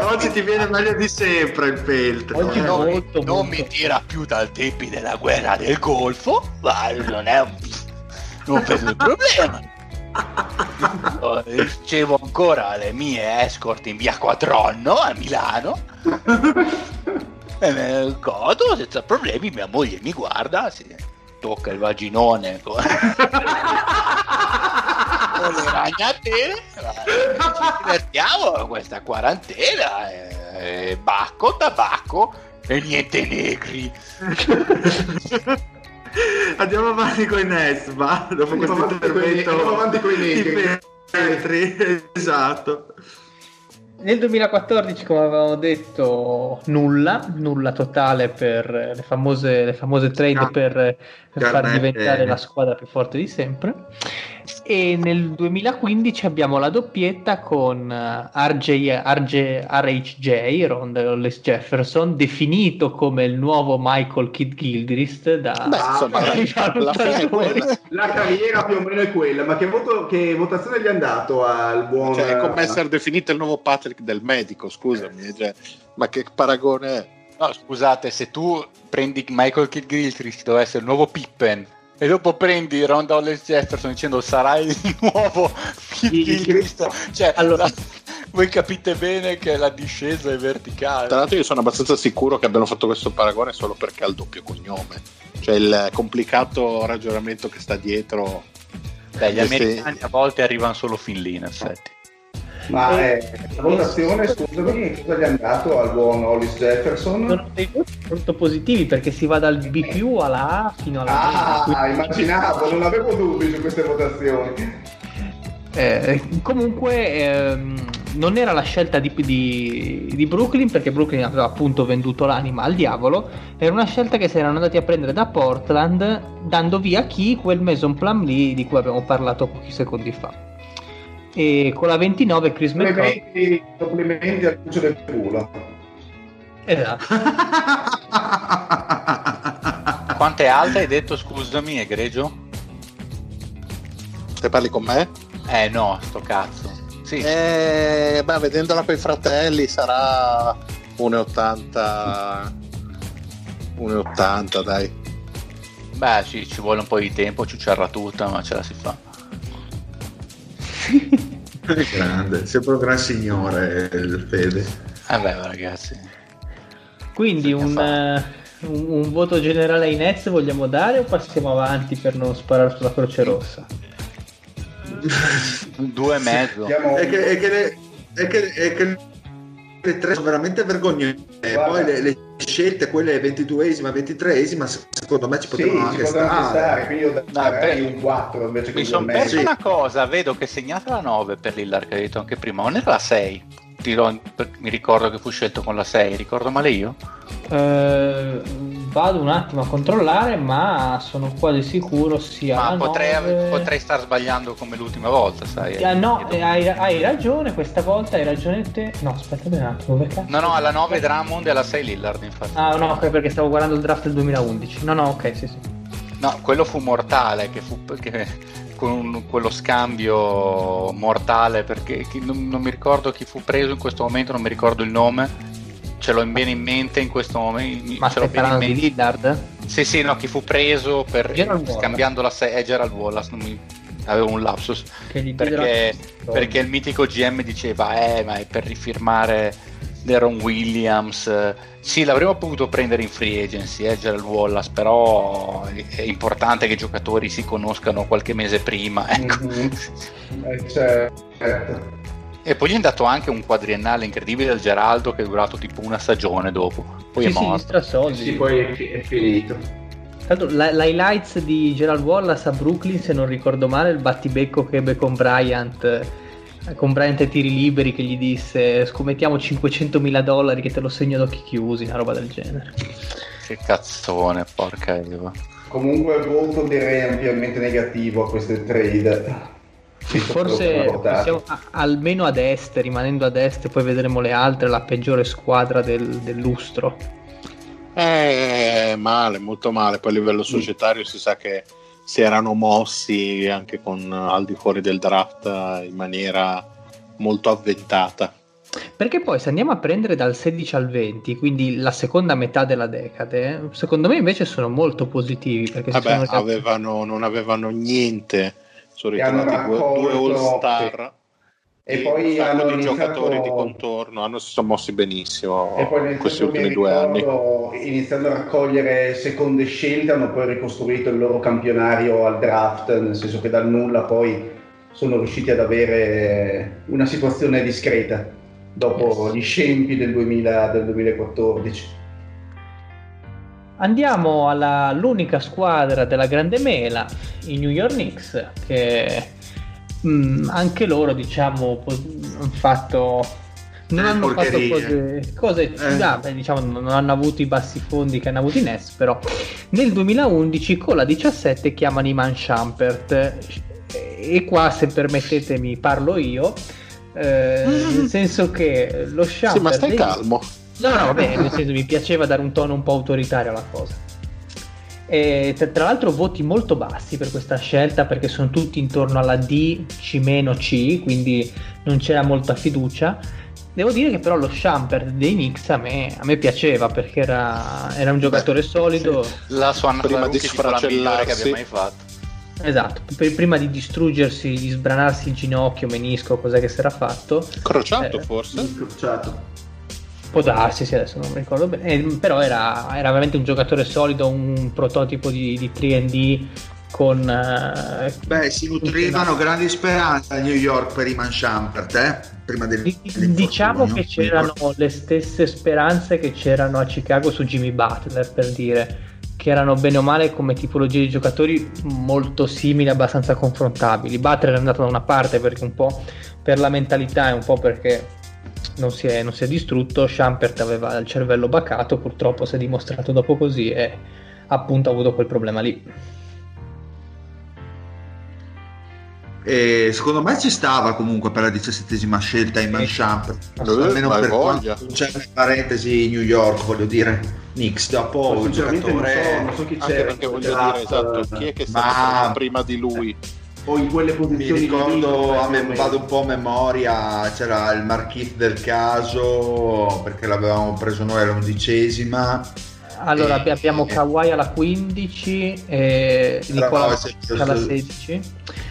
Oggi ti viene meglio di sempre il feltro. Oggi eh. no. non, molto, non molto. mi tira più dal tempi della guerra del Golfo, ma non è un, non vedo il problema. Oh, Ricevo ancora le mie escort in via Quadronno a Milano. E me godo senza problemi, mia moglie mi guarda, si tocca il vaginone con, con le ragnatele, ci divertiamo questa quarantena, e, bacco, tabacco e niente negri. Andiamo avanti con i NES, va? Dopo Andiamo questo intervento andiamo avanti coi di negri. Petri, esatto. Nel 2014, come avevamo detto, nulla, nulla totale per le famose, le famose trade Ah, per, per far diventare la squadra più forte di sempre. E nel 2015 abbiamo la doppietta con eh, RJ, RJ, RHJ, Ron Hollis Jefferson, definito come il nuovo Michael Kidd Gilchrist da Beh, insomma, dai la è quella. La carriera più o meno è quella, ma che, voto- che votazione gli hanno dato al buon... Cioè, è come essere definito il nuovo Patrick del medico, scusami. cioè, ma che paragone è? No, scusate, se tu prendi Michael Kidd Gilchrist deve essere il nuovo Pippen e dopo prendi Ron Hollis Jefferson dicendo sarai il nuovo Kidd Gilchrist, cioè Allora- la- voi capite bene che la discesa è verticale. Tra l'altro io sono abbastanza sicuro che abbiano fatto questo paragone solo perché ha il doppio cognome. Cioè il complicato ragionamento che sta dietro. Beh, gli americani a volte arrivano solo fin lì, in effetti. Ma eh, la votazione, scusami, cosa gli hanno dato al buon Hollis Jefferson? Sono dei voti molto positivi perché si va dal B più alla A fino alla Ah, A. quindi- immaginavo, non avevo dubbi su queste votazioni. Eh, comunque ehm, non era la scelta di, di- di Brooklyn perché Brooklyn aveva appunto venduto l'anima al diavolo era una scelta che si erano andati a prendere da Portland dando via chi quel Mason Plumlee di cui abbiamo parlato pochi secondi fa e con la 29 Chris McCall Complimenti, complimenti al cuccio del culo. esatto. Quanto è alta hai detto, scusami, egregio? Se parli con me? Eh no, sto cazzo. Sì, Eh, beh, vedendola con i fratelli sarà 1,80. 1,80 dai. beh, ci, ci vuole un po' di tempo, ciucciarla tutta, ma ce la si fa. È grande, sembra un gran signore il Fede. Eh beh, ragazzi. quindi un, eh, un- un voto generale ai Nets vogliamo dare o passiamo avanti per non sparare sulla croce rossa Due e mezzo. È che, è che le, è che- è che le tre sono veramente vergognose. E Guarda. poi le, le scelte, quelle 22esima, 23esima, se- secondo me ci Sì, potevano ci anche stare, stare. quindi io darei per- un 4 invece che Mi un sono perso una cosa, vedo che è segnata la 9 per Lillard, che hai detto anche prima, non era la 6. Dirò- per- mi ricordo che fu scelto con la 6, ricordo male io? Eh, vado un attimo a controllare, ma sono quasi sicuro sia Ma potrei, 9. potrei star sbagliando come l'ultima volta, sai? Ah, no, eh, hai, hai ragione, questa volta hai ragione te. No, aspetta un attimo, cazzo? No, no, alla 9 Drummond e alla 6 Lillard, infatti. Ah, no, ok, perché stavo guardando il draft del 2011. No, no, ok, sì, sì. No, quello fu mortale, che fu che- con quello scambio mortale, perché non, non mi ricordo chi fu preso in questo momento, non mi ricordo il nome, ce l'ho bene in mente in questo momento. Ma ce l'ho bene in parlando di mente. Lillard? Sì, sì, no, chi fu preso per Gerald Wallace. scambiando la 6 è Gerald Wallace, non mi- avevo un lapsus. Che gli Perché, perché il mitico GM diceva, eh, ma è per rifirmare Deron Williams. eh, Sì, l'avremmo potuto prendere in free agency, eh, Gerald Wallace, però è importante che i giocatori si conoscano qualche mese prima. Ecco. Mhm. Eh, certo. E poi gli è dato anche un quadriennale incredibile al Geraldo che è durato tipo una stagione dopo. Poi Sì, è sì, morto. strasoldi. Sì, poi è, fi- è finito. La- l'highlights di Gerald Wallace a Brooklyn, se non ricordo male, il battibecco che ebbe con Bryant, eh, con Bryant ai tiri liberi che gli disse scommettiamo 500 mila dollari che te lo segno ad occhi chiusi, una roba del genere. Che cazzone, porca Eva. Comunque il voto direi ampiamente negativo a queste trade. Che Forse possiamo, a- almeno ad est, rimanendo ad est, poi vedremo le altre, la peggiore squadra del, del lustro. Eh, male, molto male. Poi a livello societario si sa che si erano mossi anche con al di fuori del draft eh, in maniera molto avventata. Perché poi se andiamo a prendere dal 16 al 20, quindi la seconda metà della decade, secondo me invece sono molto positivi perché Vabbè, sono avevano, non avevano niente. Sono E hanno ritornati due, due raccolto- all-star. E poi un sacco hanno di iniziato- giocatori di contorno hanno, si sono mossi benissimo E poi in questi ultimi due anni. iniziando a raccogliere seconde scelte, hanno poi ricostruito il loro campionario al draft, nel senso che dal nulla poi sono riusciti ad avere una situazione discreta dopo gli scempi del, 2000 del 2014. Andiamo all'unica squadra della Grande Mela, i New York Knicks, che mm, anche loro, diciamo, po- hanno fatto. Non hanno fatto porcherie. cose, cose Eh. ah, beh, diciamo, non hanno avuto i bassi fondi che hanno avuto i Nets, però nel 2011 con la 17 chiamano i Man Shumpert e qua se permettetemi parlo io, eh, nel senso che lo Shumpert Sì, ma stai dei- calmo. No, no, vabbè, nel senso mi piaceva dare un tono un po' autoritario alla cosa. E tra, tra l'altro voti molto bassi per questa scelta perché sono tutti intorno alla D, C-C, quindi non c'era molta fiducia. Devo dire che però lo Shumpert dei Knicks a me, a me piaceva perché era, era un giocatore solido. La sua Prima di migliore che sfracellarsi. abbia mai fatto. Esatto, per- prima di distruggersi, di sbranarsi il ginocchio, menisco, cos'è che si era fatto. Crociato Eh, forse? Incrociato. Può darsi, sì, adesso non mi ricordo bene. Eh, però era, era veramente un giocatore solido, un prototipo di, di 3D con... eh, Beh, si nutrivano grandi speranze a New York per i Man Shumpert, eh? Prima del, di- diciamo che c'erano le stesse speranze che c'erano a Chicago su Jimmy Butler, per dire, che erano bene o male come tipologie di giocatori molto simili, abbastanza confrontabili. Butler è andato da una parte perché un po' per la mentalità e un po' perché non si è, non si è distrutto. Shumpert aveva il cervello bacato, purtroppo si è dimostrato dopo così e appunto ha avuto quel problema lì. E secondo me ci stava comunque per la diciassettesima scelta in Man. Eh, Almeno per voglia. quanto c'è in parentesi New York, voglio dire. Knicks dopo Poi, il sinceramente non so, giocatore non so chi Anche c'era. perché voglio dire, esatto, chi è che Ma- prima di lui? O in quelle mi posizioni di ricordo, lì, a me, vado un po' a memoria, c'era il Marquis del caso perché l'avevamo preso noi all'undicesima. Allora Eh, abbi- abbiamo eh. Kawhi alla 15 e Nicola sì, alla sì. 16.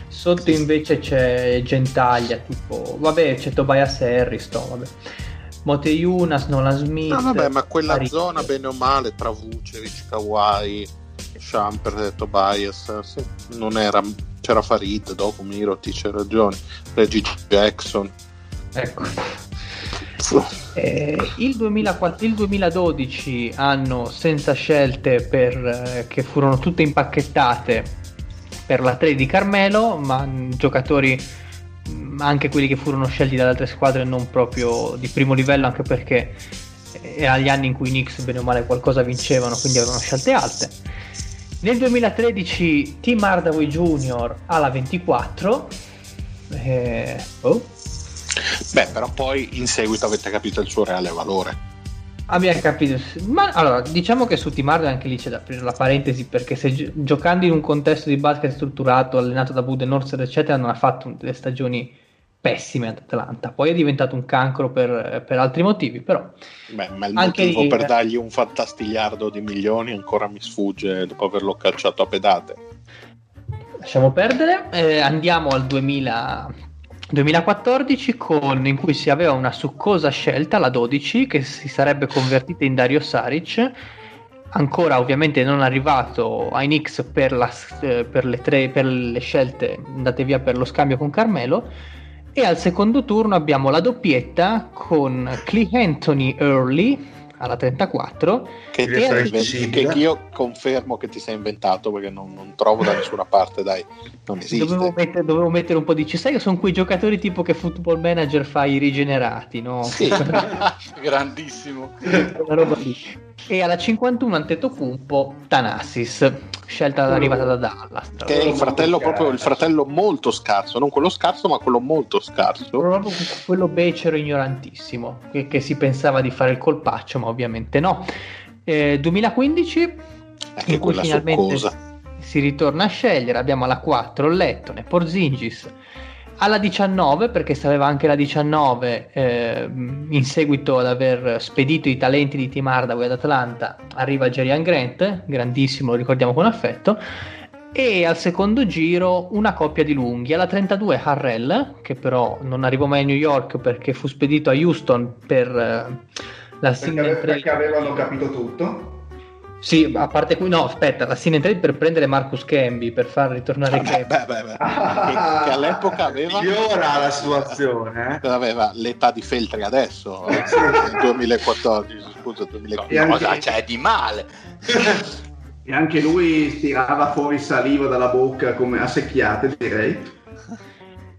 Sotto invece c'è Gentaglia, tipo, vabbè, c'è Tobias Harris, no, vabbè. Moteyunas, Nolan Smith. No, vabbè, ma quella Farid. zona bene o male tra Vucevic, Kawhi, Shumpert e Tobias, sì, non era, c'era Farid, dopo Mirotic, hai ragione, Reggie Jackson. Ecco. Eh, il, 2004 il 2012 anno senza scelte per, eh, che furono tutte impacchettate per la 3 di Carmelo, ma mh, giocatori mh, anche quelli che furono scelti dalle altre squadre non proprio di primo livello, anche perché era gli anni in cui i Knicks bene o male qualcosa vincevano, quindi avevano scelte alte. Nel 2013 Tim Hardaway Jr. alla 24. Eh, oh, Beh, però poi in seguito avete capito il suo reale valore. Abbiamo capito. Ma allora, diciamo che su Timardo anche lì c'è da aprire la parentesi perché se gio- giocando in un contesto di basket strutturato, allenato da Budenholzer, eccetera, non ha fatto delle stagioni pessime ad Atlanta. Poi è diventato un cancro per, per altri motivi, però Beh, ma il Anche motivo lì- per dargli un fantastigliardo di milioni ancora mi sfugge dopo averlo cacciato a pedate. lasciamo perdere. Eh, andiamo al 2000 2014 con, in cui si aveva una succosa scelta, la 12, che si sarebbe convertita in Dario Saric. Ancora ovviamente non arrivato ai Knicks per, la- eh, per le, tre, per le scelte andate via per lo scambio con Carmelo. E al secondo turno abbiamo la doppietta con Clee Anthony Early alla 34 Che, E possibile. che io confermo che ti sei inventato perché non, non trovo da nessuna parte, dai, non esiste. Dovevo mettere, dovevo mettere un po' di... Sai che sono quei giocatori tipo che Football Manager fa i rigenerati, no? Sì. Grandissimo. Quella roba lì. E alla 51 Antetokounmpo Tanassis, scelta arrivata da Dallas. Che è il fratello proprio il fratello molto scarso, non quello scarso, ma quello molto scarso. Proprio quello becero ignorantissimo che, che si pensava di fare il colpaccio, ma ovviamente no. Eh, 2015 Anche in cui finalmente succosa. si ritorna a scegliere. Abbiamo alla 4 Lettone, Porzingis. Alla 19, perché aveva anche la 19, eh, in seguito ad aver spedito i talenti di Tim Hardaway ad Atlanta, arriva Jerian Grant, grandissimo, lo ricordiamo con affetto. e al secondo giro una coppia di lunghi. Alla 32 Harrell, che però non arrivò mai a New York perché fu spedito a Houston per eh, la Perché, single ave- trade. perché avevano capito tutto. Sì, a parte qui, no, aspetta, la single trade per prendere Marcus Camby per far ritornare Beh, Camby. beh, beh, beh. Che, che all'epoca aveva, Migliora la situazione, eh? aveva l'età di Feltri adesso, eh, nel 2014, scusa, 2015. E anche- Cosa c'è di male? E anche lui tirava fuori saliva dalla bocca come a secchiate, direi.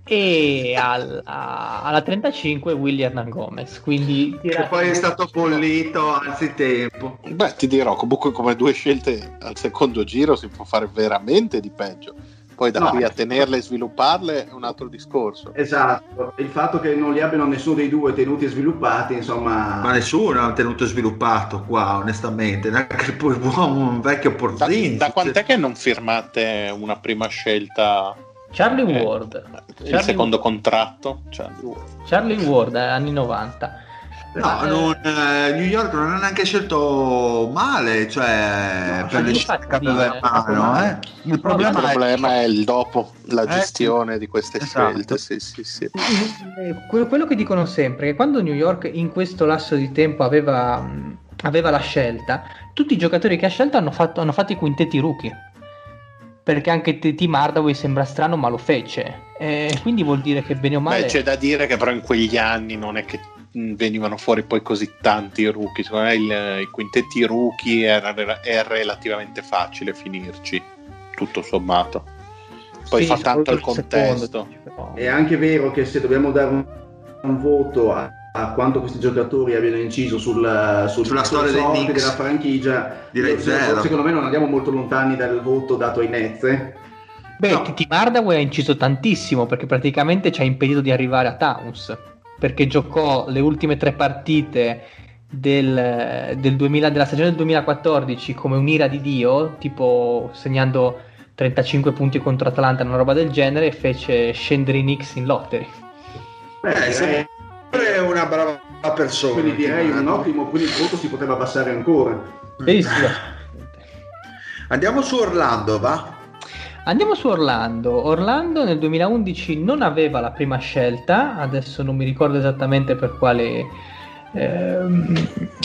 E al- a- alla 35 Willy Hernan Gomez. Quindi Che poi è stato bollito anzitempo. Beh, ti dirò, comunque come due scelte al secondo giro si può fare veramente di peggio. Poi da No. qui a tenerle e svilupparle è un altro discorso. Esatto, il fatto che non li abbiano nessuno dei due tenuti e sviluppati, insomma, Ma nessuno ha tenuto sviluppato qua, onestamente. Neanche poi un vecchio Da, Porzingis. da quant'è che non firmate una prima scelta, Charlie Eh, Ward. il Charlie- secondo contratto? Cioè, Charlie Ward, eh, anni 90. No, non, eh, New York non ha neanche scelto male, cioè No, per le scelte che aveva in eh, mano. Eh. Il il problema, problema è il dopo, la Eh, gestione di queste esatto. scelte. Sì, sì, sì. Eh, que- quello che dicono sempre è che quando New York in questo lasso di tempo aveva, aveva la scelta, tutti i giocatori che ha scelto hanno fatto, hanno fatto i quintetti rookie. Perché anche. Tim Hardaway sembra strano, ma lo fece. E quindi vuol dire che bene o male. Beh, c'è da dire che però in quegli anni non è che mh, venivano fuori poi così tanti rookie. Secondo me il- i quintetti rookie era, è relativamente facile finirci, tutto sommato. Poi Sì, fa tanto il contesto. secondo, è anche vero che se dobbiamo dare un, un voto a, a quanto questi giocatori abbiano inciso sul, sul- Sulla storia dei Knicks. della franchigia, Direi io- zero. secondo me non andiamo molto lontani dal voto dato ai Nets. eh. Beh, No. Tim Hardaway ha inciso tantissimo perché praticamente ci ha impedito di arrivare a Towns. Perché giocò le ultime tre partite del, del 2000 della stagione del 2014 come un'ira di Dio, tipo segnando 35 punti contro Atlanta, una roba del genere, e fece scendere i Knicks in lottery. Beh, Eh, sempre una brava persona. quindi direi un ottimo, quindi il voto si poteva abbassare ancora. Sì, sì, Andiamo su Orlando, va? Andiamo su Orlando. Orlando nel 2011 non aveva la prima scelta, adesso non mi ricordo esattamente per quale... ehm,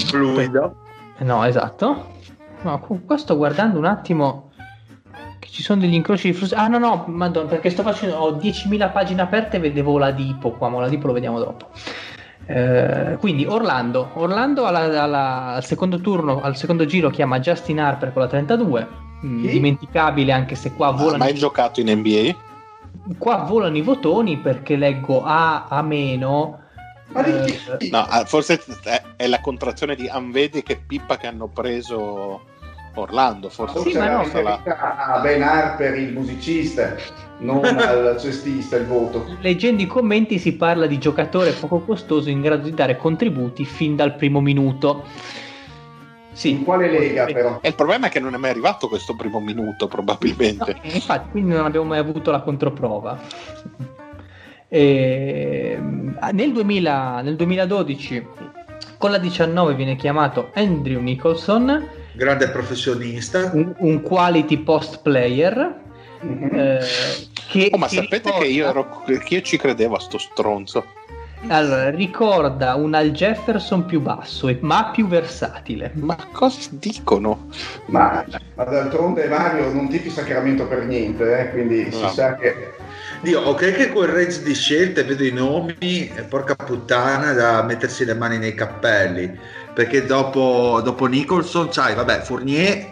Fluido. No, esatto. No, qu- qua sto guardando un attimo ci sono degli incroci di flussi. Ah, no, no, madonna, perché sto facendo ho 10.000 pagine aperte e vedevo la Dipo qua, ma la Dipo lo vediamo dopo. Eh, quindi Orlando, Orlando alla- alla- al secondo turno, al secondo giro chiama Justin Harper con la 32, Mm, Chi? dimenticabile anche se qua Ha volano, mai giocato in NBA? qua volano i votoni perché leggo A a meno. Ma eh? No, ah, forse è, è la contrazione di Anvedi che Pippa che hanno preso Orlando. Forse Sì, ma era no. a Ben Harper, il musicista, non al cestista, il voto. Leggendo i commenti si parla di giocatore poco costoso in grado di dare contributi fin dal primo minuto. Sì, In quale lega però? E il problema è che non è mai arrivato questo primo minuto, No, probabilmente. e infatti, quindi non abbiamo mai avuto la controprova. E, nel, 2000 nel 2012 con la 19 viene chiamato Andrew Nicholson, Grande professionista. un, un quality post player. eh, che Oh, ma si sapete ricorda- che io, ero, che io ci credevo a sto stronzo. Allora, ricorda un Al Jefferson più basso, e- ma più versatile. Ma cosa dicono? Ma, ma d'altronde Mario non tifi sacramento per niente, eh, quindi si No. sa che... Dio, ok che quel range di scelte vedo i nomi e porca puttana da mettersi le mani nei cappelli perché dopo, dopo Nicholson c'hai vabbè Fournier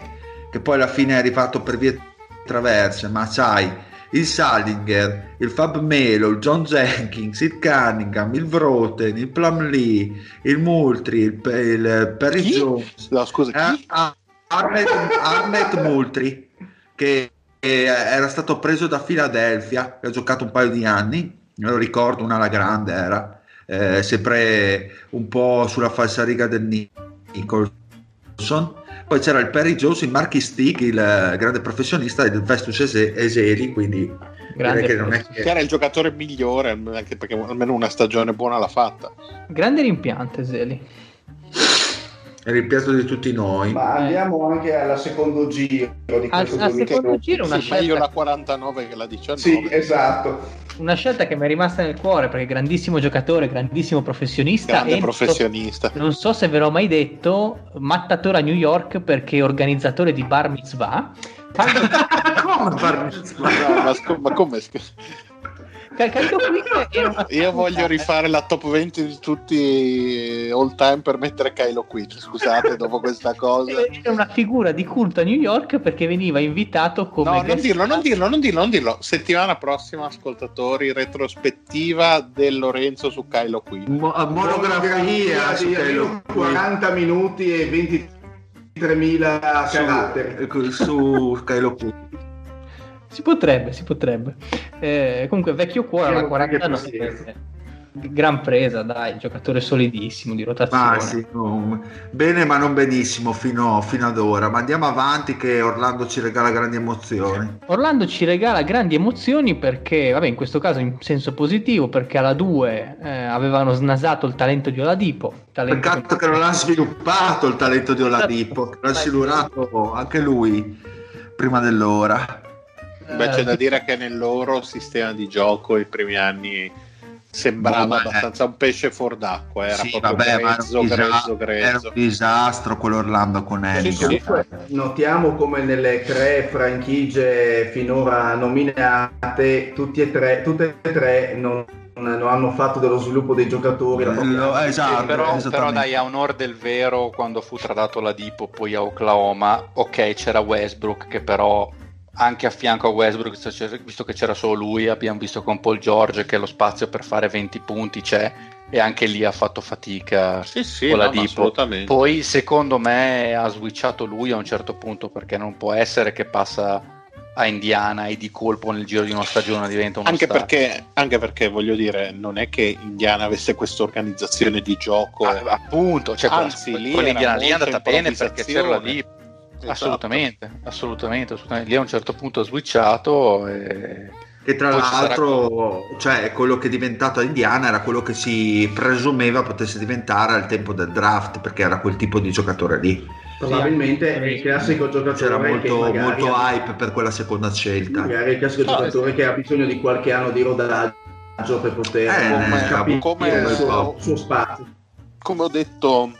che poi alla fine è arrivato per vie traverse ma c'hai il Salinger, il Fab Melo, il John Jenkins, il Cunningham, il Vroten, il Plumlee, il Moultrie, il, il Perry Chi? Jones No, scusa, eh, chi? ah, Arnett, Arnett Moultrie che che era stato preso da Philadelphia che ha giocato un paio di anni me lo ricordo una alla grande era eh, sempre un po' sulla falsariga del Nicholson poi c'era il Perry Jones il Marky Stick il eh, grande professionista del Vestus Ese- Eseli quindi Grande, che non è Che era il giocatore migliore, anche perché almeno una stagione buona l'ha fatta. grande rimpiante, Zeli. È il rimpianto di tutti noi. Ma andiamo anche al secondo giro di Al- questo al 2000. secondo giro una Sì, meglio scelta, la 49 che la 19. Sì, esatto. una scelta che mi è rimasta nel cuore perché grandissimo giocatore, grandissimo professionista Grande e non so- professionista. Non so se ve l'ho mai detto, mattatore a New York perché organizzatore di bar mitzvah. Caldo, Come Ma, no, ma scu- ma come? Io voglio figura- rifare la top 20 di tutti all time per mettere Kylo qui. Scusate, dopo questa cosa. Era una figura di culto a New York perché veniva invitato come No, non dirlo, non dirlo, non dirlo, non dirlo. Settimana prossima, ascoltatori, retrospettiva del Lorenzo su Kylo qui. Mo- monografia su almeno 40 minuti e 23.000 caratteri. su, su Kylo Q. Si potrebbe, si potrebbe. Eh, comunque, vecchio cuore alla Io anche 49. pazienza. Gran presa, dai, giocatore solidissimo di rotazione. Ah, sì, no, bene ma non benissimo fino, fino ad ora, ma andiamo avanti che Orlando ci regala grandi emozioni. Orlando ci regala grandi emozioni perché, vabbè, in questo caso in senso positivo, perché alla 2 eh, avevano snasato il talento di Oladipo. Talento Peccato che non l'ha sviluppato il talento di Oladipo, che l'ha silurato anche lui prima dell'ora. Beh, c'è da Eh, dire che nel loro sistema di gioco i primi anni sembrava Vabbè. abbastanza un pesce fuor d'acqua. Era Sì, proprio vabbè, ma era grezzo, un, grezzo, disastro, era grezzo. un disastro quell'Orlando con Hennigan. sì. Notiamo come nelle tre franchigie finora nominate, tutti e tre, tutte e tre non, non hanno fatto dello sviluppo dei giocatori. Lo- esatto, però, però dai a onor del vero quando fu tradato la Dipo poi a Oklahoma ok c'era Westbrook che però anche a fianco a Westbrook visto che c'era solo lui abbiamo visto con Paul George che lo spazio per fare 20 punti c'è e anche lì ha fatto fatica Sì, sì, con la no, Dipo. poi secondo me ha switchato lui a un certo punto perché non può essere che passa a Indiana e di colpo nel giro di una stagione diventa uno Anche perché, anche perché voglio dire, non è che Indiana avesse questa organizzazione di gioco. Ah, appunto cioè, Anzi, con- lì l'Indiana lì è andata bene perché c'era la improvvisazione. Esatto. Assolutamente, assolutamente, assolutamente. Lì a un certo punto ha switchato e... Che tra Poi ci sarà- l'altro, cioè, quello che è diventato a Indiana era quello che si presumeva potesse diventare al tempo del draft, perché era quel tipo di giocatore lì. Probabilmente è il classico giocatore C'era molto, magari, molto hype per quella seconda scelta. magari il classico No, giocatore che ha bisogno di qualche anno di rodaggio per poter Eh, capire come- il suo, suo spazio. Come ho detto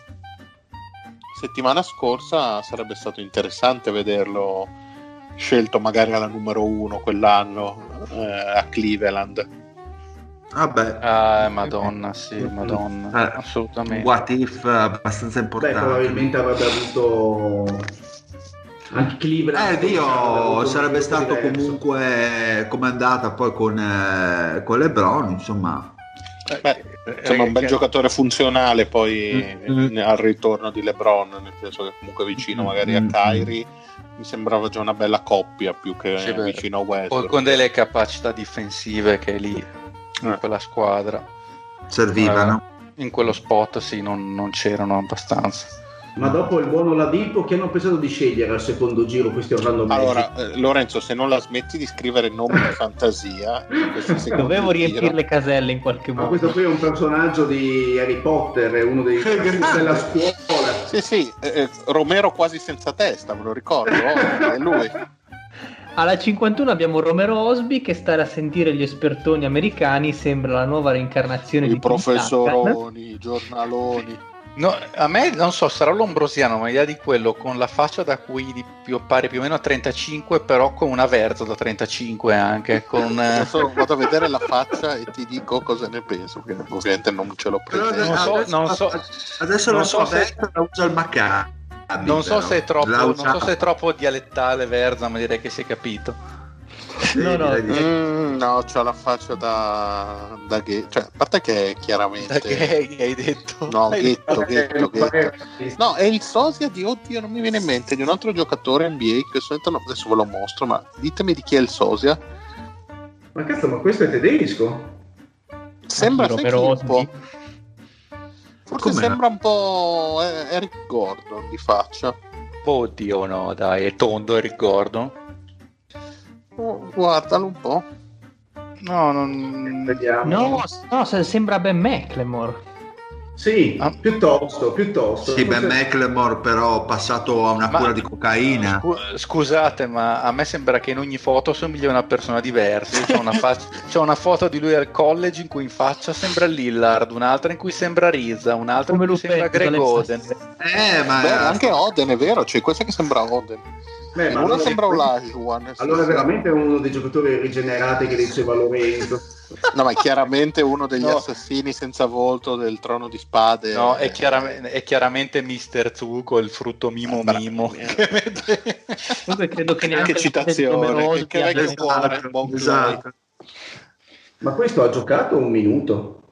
settimana scorsa, sarebbe stato interessante vederlo scelto magari alla numero uno quell'anno eh, a Cleveland. Vabbè, Ah, madonna, sì, madonna, Eh, assolutamente. what if abbastanza Beh, importante. probabilmente avrebbe avuto anche Cleveland. Eh, Dio, sarebbe stato diverso. comunque come andata poi con, eh, con LeBron, insomma. Beh, insomma, un bel Eh, giocatore funzionale poi Mm. al ritorno di LeBron, nel senso che comunque vicino magari a Mm. Kyrie mi sembrava già una bella coppia più che Sì, vicino a Poi Westbrook. con delle capacità difensive che lì in Eh. quella squadra, Servivano. in quello spot, sì, non, non c'erano abbastanza. Ma dopo il buon Oladipo, che hanno pensato di scegliere al secondo giro questi Orlando Magic? Allora, eh, Lorenzo, se non la smetti di scrivere nomi di fantasia, Dovevo giro- riempire le caselle in qualche Ma modo. questo qui è un personaggio di Harry Potter, è uno dei della scuola. Sì, sì, eh, eh, Romero quasi senza testa, me lo ricordo, oh, è lui. Alla 51 abbiamo Romero Osby che stare a sentire gli espertoni americani sembra la nuova reincarnazione I di Tim Duncan. professoroni, i giornaloni. No, a me non so, sarà l'ombrosiano, ma idea di quello con la faccia da cui di più, pare più o meno a 35, però con una verza da 35 anche. Con, eh, Adesso vado a vedere la faccia e ti dico cosa ne penso, che ovviamente non ce l'ho presente. Non so- adesso, non so- adesso non la so se- la usa il Maccabi. non, so se è troppo, non so se è troppo dialettale Verza, ma direi che si è capito. No, no. Mm, no, c'ha la faccia da, da gay, cioè, a parte che è chiaramente... Da gay hai detto? No, ghetto, ghetto, ghetto. No, è il sosia di, oddio, non mi viene in mente, di un altro giocatore NBA che adesso no, adesso ve lo mostro, ma ditemi di chi è il sosia. Ma cazzo, ma questo è tedesco? Sembra Romero chi, un po'. Forse Com'è? sembra un po' Eric Gordon di faccia. Oddio no, dai, è tondo, ricordo. Oh, guardalo un po'. No, non... Vediamo. No, no, se- sembra Ben McLemore. Sì, Ah. piuttosto, piuttosto. Sì, Ben Forse- McLemore però passato a una Ma- cura di cocaina. Scu- Scusate, ma a me sembra che in ogni foto somiglia a una persona diversa. C'è una, fac- c'è una foto di lui al college in cui in faccia sembra Lillard, un'altra in cui sembra Riza, un'altra Come in cui sembra Greg Oden. Eh, ma Beh, anche Oden è vero, c'è questa che sembra Oden. Beh, ma Uno allora- sembra Olajuwon. sì, Allora veramente è uno dei giocatori rigenerati che diceva Lorenzo. No, ma è chiaramente uno degli No. assassini senza volto del trono di spade. No, è, chiarame- è chiaramente Mr. Zuko, il frutto mimo Bravo. mimo. Comunque credo che neanche Che citazione, che, che cuore, buon esatto. Ma questo ha giocato un minuto?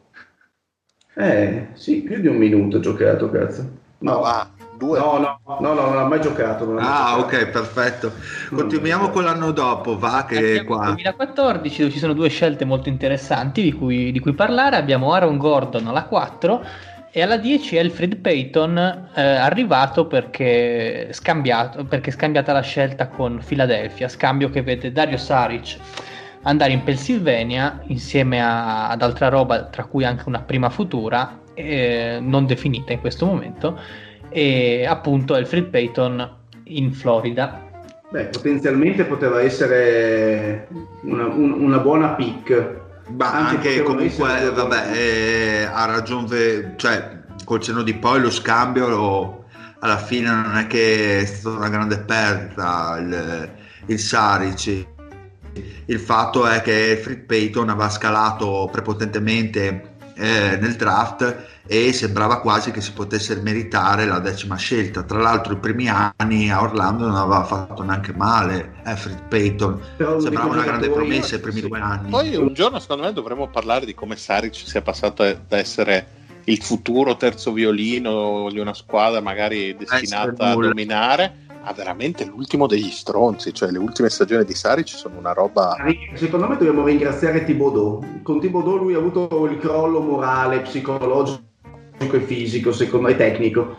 Eh, sì, più di un minuto ha giocato, cazzo. No, No, va, due. no, no, no, no, non ha mai giocato. non ha mai Ah, giocato. ok, perfetto. Continuiamo con l'anno dopo, va che Andiamo al qua. 2014 dove ci sono due scelte molto interessanti di cui, di cui parlare. Abbiamo Aaron Gordon alla 4 e alla 10 Alfred Payton eh, arrivato perché scambiato perché è scambiata la scelta con Philadelphia, scambio che vede Dario Saric andare in Pennsylvania insieme a- ad altra roba, tra cui anche una prima futura eh, non definita in questo momento e appunto Alfred Payton in Florida Beh, potenzialmente poteva essere una, un- una buona pick. Ma Anche comunque, essere due vabbè, eh, ha ragione, cioè col cenno di poi lo scambio lo- alla fine non è che è stata una grande perdita il, il Saric. Il fatto è che Fred Payton aveva scalato prepotentemente eh, nel draft e sembrava quasi che si potesse meritare la decima scelta. Tra l'altro, i primi anni a Orlando non aveva fatto neanche male eh, Fred Payton, Però sembrava una grande promessa i primi sì. due anni. Poi un giorno, secondo me, dovremmo parlare di come Saric sia passato da essere il futuro terzo violino di una squadra magari destinata a nulla. dominare a veramente l'ultimo degli stronzi. Cioè, le ultime stagioni di Saric sono una roba. Secondo me dobbiamo ringraziare Thibodeau. Con Thibodeau lui ha avuto il crollo morale, psicologico e fisico, secondo me tecnico.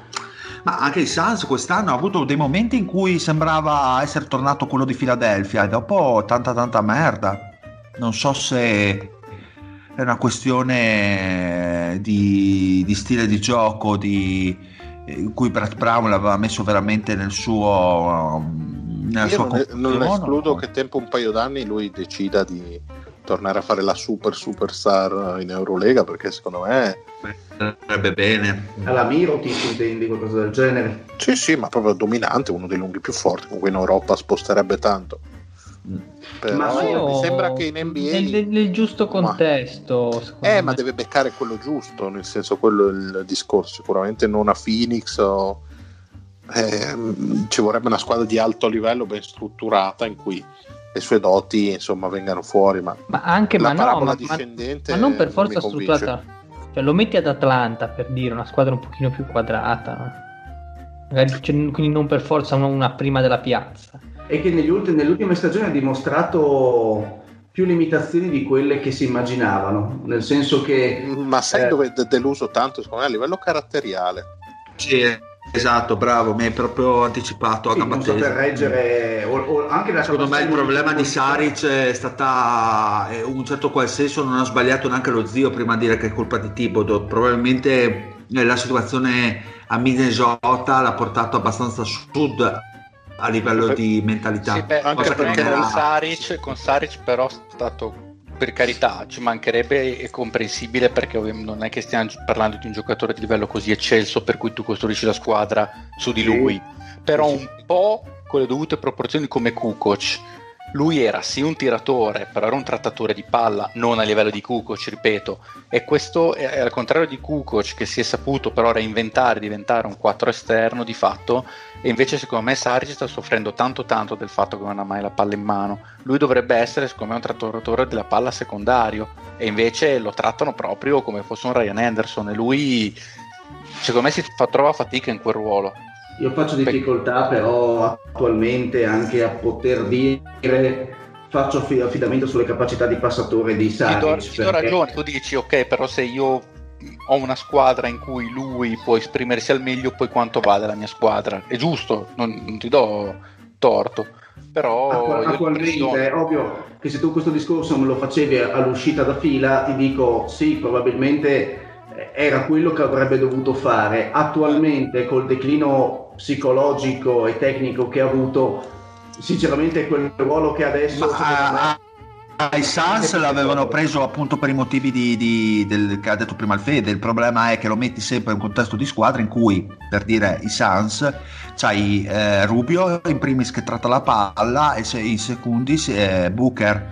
Ma anche il Suns quest'anno ha avuto dei momenti in cui sembrava essere tornato quello di Philadelphia e dopo tanta tanta merda. Non so se è una questione di, di stile di gioco di, in cui Brett Brown l'aveva messo veramente nel suo nella Io sua non, non escludo che tempo un paio d'anni lui decida di tornare a fare la super superstar in Eurolega perché secondo me andrebbe bene. Alla Mirotic intendi qualcosa del genere? sì sì ma proprio dominante uno dei lunghi più forti comunque in Europa sposterebbe tanto però Ma io- mi sembra che in NBA nel, nel- giusto Ma- contesto secondo Eh, me. ma deve beccare quello giusto, nel senso quello è il discorso, sicuramente non a Phoenix o... ehm, ci vorrebbe una squadra di alto livello ben strutturata in cui le sue doti insomma vengano fuori, ma ma anche la ma no parabola ma, ma- discendente ma non per forza convince. strutturata cioè lo metti ad Atlanta per dire una squadra un pochino più quadrata Magari, cioè, quindi non per forza una prima della piazza E che negli ultime stagioni ha dimostrato più limitazioni di quelle che si immaginavano, nel senso che Ma sai Eh. dove è deluso tanto secondo me a livello caratteriale? Sì, esatto, bravo, mi hai proprio anticipato a sì, gamba non saper tesa. reggere o, o anche la Secondo me il problema di. Saric è stata in un certo qual senso non ha sbagliato neanche lo zio prima di dire che è colpa di Thibodeau probabilmente eh, la situazione a Minnesota l'ha portato abbastanza a sud a livello di mentalità. Sì, beh, Anche perché con era- Saric, con Saric però è stato per carità ci mancherebbe è comprensibile perché non è che stiamo parlando di un giocatore di livello così eccelso per cui tu costruisci la squadra su di Sì. lui. Però Sì, un po' con le dovute proporzioni come Kukoc lui era sì un tiratore però era un trattatore di palla non a livello di Kukoc ripeto e questo è, al contrario di Kukoc che si è saputo però reinventare diventare un 4 esterno di fatto e invece secondo me Saric sta soffrendo tanto tanto del fatto che non ha mai la palla in mano. Lui dovrebbe essere secondo me un trattatore della palla secondario e invece lo trattano proprio come fosse un Ryan Anderson e lui secondo me si fa, trova fatica in quel ruolo. Io faccio difficoltà però attualmente anche a poter dire faccio affi- affidamento sulle capacità di passatore di Ti do, Saric. ti do perché- ragione, tu dici ok però se io ho una squadra in cui lui può esprimersi al meglio poi quanto vale la mia squadra? È giusto, non, non ti do torto. Però attualmente è ovvio che se tu questo discorso me lo facevi all'uscita da fila ti dico sì probabilmente eh, era quello che avrebbe dovuto fare. Attualmente, col declino psicologico e tecnico che ha avuto, sinceramente quel ruolo che adesso... Ma, ai Sans l'avevano preso appunto per i motivi di, di, del, che ha detto prima il Fede. Il problema è che lo metti sempre in un contesto di squadra in cui, per dire i Sans, c'hai eh, Rubio in primis che tratta la palla e se, in secundis eh, Booker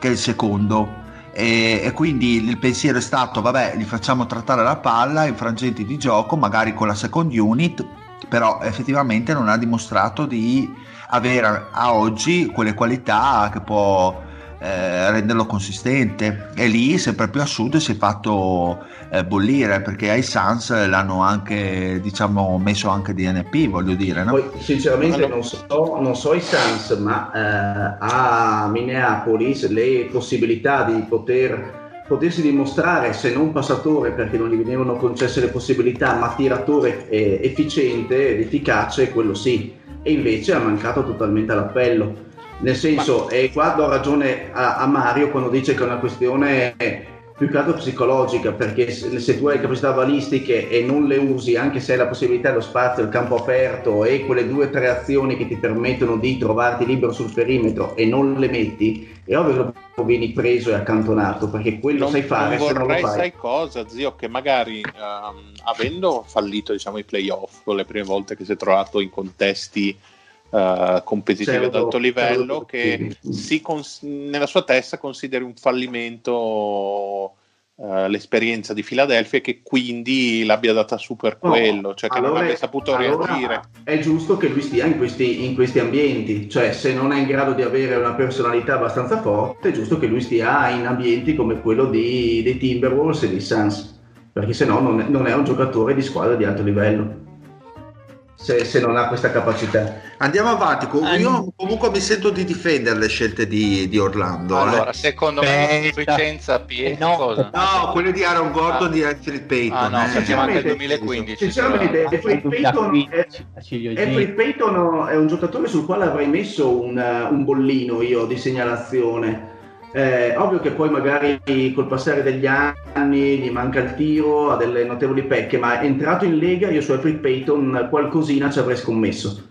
che è il secondo. E, e, quindi il pensiero è stato: vabbè, li facciamo trattare la palla in frangenti di gioco, magari con la second unit, però effettivamente non ha dimostrato di avere a oggi quelle qualità che può eh, renderlo consistente e lì sempre più a sud si è fatto eh, bollire perché ai Suns l'hanno anche diciamo messo anche DNP voglio dire no? poi sinceramente non so, non so i Suns ma eh, a Minneapolis le possibilità di poter potersi dimostrare se non passatore perché non gli venivano concesse le possibilità ma tiratore eh, efficiente ed efficace quello sì. E invece ha mancato totalmente all'appello nel senso, e qua do ragione a, a, Mario quando dice che è una questione più che altro psicologica, perché se, se, tu hai capacità balistiche e non le usi, anche se hai la possibilità, lo spazio, il campo aperto e quelle due o tre azioni che ti permettono di trovarti libero sul perimetro e non le metti, è ovvio che vieni preso e accantonato, perché quello non, sai fare. Non vorrei, non sai cosa, zio, che magari um, avendo fallito diciamo, i playoff le prime volte che si è trovato in contesti uh, competitive ad alto livello che cons- nella sua testa consideri un fallimento Uh, l'esperienza di Filadelfia e che quindi l'abbia data su per quello, cioè che allora, non abbia saputo allora reagire. È giusto che lui stia in questi, in questi, ambienti, cioè se non è in grado di avere una personalità abbastanza forte, è giusto che lui stia in ambienti come quello di, dei Timberwolves e dei Suns, perché se no non è, non è un giocatore di squadra di alto livello se, se, non ha questa capacità. Andiamo avanti, io comunque mi sento di difendere le scelte di, di Orlando. Allora, eh. secondo me sufficienza Pietro. No, cosa? no, quelle di Aaron Gordon ah. di Anthony Payton. Ah, no, eh. facciamo anche il 2015. Sinceramente, Alfred Payton, è, Payton è un giocatore sul quale avrei messo un, un bollino io di segnalazione eh, ovvio che poi magari col passare degli anni gli manca il tiro, ha delle notevoli pecche, ma entrato in Lega io su Alfred Payton qualcosina ci avrei scommesso.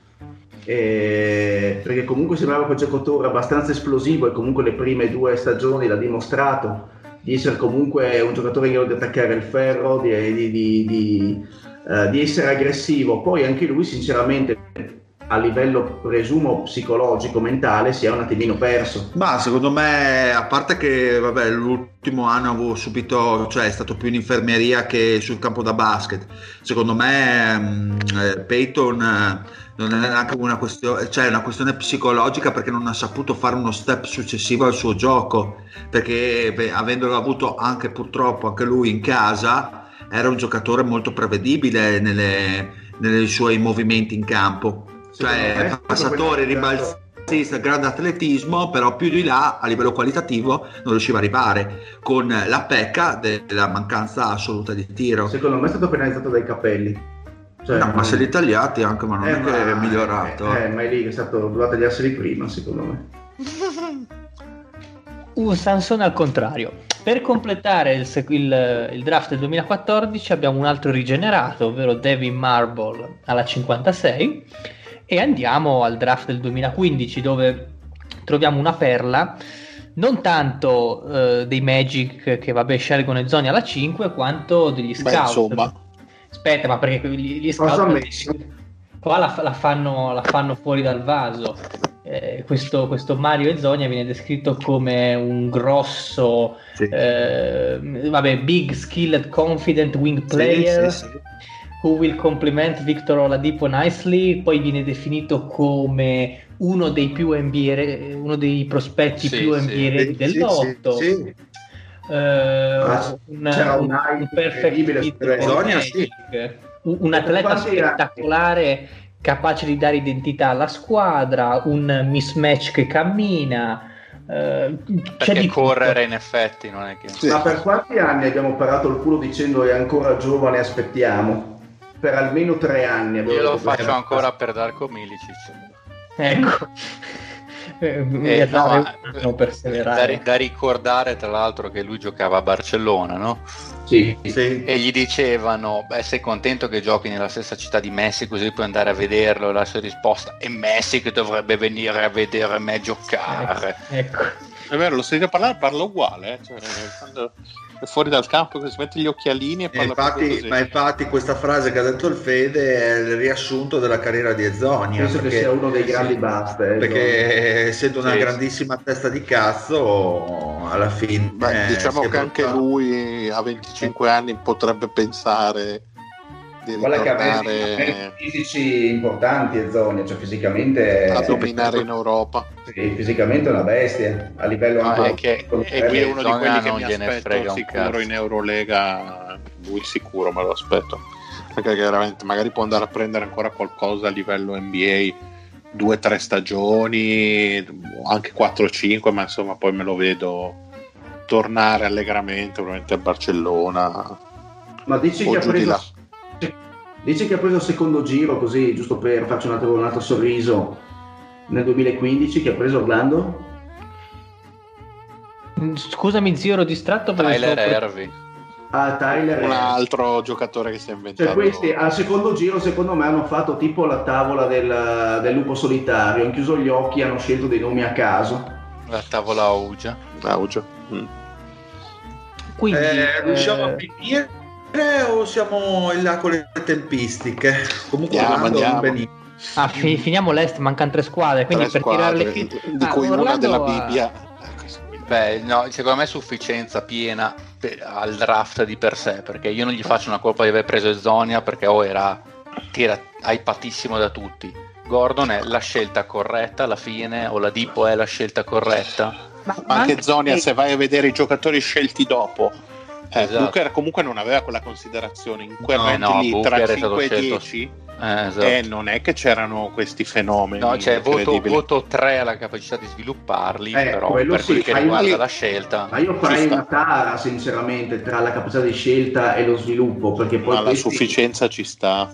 Eh, perché comunque sembrava quel giocatore abbastanza esplosivo e comunque le prime due stagioni l'ha dimostrato di essere comunque un giocatore in grado di attaccare il ferro, di, di, di, di essere aggressivo. Poi anche lui sinceramente a livello presumo psicologico, mentale, si è un attimino perso. Ma secondo me, a parte che vabbè, l'ultimo anno avevo subito, cioè è stato più in infermeria che sul campo da basket. Secondo me mm, eh, Peyton eh, non è neanche una questione, cioè una questione psicologica perché non ha saputo fare uno step successivo al suo gioco, perché beh, avendolo avuto anche purtroppo anche lui in casa, era un giocatore molto prevedibile nelle, nei suoi movimenti in campo cioè passatore, ribalzista, grande atletismo, però più di là a livello qualitativo non riusciva ad arrivare con la pecca della mancanza assoluta di tiro. Secondo me è stato penalizzato dai capelli. Cioè, no, ma se li tagliati anche, ma non eh, è ma, che è migliorato. Eh, ma è lì che è stato, doveva tagliarseli prima, secondo me. Un Sansone al contrario. Per completare il, il, il, draft del 2014 abbiamo un altro rigenerato, ovvero Devin Marble alla 56 e andiamo al draft del 2015 dove troviamo una perla non tanto uh, dei Magic che vabbè scelgono e zoni alla 5 quanto degli scout. Beh, insomma. Aspetta, ma perché gli, gli scout qua la, la, fanno, la, fanno, fuori dal vaso. Eh, questo, questo, Mario Ezonia viene descritto come un grosso, sì. eh, vabbè, big, skilled, confident wing player. Sì, sì, Who Will Complement Victor Oladipo Nicely, poi viene definito come uno dei più NBA, uno dei prospetti sì, più NBA sì, del lotto. Sì, sì. Uh, un, un, un perfect fit un, un atleta spettacolare capace di dare identità alla squadra, un mismatch che cammina. Uh, Perché di correre tutto. in effetti non è che... Sì. Ma per quanti anni abbiamo parato il culo dicendo è ancora giovane, aspettiamo? Per almeno tre anni. Io lo faccio ancora per Darko Milicic. Ecco. Eh, mi Eh, dare no, un eh, anno per perseverare. Da, da ricordare tra l'altro che lui giocava a Barcellona, no? Sì. Sì. E gli dicevano, beh sei contento che giochi nella stessa città di Messi così puoi andare a vederlo? E la sua risposta è Messi che dovrebbe venire a vedere me giocare. Ecco. È vero, lo sentite parlare, parla uguale. eh, Cioè, quando fuori dal campo, che si mette gli occhialini e parla infatti, così. ma infatti questa frase che ha detto il Fede è il riassunto della carriera di Ezonia Penso che perché, sia uno dei grandi basta. eh, perché essendo una Sì. grandissima testa di cazzo alla fine Beh, eh, diciamo che anche portato- lui a 25 anni potrebbe pensare di Guarda che aveva ritornare fisici importanti e zone, cioè fisicamente a dominare in Europa. sì, fisicamente è una bestia a livello No, anche è che- E lui è qui uno di quelli che non mi aspetto sicuro cazzo. in Eurolega. Lui sicuro me lo aspetto. Perché chiaramente magari può andare a prendere ancora qualcosa a livello NBA, due o tre stagioni, anche 4-5, ma insomma poi me lo vedo tornare allegramente, probabilmente a Barcellona. Ma dici che, ha preso, là. dici che ha preso il secondo giro così, giusto per farci un altro, un altro sorriso, nel 2015 che ha preso Orlando? Mm, Scusami zio, ero distratto perché Tyler Hervey. Ah, Tyler. Un altro giocatore che si è inventato. Cioè questi al secondo giro secondo me hanno fatto tipo la tavola del, del lupo solitario, hanno chiuso gli occhi, hanno scelto dei nomi a caso. La tavola Augia. Auge. Mm. Quindi, Eh, riusciamo eh, a finire o siamo in là con le tempistiche comunque Andiamo, andiamo. benissimo. ah, fi- finiamo l'est, mancano tre squadre, quindi Tre per tirare squadre, le fi- di Ah, cui una Orlando della ha- Bibbia. Beh, no, secondo me è sufficienza piena per- al draft di per sé, perché io non gli faccio una colpa di aver preso Ezonia perché o era tira hypatissimo da tutti. Gordon è la scelta corretta alla fine, o la Dipo è la scelta corretta. Ma, Ma anche Zonia, se vai a vedere i giocatori scelti dopo, eh, Esatto. Booker comunque non aveva quella considerazione. In quel No, no, lì Booker tra è stato 5 e scelto- 10, Eh, esatto. eh, non è che c'erano questi fenomeni. No, cioè voto, voto 3 alla capacità di svilupparli, Eh, però quello per sì, quel che fai riguarda una- la scelta. Ma io farei una tara sinceramente tra la capacità di scelta e lo sviluppo, perché poi Ma la questi- sufficienza ci sta.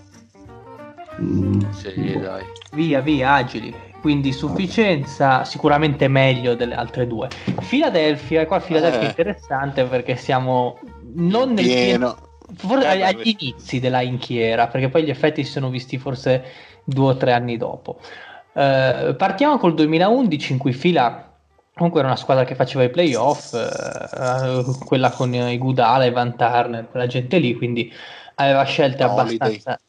Mm. Sì, dai. via via agili quindi sufficienza sicuramente meglio delle altre due Philadelphia e qua Philadelphia è Eh. interessante perché siamo non nel pieno Pieno. forse Eh, agli- inizi della inchiera perché poi gli effetti si sono visti forse due o tre anni dopo Eh, partiamo col 2011 in cui Fila comunque era una squadra che faceva i playoff eh, quella con i Gudala e Van Turner quella gente lì quindi aveva scelte Holiday. abbastanza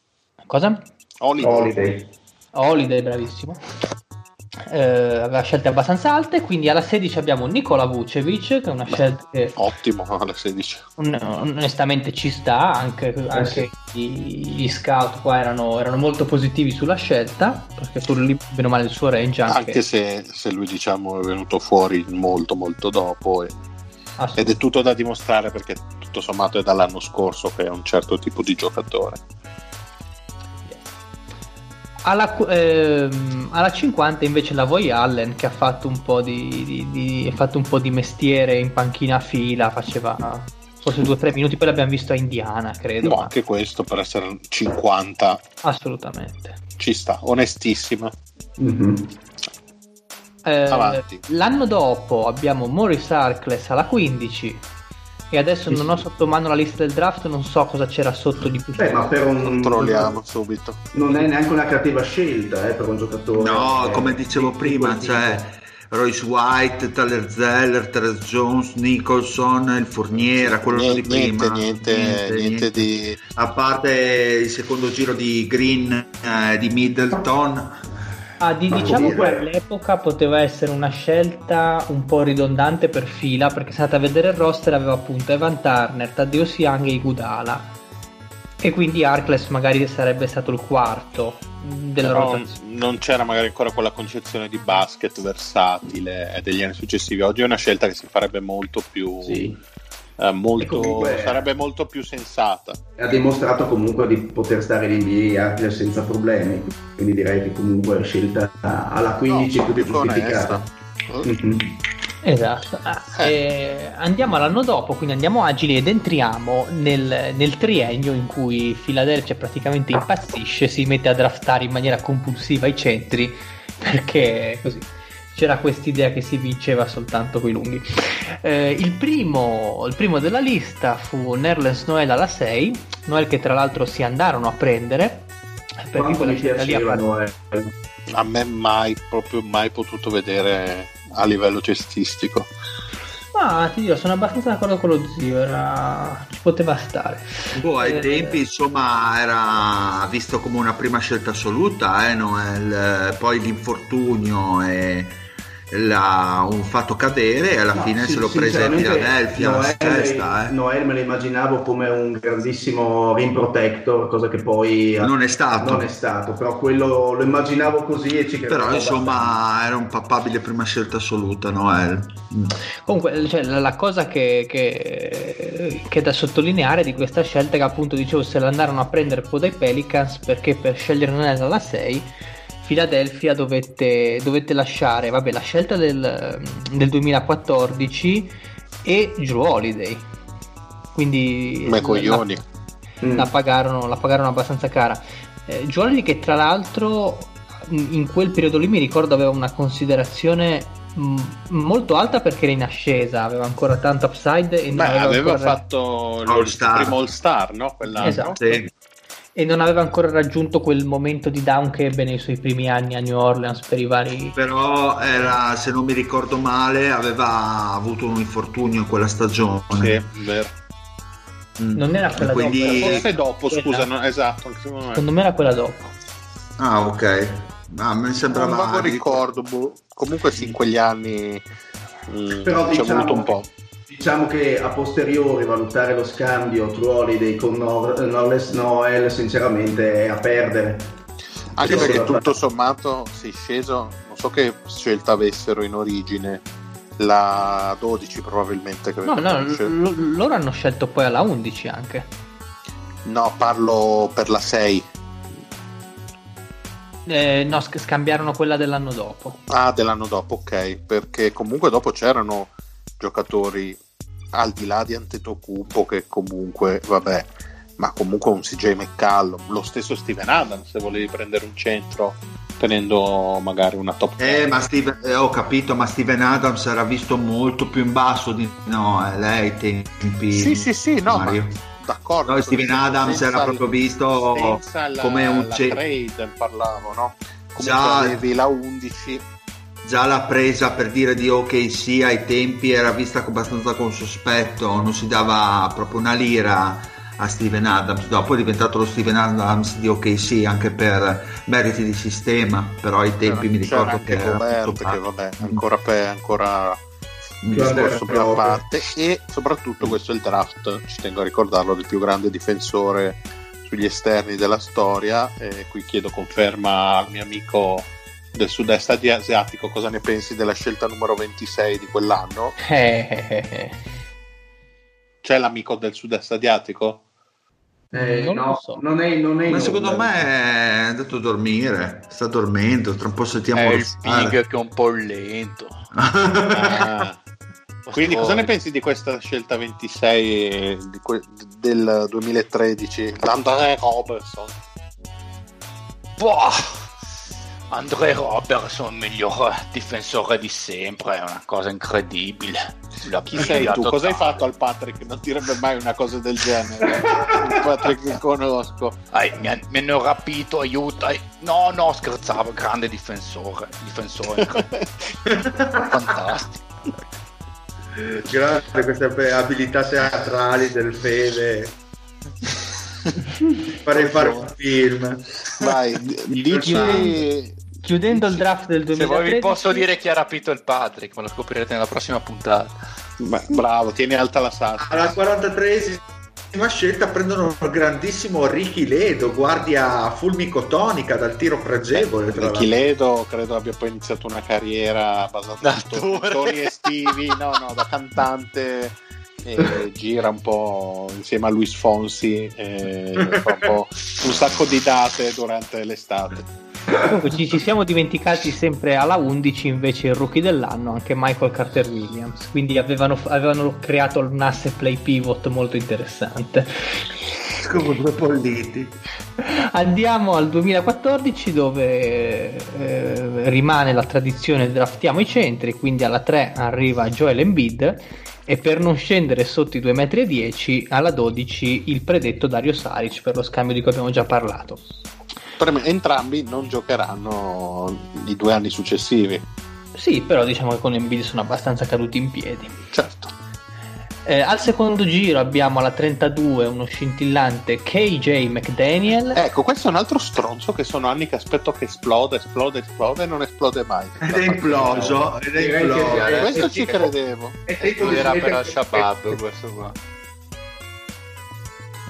cosa? Holiday. Holiday. Holiday, bravissimo. Eh, aveva scelte abbastanza alte, quindi alla 16 abbiamo Nikola Vucevic, che è una scelta che Ottimo alla 16. on- onestamente ci sta, anche, anche gli, gli scout qua erano, erano molto positivi sulla scelta, perché pure lì, bene o male, il suo range anche, Anche se, se lui diciamo è venuto fuori molto molto dopo e- ed è tutto da dimostrare perché tutto sommato è dall'anno scorso che è un certo tipo di giocatore. Alla, ehm, alla 50 invece la Voy Allen che ha fatto un po' di, di- di- ha fatto un po' di mestiere in panchina a fila, faceva forse due o tre minuti, poi l'abbiamo visto a Indiana, credo. No, ma- anche questo per essere 50 Assolutamente. ci sta, onestissima. Mhm. Eh, l'anno dopo abbiamo Morris Arcles alla 15 e adesso Sì, non ho sotto mano la lista del draft, non so cosa c'era sotto di più. Beh, ma per un Controlliamo subito. non è neanche una cattiva scelta eh, per un giocatore. No, eh, come dicevo di- prima, di- cioè Royce White, Tyler Zeller, Terence Jones, Nicholson, il Fournier, quello niente, di prima. niente, niente, niente di A parte il secondo giro di Green eh, di Middleton, Ah, di- diciamo che all'epoca poteva essere una scelta un po' ridondante per fila, perché se andate a vedere il roster aveva appunto Evan Turner, Taddeo Siang e Igudala. E quindi Arcles magari sarebbe stato il quarto della però rotazione. non c'era magari ancora quella concezione di basket versatile degli anni successivi. Oggi è una scelta che si farebbe molto più Sì. Eh, molto, comunque- sarebbe molto più sensata. Ha dimostrato comunque di poter stare in NBA anche senza problemi, quindi direi che comunque è scelta alla 15 No, più più giustificata. Mhm. Esatto. Ah, eh, andiamo all'anno dopo, quindi andiamo agili ed entriamo nel, nel triennio in cui Philadelphia praticamente impazzisce, si mette a draftare in maniera compulsiva i centri perché così c'era quest'idea che si vinceva soltanto coi lunghi. Eh, il, primo, il primo della lista fu Nerlens Noel alla 6, Noel che tra l'altro si andarono a prendere. Per Quanto quella mi scelta lì a me mai, proprio mai potuto vedere a livello cestistico. Ma ti dirò, sono abbastanza d'accordo con lo zio, era... ci poteva stare. Boh, ai Eh, tempi insomma era visto come una prima scelta assoluta, eh, Noel. poi l'infortunio e l'ha un fatto cadere e alla No, fine sì, se lo prese a Philadelphia la Noel, sesta, eh. Noel me lo immaginavo come un grandissimo rim protector, cosa che poi Non è stato. non è stato, però quello lo immaginavo così e ci credevo Però abbastanza. insomma era un papabile prima scelta assoluta Noel. Mm. Comunque, cioè, la, la cosa che, che, che è da sottolineare di questa scelta è che appunto dicevo se l'andarono a prendere poi dai Pelicans perché per scegliere Noel alla 6 Philadelphia dovette, dovette lasciare vabbè, la scelta del, del 2014 e Drew Holiday quindi Come la- coglioni. Mm. la pagarono, la pagarono abbastanza cara. Eh, Giorgi che tra l'altro in quel periodo lì mi ricordo aveva una considerazione mh, molto alta perché era in ascesa, aveva ancora tanto upside e non Beh, aveva, aveva ancora, fatto il primo All Star, no? Quell'anno. Esatto. Sì. E non aveva ancora raggiunto quel momento di down che ebbe nei suoi primi anni a New Orleans per i vari... Però era, se non mi ricordo male, aveva avuto un infortunio in quella stagione. Sì, vero. Mm. Non era quella Quindi- dopo, Forse dopo, quella- scusa, no, esatto. secondo me. Secondo me era quella dopo. Ah, ok. Ah, mi Non sembrava vago ricordo, boh. comunque sì, in quegli anni mm, Però ci è diciamo- voluto un po'. Diciamo che a posteriori valutare lo scambio True Holiday con Nor- Norles Noel sinceramente è a perdere. Anche perché tutto sommato sei sceso, non so che scelta avessero in origine, la 12 probabilmente. No, credo. no, l- l- loro hanno scelto poi alla 11 anche. no, parlo per la 6. Eh, no, sc- scambiarono quella dell'anno dopo. Ah, dell'anno dopo, ok, perché comunque dopo c'erano giocatori al di là di Antetokounmpo che comunque, vabbè, ma comunque un CJ McCallum, lo stesso Steven Adams se volevi prendere un centro tenendo magari una top Eh, 10. ma Steven, eh, ho capito, ma Steven Adams era visto molto più in basso di no, eh, lei tempi. Sì, sì, sì, no, ma Mario. d'accordo. No, Steven Adams era proprio visto la, come un la ce- trade parlavo, no? Comunque Già. avevi la 11 già la presa per dire di OKC ai tempi era vista abbastanza con sospetto, non si dava proprio una lira a Steven Adams, dopo è diventato lo Steven Adams di OKC anche per meriti di sistema, però ai tempi mi c'era ricordo anche che era Gobert che vabbè ancora, pe- ancora un Più discorso più a parte. E soprattutto questo è il draft ci tengo a ricordarlo del più grande difensore sugli esterni della storia. E qui chiedo conferma al mio amico del sud-est asiatico cosa ne pensi della scelta numero 26 di quell'anno c'è l'amico del sud-est asiatico? Eh, Non lo no, so. non è, non è Ma secondo me è andato a dormire, sta dormendo, tra un po' sentiamo È il pig che è un po' lento. Ah. Quindi cosa ne pensi di questa scelta 26 di que- del 2013? L'Andrea Robertson. Boh. Andre Robertson, miglior difensore di sempre, è una cosa incredibile. La Chi sei tu? Cosa hai fatto al Patrick? Non direbbe mai una cosa del genere. Il Patrick che conosco. Ai, mi, mi hanno rapito, aiuto. ai- No, no, scherzavo, grande difensore. Difensore fantastico. Grazie a queste abilità teatrali del Fede. Farei fare un film. Vai, dici. Chiudendo il draft del Se 2013 voi vi posso dire chi ha rapito il Patrick, ma lo scoprirete nella prossima puntata. Beh, bravo, tieni alta la sasta. Alla 43esima scelta prendono il grandissimo Ricky Ledo, guardia fulmicotonica dal tiro pregevole. Nicky l'altro. Ledo credo abbia poi iniziato una carriera basata su toni estivi, no, no, da cantante. E gira un po' insieme a Luis Fonsi e fa un, po' un sacco di date durante l'estate. Comunque ci, ci siamo dimenticati sempre alla 11 invece il rookie dell'anno, anche Michael Carter Williams. Quindi avevano, avevano creato un asse play pivot molto interessante. Come due polliti. Andiamo al 2014 dove eh, rimane la tradizione draftiamo i centri, quindi alla 3 arriva Joel Embiid e per non scendere sotto i 2,10 m alla 12 il predetto Dario Saric per lo scambio di cui abbiamo già parlato. Entrambi non giocheranno i due anni successivi. Sì, però diciamo che con Embiid sono abbastanza caduti in piedi. Certo. Eh, al secondo giro abbiamo alla 32 uno scintillante KJ McDaniel. Ecco, questo è un altro stronzo che sono anni che aspetto che esplode, esplode, esplode e non esplode mai. Ed è imploso, ed è imploso. Questo ci credevo, Esploderà per smettere- Al-Shabaab questo qua.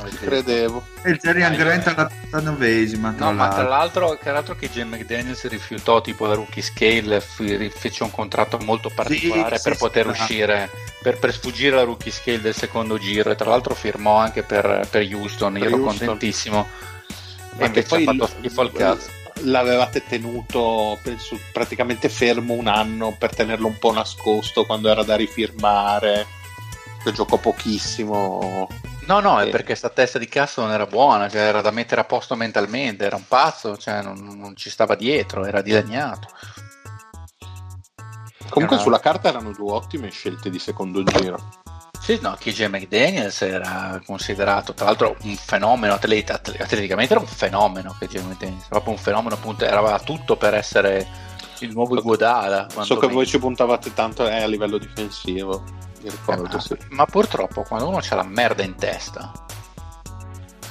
Ci credevo. E il Jerry Grant alla 39esima. tra No, ma tra l'altro. tra l'altro che Jim McDaniel si rifiutò tipo la rookie scale, f- fece un contratto molto particolare Sì, per sì, poter sì. uscire, per, per sfuggire alla rookie scale del secondo giro e tra l'altro firmò anche per, per Houston, io Per ero Houston. contentissimo. Ma E invece che poi ha fatto schifo al cazzo. L'avevate tenuto penso, praticamente fermo un anno per tenerlo un po' nascosto quando era da rifirmare. Che giocò pochissimo. No, no, è Eh. perché sta testa di cazzo non era buona, cioè era da mettere a posto mentalmente, era un pazzo, cioè non, non ci stava dietro, era dilaniato. Comunque Era- sulla carta erano due ottime scelte di secondo giro. Sì, no, KJ McDaniels era considerato, tra l'altro, un fenomeno atleta, atle- atleticamente era un fenomeno KJ McDaniels, proprio un fenomeno appunto, era tutto per essere il nuovo Iguodala. So che venne. voi ci puntavate tanto eh, a livello difensivo. Mi ricordo, Eh, sì. ma purtroppo quando uno c'ha la merda in testa,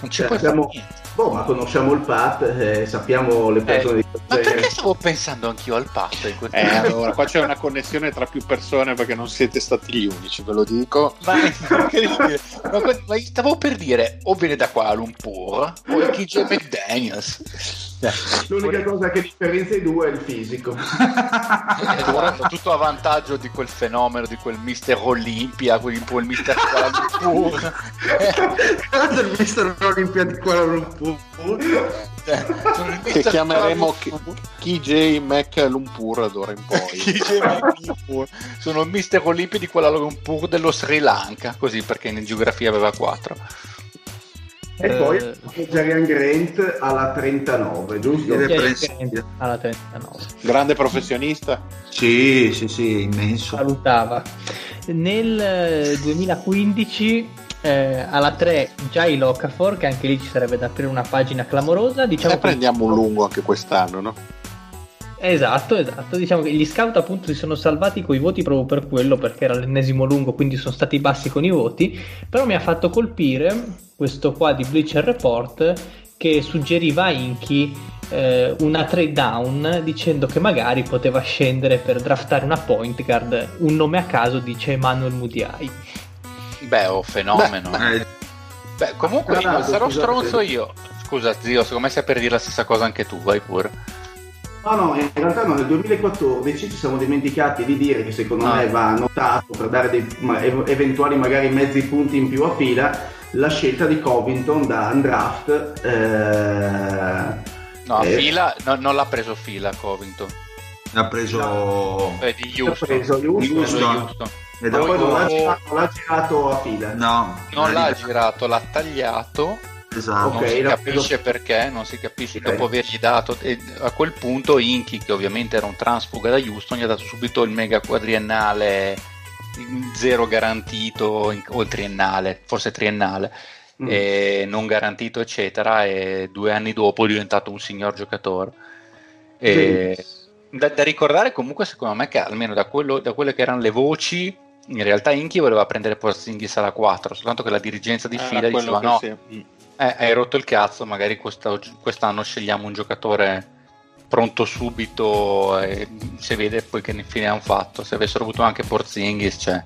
non ci Cioè, puoi abbiamo-. Boh, ma conosciamo il Pat, eh, sappiamo le persone di Ma perché stavo pensando anch'io al quel Eh, allora, qua c'è una connessione tra più persone perché non siete stati gli unici, ve lo dico. Ma? Ma ma stavo per dire o viene da Kuala Lumpur o è KJ McDaniels Cioè, L'unica cosa che differenzia i due è il fisico. esatto, tutto a vantaggio di quel fenomeno di quel Mister Olympia quel, quel Mister Kuala Lumpur il mister Olimpia di Kuala Lumpur. Cioè, Che chiameremo. KJ Mac Lumpur d'ora in poi. KJ sono il Mister Olympia di Kuala Lumpur dello Sri Lanka così perché in geografia aveva 4 E poi Eh. Jarian Grant alla 39, giusto? Grant alla 39. Grande professionista. Sì, sì, sì, immenso. salutava. Nel eh, 2015 eh, alla 3 Jai Locafor, che anche lì ci sarebbe da aprire una pagina clamorosa. Diciamo E che- prendiamo un lungo anche quest'anno, no? Esatto, esatto. Diciamo che gli scout appunto si sono salvati coi voti proprio per quello, perché era l'ennesimo lungo, quindi sono stati bassi con i voti. Però mi ha fatto colpire questo qua di Bleacher Report che suggeriva a Inky eh, una trade down dicendo che magari poteva scendere per draftare una point guard. Un nome a caso dice Emmanuel Mudiai. beh oh fenomeno Eh, Beh, comunque Tra l'altro, sarò stronzo io. Scusa, zio, secondo me stai per dire la stessa cosa anche tu, vai pure. No, no, in realtà no, nel 2014 ci siamo dimenticati di dire che secondo Ah. me va notato per dare dei ma- ev- eventuali magari mezzi punti in più a fila la scelta di Covington da undraft. eh, No, a Eh. fila, no, non l'ha preso fila Covington. ha preso... Eh, di Houston. preso Houston, Houston. Di Houston. E poi non l'ha, dopo... girato, l'ha a fila. No, Non l'ha l'ha girato, l'ha tagliato. Esatto. non Ok, si capisce perché, non si capisce Ok. dopo avergli dato. E a quel punto Inky, che ovviamente era un transfuga da Houston, gli ha dato subito il mega quadriennale in zero garantito o il triennale, forse triennale. Mm. e non garantito, eccetera. E due anni dopo è diventato un signor giocatore. E da, da ricordare, comunque, secondo me, che almeno da, quello- da quelle che erano le voci, in realtà Inchi voleva prendere Porzingis alla 4, soltanto che la dirigenza di fila quello diceva: No, sì. Eh, hai rotto il cazzo, magari questa- quest'anno scegliamo un giocatore pronto subito e si vede poi che fine hanno fatto. Se avessero avuto anche Porzingis, cioè.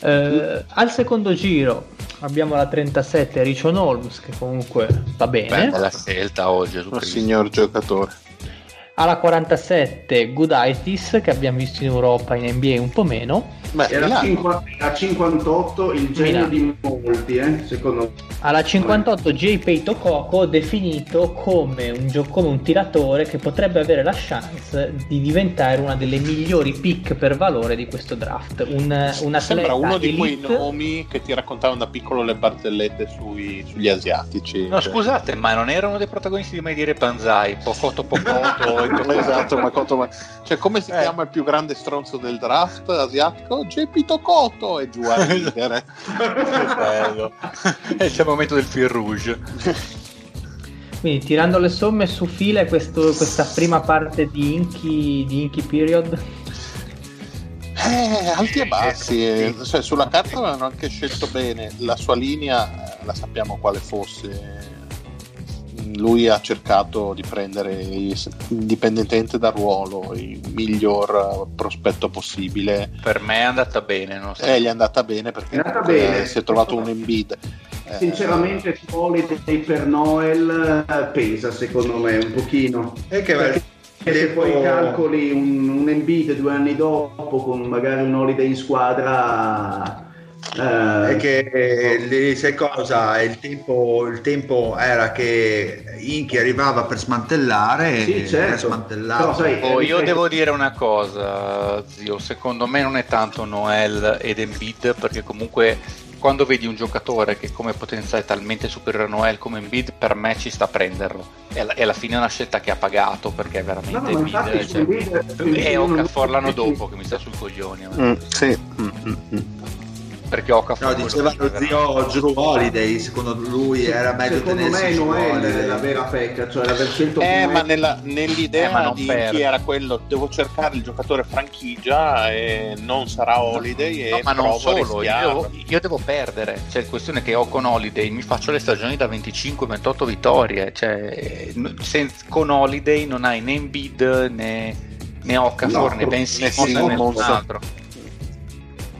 Eh, al secondo giro abbiamo la 37 Richon Holmes, che comunque va bene. Bella scelta oggi, Un signor giocatore. Alla 47 Gudaitis che abbiamo visto in Europa in NBA un po' meno Beh, Era, Milano. 50 era 58 il genio Milano. di molti, eh, secondo Alla 58 J. Tokoko definito come un, gio- come un tiratore che potrebbe avere la chance di diventare una delle migliori pick per valore di questo draft. Un, un Sembra uno di quei nomi che ti raccontavano da piccolo le barzellette sui- sugli asiatici. No, scusate, ma non erano dei protagonisti di Mai dire Banzai, Pocoto Pocoto e esatto, Makoto Ma- cioè come si Eh. chiama il più grande stronzo del draft asiatico? JP Tokoto e giù a ridere. Che bello. È il momento del fil rouge. Quindi tirando le somme su fila questo- questa prima parte di Inky, di Inky Period. Eh, alti e bassi, eh, cioè, sulla carta avevano anche scelto bene la sua linea, la sappiamo quale fosse. Lui ha cercato di prendere, indipendentemente dal ruolo, il miglior eh, prospetto possibile. Per me è andata bene, non so. E gli è andata bene perché È andata eh, bene. si è trovato un Embiid. Eh, Sinceramente, Holiday per Noel eh, pesa secondo me un pochino. E che Perché se poi calcoli un, un Embiid due anni dopo con magari un Holiday in squadra. Eh, è che eh, lì sai cosa il tempo, il tempo era che Inchi arrivava per smantellare Sì, certo. smantellare sai, Oh, eh, io devo dire una cosa, zio. Secondo me non è tanto Noel ed Embiid, perché comunque quando vedi un giocatore che come potenza è talmente superiore a Noel come Embiid, per me ci sta a prenderlo. E alla, e alla fine è una scelta che ha pagato perché è veramente No, no, Embiid. cioè, e Okafor l'anno dopo che mi sta sui coglioni. a me. mm, sì. Mm, mm, Perché Okafor no, quello diceva lo zio Drew Holiday secondo lui era meglio Secondo me tenersi su Noel è la vera pecca, cioè l'aver scelto Eh, ma nella- Eh, nell'idea ma non di perde. chi era quello, devo cercare il giocatore franchigia e non sarà Holiday No, e ma non solo, io io devo perdere. Cioè, la questione è che ho con Holiday mi faccio le stagioni da 25-28 vittorie. Cioè, n- sen- con Holiday non hai né Embiid né, né Okafor No, né Ben Simmons né nessun altro.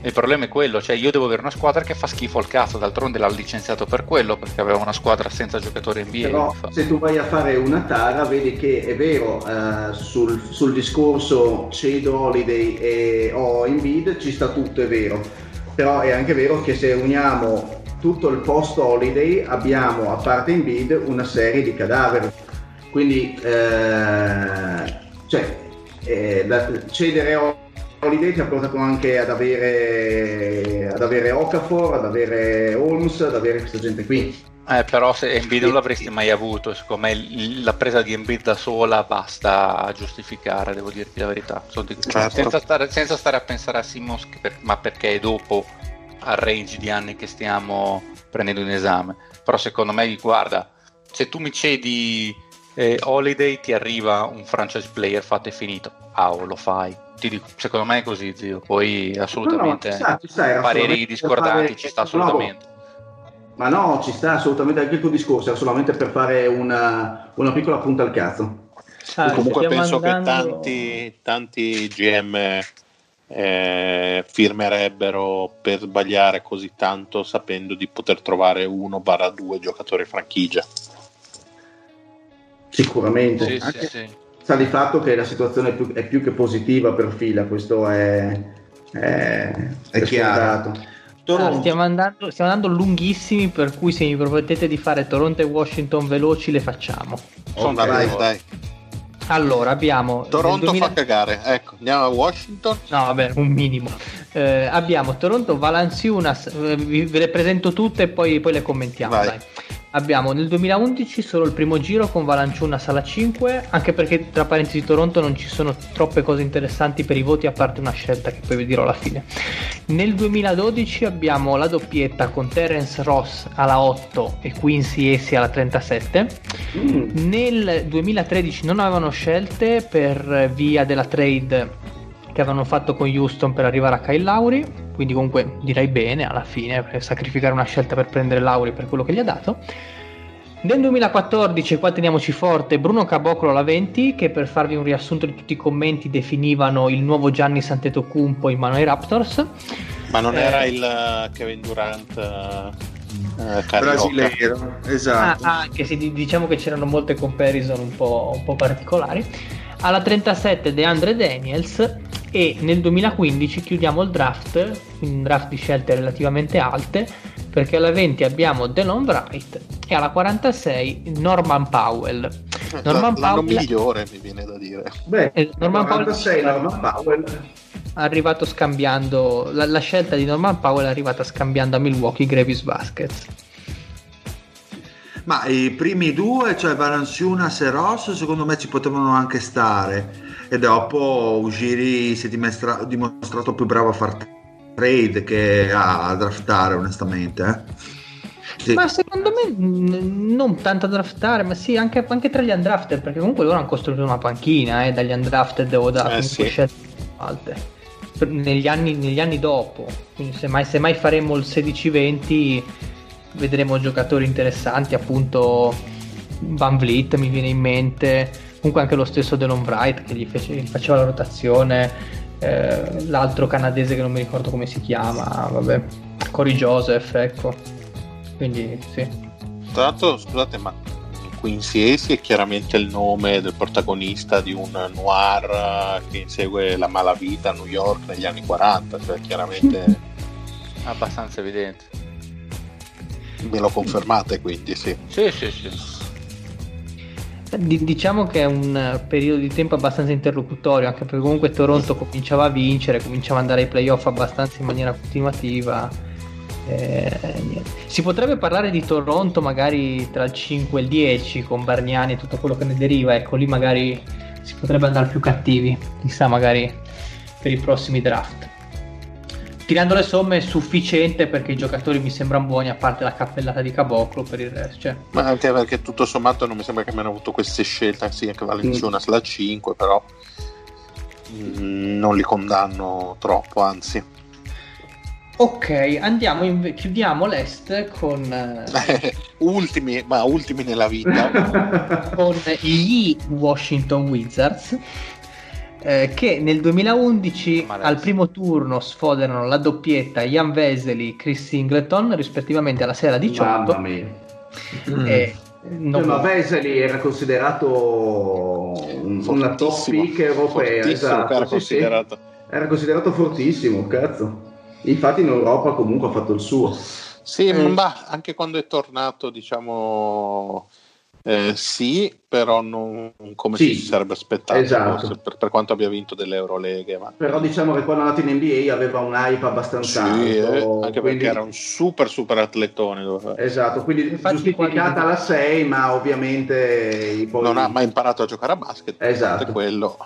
Il problema è quello, cioè io devo avere una squadra che fa schifo al cazzo, d'altronde l'ha licenziato per quello, perché aveva una squadra senza giocatori NBA. Però se tu vai a fare una tara vedi che è vero eh, sul, sul discorso cedo Holiday e ho Embiid ci sta tutto, è vero. Però è anche vero che se uniamo tutto il post Holiday abbiamo a parte Embiid una serie di cadaveri. Quindi eh, cioè, eh, la- cedere Holiday ti ha portato anche ad avere, ad avere Okafor, ad avere Holmes, ad avere questa gente qui. Eh, però se Embiid non l'avresti mai avuto, secondo me il- la presa di Embiid da sola basta a giustificare, devo dirti la verità. Sono di- Certo. senza, stare, senza stare a pensare a Simmons, per- ma perché è dopo al range di anni che stiamo prendendo in esame. Però secondo me, guarda, se tu mi cedi eh, Holiday ti arriva un franchise player fatto e finito. Ah, o lo fai. Ti dico, secondo me è così, zio. Poi assolutamente No, no, ci sta, ci sta, pareri discordanti, fare- ci sta assolutamente. Ma no, ci sta assolutamente anche il tuo discorso, era solamente per fare una, una piccola punta al cazzo. Ah, Comunque penso andando- che tanti, tanti GM eh, firmerebbero per sbagliare così tanto sapendo di poter trovare uno barra due giocatori franchigia. Sicuramente. Sì, Anche sì, sì. Sta di fatto che la situazione è più, è più che positiva per fila, questo è, è, È chiaro. Ah, stiamo, andando, stiamo andando lunghissimi, per cui se mi promettete di fare Toronto e Washington veloci, le facciamo. Sono vai, d'accordo. dai. Allora, abbiamo. Toronto nel 2000 fa cagare. Ecco, andiamo a Washington. No, vabbè, un minimo. Eh, abbiamo Toronto, Valanciunas, eh, vi- ve le presento tutte e poi, poi le commentiamo. Vai. dai. Abbiamo nel 2011 solo il primo giro con Valanciunas alla 5, anche perché tra parentesi Toronto non ci sono troppe cose interessanti per i voti a parte una scelta che poi vi dirò alla fine. Nel 2012 abbiamo la doppietta con Terence Ross alla 8 e Quincy Essi alla 37. Mm, Nel 2013 non avevano scelte per via della trade che avevano fatto con Houston per arrivare a Kyle Lauri, quindi comunque direi bene alla fine per sacrificare una scelta per prendere Lauri per quello che gli ha dato. Nel 2014, qua teniamoci forte, Bruno Caboclo alla 20, che per farvi un riassunto di tutti i commenti definivano il nuovo Gianni Santetocumpo in mano ai Raptors. Ma non Eh. era il eh, Kevin Durant eh, eh, brasileiro esatto Ah, anche se di- diciamo che c'erano molte comparison un po', un po' particolari. Alla 37 DeAndre Daniels e nel 2015 chiudiamo il draft, un draft di scelte relativamente alte, perché alla 20 abbiamo Delon Wright e alla 46 Norman Powell. Norman L'anno Powell... migliore mi viene da dire. Beh, eh, Norman 46 Powell... Norman Powell arrivato scambiando la, la, scelta di Norman Powell è arrivata scambiando a Milwaukee Gravis Baskets ma i primi due cioè Valanciunas e Ross secondo me ci potevano anche stare e dopo Ugiri si è dimostra- dimostrato più bravo a fare trade che a draftare onestamente eh? Sì. Ma secondo me non tanto a draftare, ma sì, anche, anche, tra gli undrafted, perché comunque loro hanno costruito una panchina eh, dagli undrafted o da eh, sì. scelte alte negli anni, negli anni dopo. Quindi se mai, se mai faremo il 16-20 vedremo giocatori interessanti, appunto Van Vliet mi viene in mente, comunque anche lo stesso Delon Wright che gli, fece, gli faceva la rotazione, eh, l'altro canadese che non mi ricordo come si chiama, vabbè, Cory Joseph, ecco. Quindi sì. Tra l'altro, scusate, ma Quincy Ace è chiaramente il nome del protagonista di un noir che insegue la malavita a New York negli anni 40, cioè chiaramente abbastanza evidente. Me lo confermate quindi, sì. Sì, sì, sì. diciamo che è un periodo di tempo abbastanza interlocutorio, anche perché comunque Toronto cominciava a vincere, cominciava ad andare ai playoff abbastanza in maniera continuativa eh, si potrebbe parlare di Toronto magari tra il 5 e il 10 con Bargnani e tutto quello che ne deriva, ecco lì magari si potrebbe andare più cattivi, chissà magari per i prossimi draft. Tirando le somme è sufficiente perché i giocatori mi sembrano buoni a parte la cappellata di Caboclo per il resto. Cioè. Ma anche perché tutto sommato non mi sembra che abbiano avuto queste scelte, sì anche Valenciunas mm. la 5 però non li condanno troppo, anzi. Ok, andiamo in... chiudiamo l'Est con... Eh, ultimi, ma ultimi nella vita. con gli Washington Wizards. Eh, che nel 2011 al primo turno sfoderano la doppietta Ian Vesely Chris Singleton rispettivamente alla sera 18 Mamma mia. E non... ma Vesely era considerato una top pick europea esatto, era, considerato. Sì, sì. era considerato fortissimo cazzo Infatti in Europa comunque ha fatto il suo. Sì, eh. ma anche quando è tornato, diciamo, eh, sì, però non come sì, si sarebbe aspettato esatto. per, per, quanto abbia vinto delle Euroleghe. Ma... Però diciamo che quando è andato in NBA aveva un hype abbastanza sì, alto. Eh, anche quindi... perché era un super super atletone. Dove... Esatto, quindi Infatti, giustificata quali... la 6, ma ovviamente... Poi... Non ha mai imparato a giocare a basket. Esatto. quello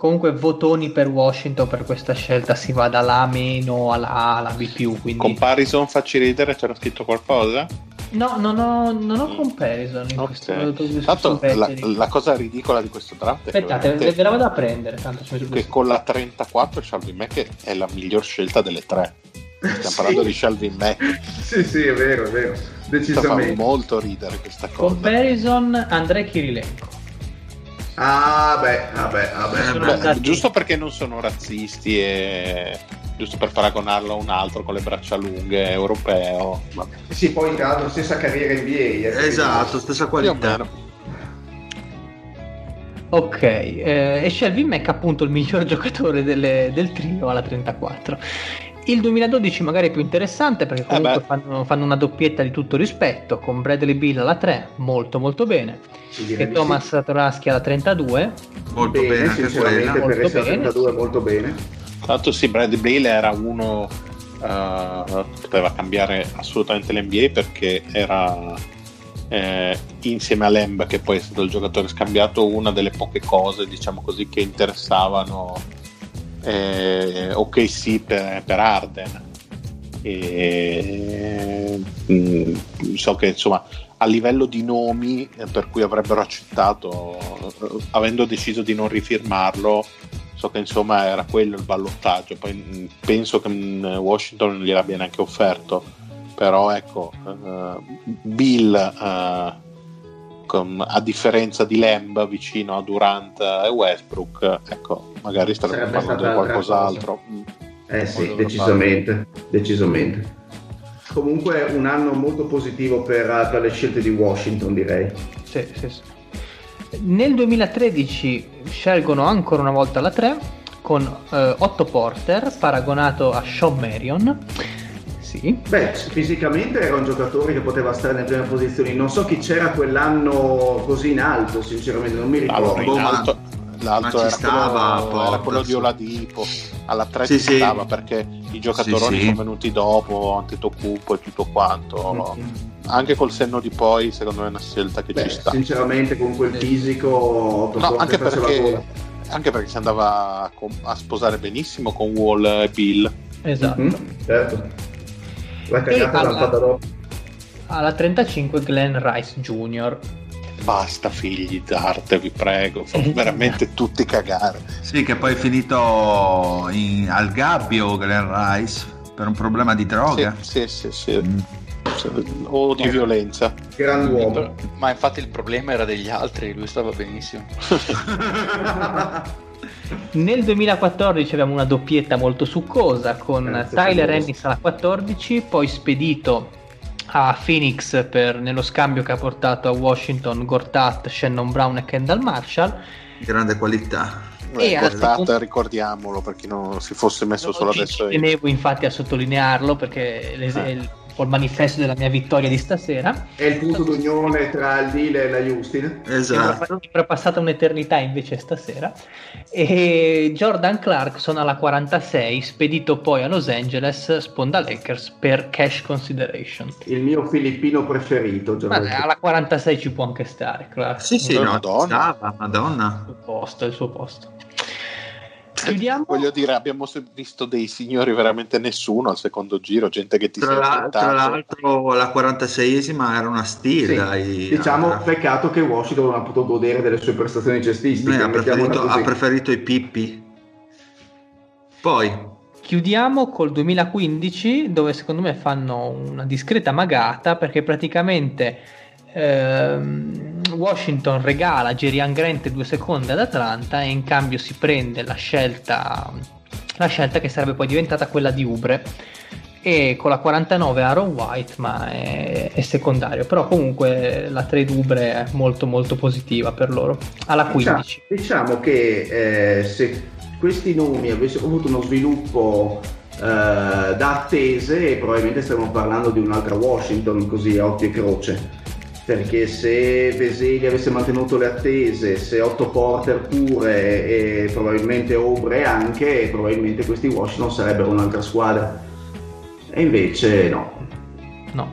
comunque votoni per Washington per questa scelta si va dalla A meno alla A alla B quindi... comparison facci ridere c'era scritto qualcosa? no non ho, non ho mm. comparison in okay. questo, tanto la, la, cosa ridicola di questo draft aspettate ve, ve la vado a prendere tanto che con la 34 Shelby Mack è la miglior scelta delle tre stiamo sì. parlando di Shelby Mack sì sì è vero è vero decisamente fa molto ridere questa cosa comparison Andrei Kirilenko Ah, beh, vabbè, vabbè. Beh, giusto perché non sono razzisti e giusto per paragonarlo a un altro con le braccia lunghe europeo. Vabbè. Sì, poi tra l'altro stessa carriera NBA. Eh, esatto, stessa qualità. Ok, eh, e Shelby Mac appunto il miglior giocatore delle, del trio alla 34. Il 2012 magari è più interessante perché eh comunque eh fanno, fanno, una doppietta di tutto rispetto con Bradley Bill alla 3, molto molto bene, e Thomas sì. Toraschi alla 32. Molto bene, bene sinceramente per molto essere bene. 32 molto bene. L'altro sì, Bradley Bill era uno uh, poteva cambiare assolutamente l'NBA perché era eh, insieme a Lemb che poi è stato il giocatore scambiato una delle poche cose diciamo così che interessavano eh, ok sì per, per Arden. E, mh, mm, so che insomma a livello di nomi eh, per cui avrebbero accettato eh, avendo deciso di non rifirmarlo so che insomma era quello il ballottaggio. Poi mm, penso che mm, Washington non gliel'abbia neanche offerto. Però ecco uh, Bill uh, con, a differenza di Lamb vicino a Durant e Westbrook, ecco, magari starebbe parlando di qualcos'altro. Mm. Eh sì, decisamente, decisamente. Comunque un anno molto positivo per, per, le scelte di Washington, direi. Sì, sì, sì. Nel 2013 scelgono ancora una volta la 3 con eh, Otto Porter paragonato a Sean Marion. Sì. Beh, fisicamente era un giocatore che poteva stare nelle prime posizioni. Non so chi c'era quell'anno così in alto, sinceramente, non mi ricordo. Allora, in ma- alto, l'alto era, stava, quello, Porter, era quello di. Oladipo. Alla 3 Sì, ci sì. stava perché i giocatori Sì, sì. sono venuti dopo, Antetokounmpo e tutto quanto. Mm. Anche col senno di poi, secondo me è una scelta che Beh, ci sta. sinceramente con quel fisico No, anche perché, anche perché si andava a, a sposare benissimo con Wall e Bill. Esatto. Mhm, certo. La cagata alla- dopo. Alla 35 Glenn Rice Jr. Basta figli d'arte, vi prego, fa veramente tutti cagare. Sì, che poi è finito in- al gabbio Glenn Rice per un problema di droga. Sì, sì, sì, sì. Mm. O di violenza. Grand'uomo. Ma infatti il problema era degli altri, lui stava benissimo. Nel 2014 abbiamo una doppietta molto succosa con Grazie, Tyler. Ennis alla 14, poi spedito a Phoenix per- nello scambio che ha portato a Washington Gortat, Shannon Brown e Kendall Marshall. Grande qualità. E Eh, al Gortat, secondo- ricordiamolo per chi non si fosse messo solo Ci- adesso. Ci tenevo infatti a sottolinearlo perché l'es- Eh. È il manifesto della mia vittoria di stasera. È il punto d'unione tra il deal e la Justin. Esatto. Sembra passata un'eternità invece stasera. E Jordan Clarkson alla 46, spedito poi a Los Angeles, sponda Lakers per cash consideration. Il mio filippino preferito. Ma alla 46 ci può anche stare, Clarkson. Sì, sì, no, Madonna. stava, Madonna. Il suo posto, il suo posto. Chiudiamo. Voglio dire, abbiamo visto dei signori veramente nessuno al secondo giro, gente che ti Tra, si la- tra l'altro la 46esima era una stil, Sì, dai. diciamo, Ah, peccato che Washington non ha potuto godere delle sue prestazioni cestistiche. lui ha preferito, ha preferito i pippi. Poi, Chiudiamo col 2015 dove secondo me fanno una discreta magata perché praticamente ehm, Washington regala Jerian Grant due secondi ad Atlanta e in cambio si prende la scelta, la scelta che sarebbe poi diventata quella di Ubre. E con la 49 Aaron White ma è, è secondario. Però comunque la trade Ubre è molto molto positiva per loro. Alla 15 Diciamo, diciamo che eh, se questi nomi avessero avuto uno sviluppo eh, da attese, probabilmente stiamo parlando di un'altra Washington così a occhio e croce. Perché se Veseli avesse mantenuto le attese, se Otto Porter pure e probabilmente Obre anche, probabilmente questi Washington sarebbero un'altra squadra. E invece no. no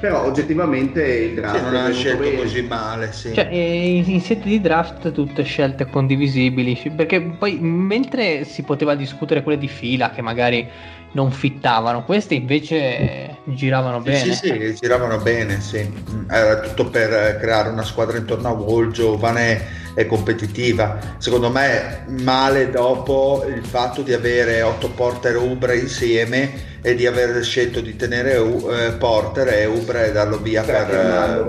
Però oggettivamente il draft sì, non è ha scelto bene. così male, sì. Cioè, eh, in, in sede di draft tutte scelte condivisibili, perché poi mentre si poteva discutere quelle di fila che magari non fittavano, queste invece giravano Sì, bene. Sì, sì, giravano bene, sì. Era tutto per creare una squadra intorno a Wall, giovane e competitiva. Secondo me male dopo il fatto di avere Otto Porter e Ubre insieme e di aver scelto di tenere U- eh, Porter e Ubre darlo via Per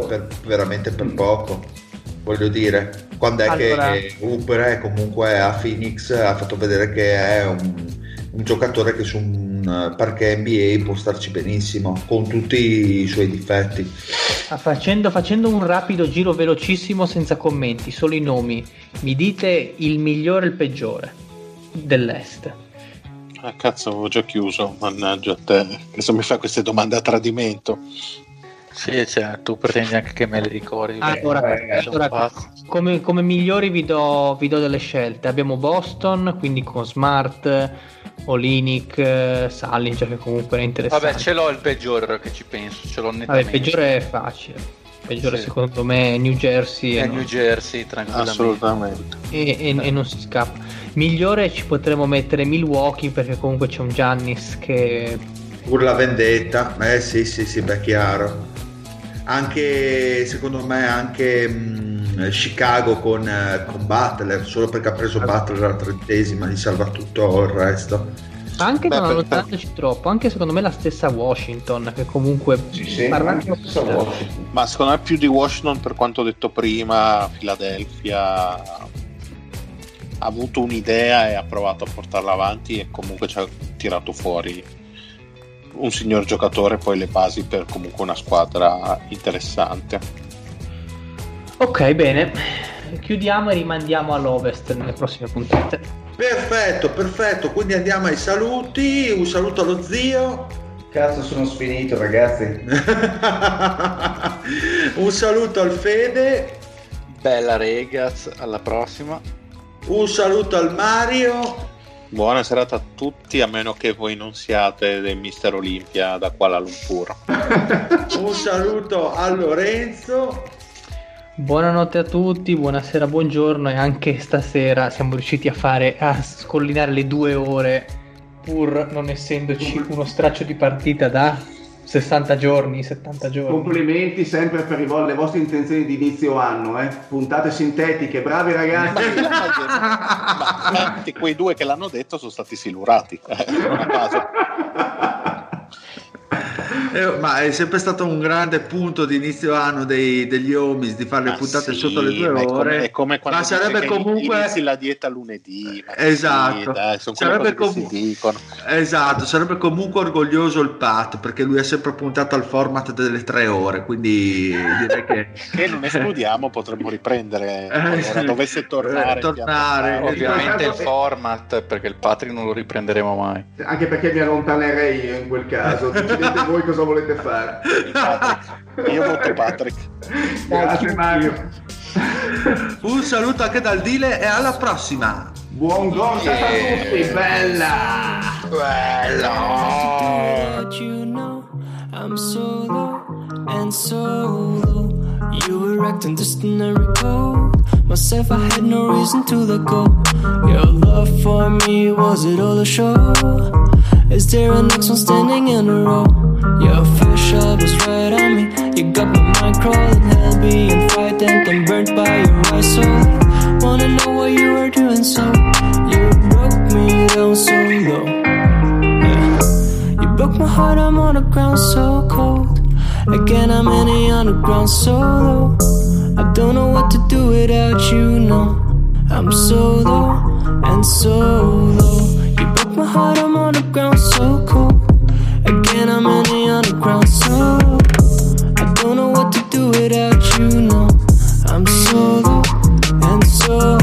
eh, per- veramente per poco. Voglio dire, quando è Allora- che Ubre comunque a Phoenix ha fatto vedere che è un, un giocatore che su un eh, parquet NBA può starci benissimo con tutti i suoi difetti. Ah, Facendo, facendo un rapido giro velocissimo senza commenti, solo i nomi, mi dite il migliore e il peggiore dell'Est. Ah, cazzo, avevo già chiuso, mannaggia a te. Adesso mi fai queste domande a tradimento. Sì, cioè, tu pretendi anche che me le ricordi. Allora, Eh, allora, come, come migliori vi do, vi do delle scelte. Abbiamo Boston, quindi con Smart, Olinic, eh, Salinger che comunque è interessante. Vabbè, ce l'ho il peggiore che ci penso, ce l'ho Vabbè, nettamente. il peggiore è facile. Il peggiore Sì. secondo me è New Jersey È e, New non, Jersey, tranquillamente. Assolutamente. e- e- e non si scappa. Migliore ci potremmo mettere Milwaukee perché comunque c'è un Giannis che... Pur la vendetta, eh sì, sì, sì, beh, chiaro. Anche secondo me, anche mh, Chicago con, eh, con Butler, solo perché ha preso Butler alla trentesima, gli salva tutto il resto. Anche Beh, non per- allontanandoci troppo, anche secondo me la stessa Washington che comunque... Sì, sì, parla- anche Washington. Ma secondo me più di Washington per quanto ho detto prima, Philadelphia ha avuto un'idea e ha provato a portarla avanti e comunque ci ha tirato fuori un signor giocatore poi le basi per comunque una squadra interessante. Ok, bene. Chiudiamo e rimandiamo all'Ovest nelle prossime puntate. Perfetto, perfetto. Quindi andiamo ai saluti. Un saluto allo zio. Cazzo, sono sfinito, ragazzi. Un saluto al Fede. Bella Regaz, alla prossima. Un saluto al Mario. Buona serata a tutti, a meno che voi non siate del Mister Olimpia da Kuala Lumpur. Un saluto a Lorenzo. Buonanotte a tutti, buonasera, buongiorno e anche stasera siamo riusciti a fare a scollinare le due ore pur non essendoci uno straccio di partita da 60 giorni, 70 giorni. Complimenti sempre per le vostre intenzioni di inizio anno, eh. puntate sintetiche, bravi ragazzi. Ma tutti quei due che l'hanno detto sono stati silurati. Eh. Eh, ma è sempre stato un grande punto di inizio anno dei- degli Omis di fare le Ma puntate sì, sotto le due ma è come- ore. È come ma sarebbe comunque inizi la dieta lunedì. ma Esatto. sì, dai, Sarebbe dicono. Esatto, sarebbe comunque orgoglioso il Pat perché lui ha sempre puntato al format delle tre ore, quindi direi che Che non escludiamo, potremmo riprendere. Eh, Allora, sì. dovesse tornare. Eh, tornare. piano. Ovviamente il format, perché il Patri non lo riprenderemo mai. Anche perché mi allontanerei io in quel caso. Decidete voi cosa volete fare. Patrick. Io voto Patrick. Grazie Mario. un saluto anche dal Dile e alla prossima. Buon gorsa a tutti, bella! But you know I'm so low and so low. You were acting distant and recall myself. I had no reason to let go. Your love for me was it all a show? Is there a next one standing in a row? Your fish was right on me. You got my mind crawling, hell being frightened and burnt by your eyes. So wanna know what you were doing? So you broke me down so low. Yeah. You broke my heart, I'm on the ground so cold. Again, I'm in the underground so low. I don't know what to do without you, no. I'm so low and so low. You broke my heart, I'm on the ground so cold. Again, I'm in the underground so. I don't know what to do without you, no. I'm so low and so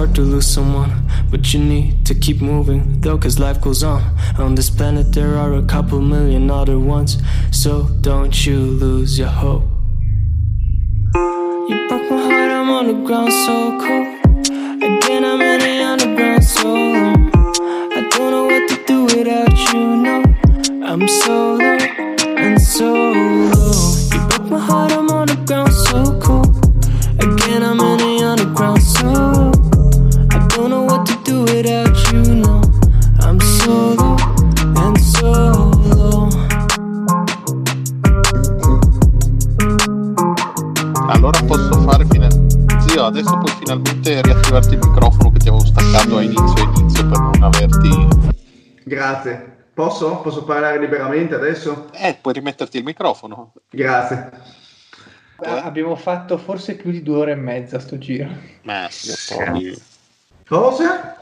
hard to lose someone, but you need to keep moving, though, cause life goes on. On this planet, there are a couple million other ones, so don't you lose your hope. You broke my heart, I'm on the ground so cold. Again, I'm in the underground so long. I don't know what to do without you, no. I'm so low and so low. You broke my heart, I'm on the ground so cold. Adesso puoi finalmente riattivarti il microfono che ti avevo staccato a inizio inizio per non averti... Grazie. Posso? Posso parlare liberamente adesso? Eh, puoi rimetterti il microfono. Grazie. Ah, Abbiamo fatto forse più di due ore e mezza sto giro. Ma sì, poi... Cosa?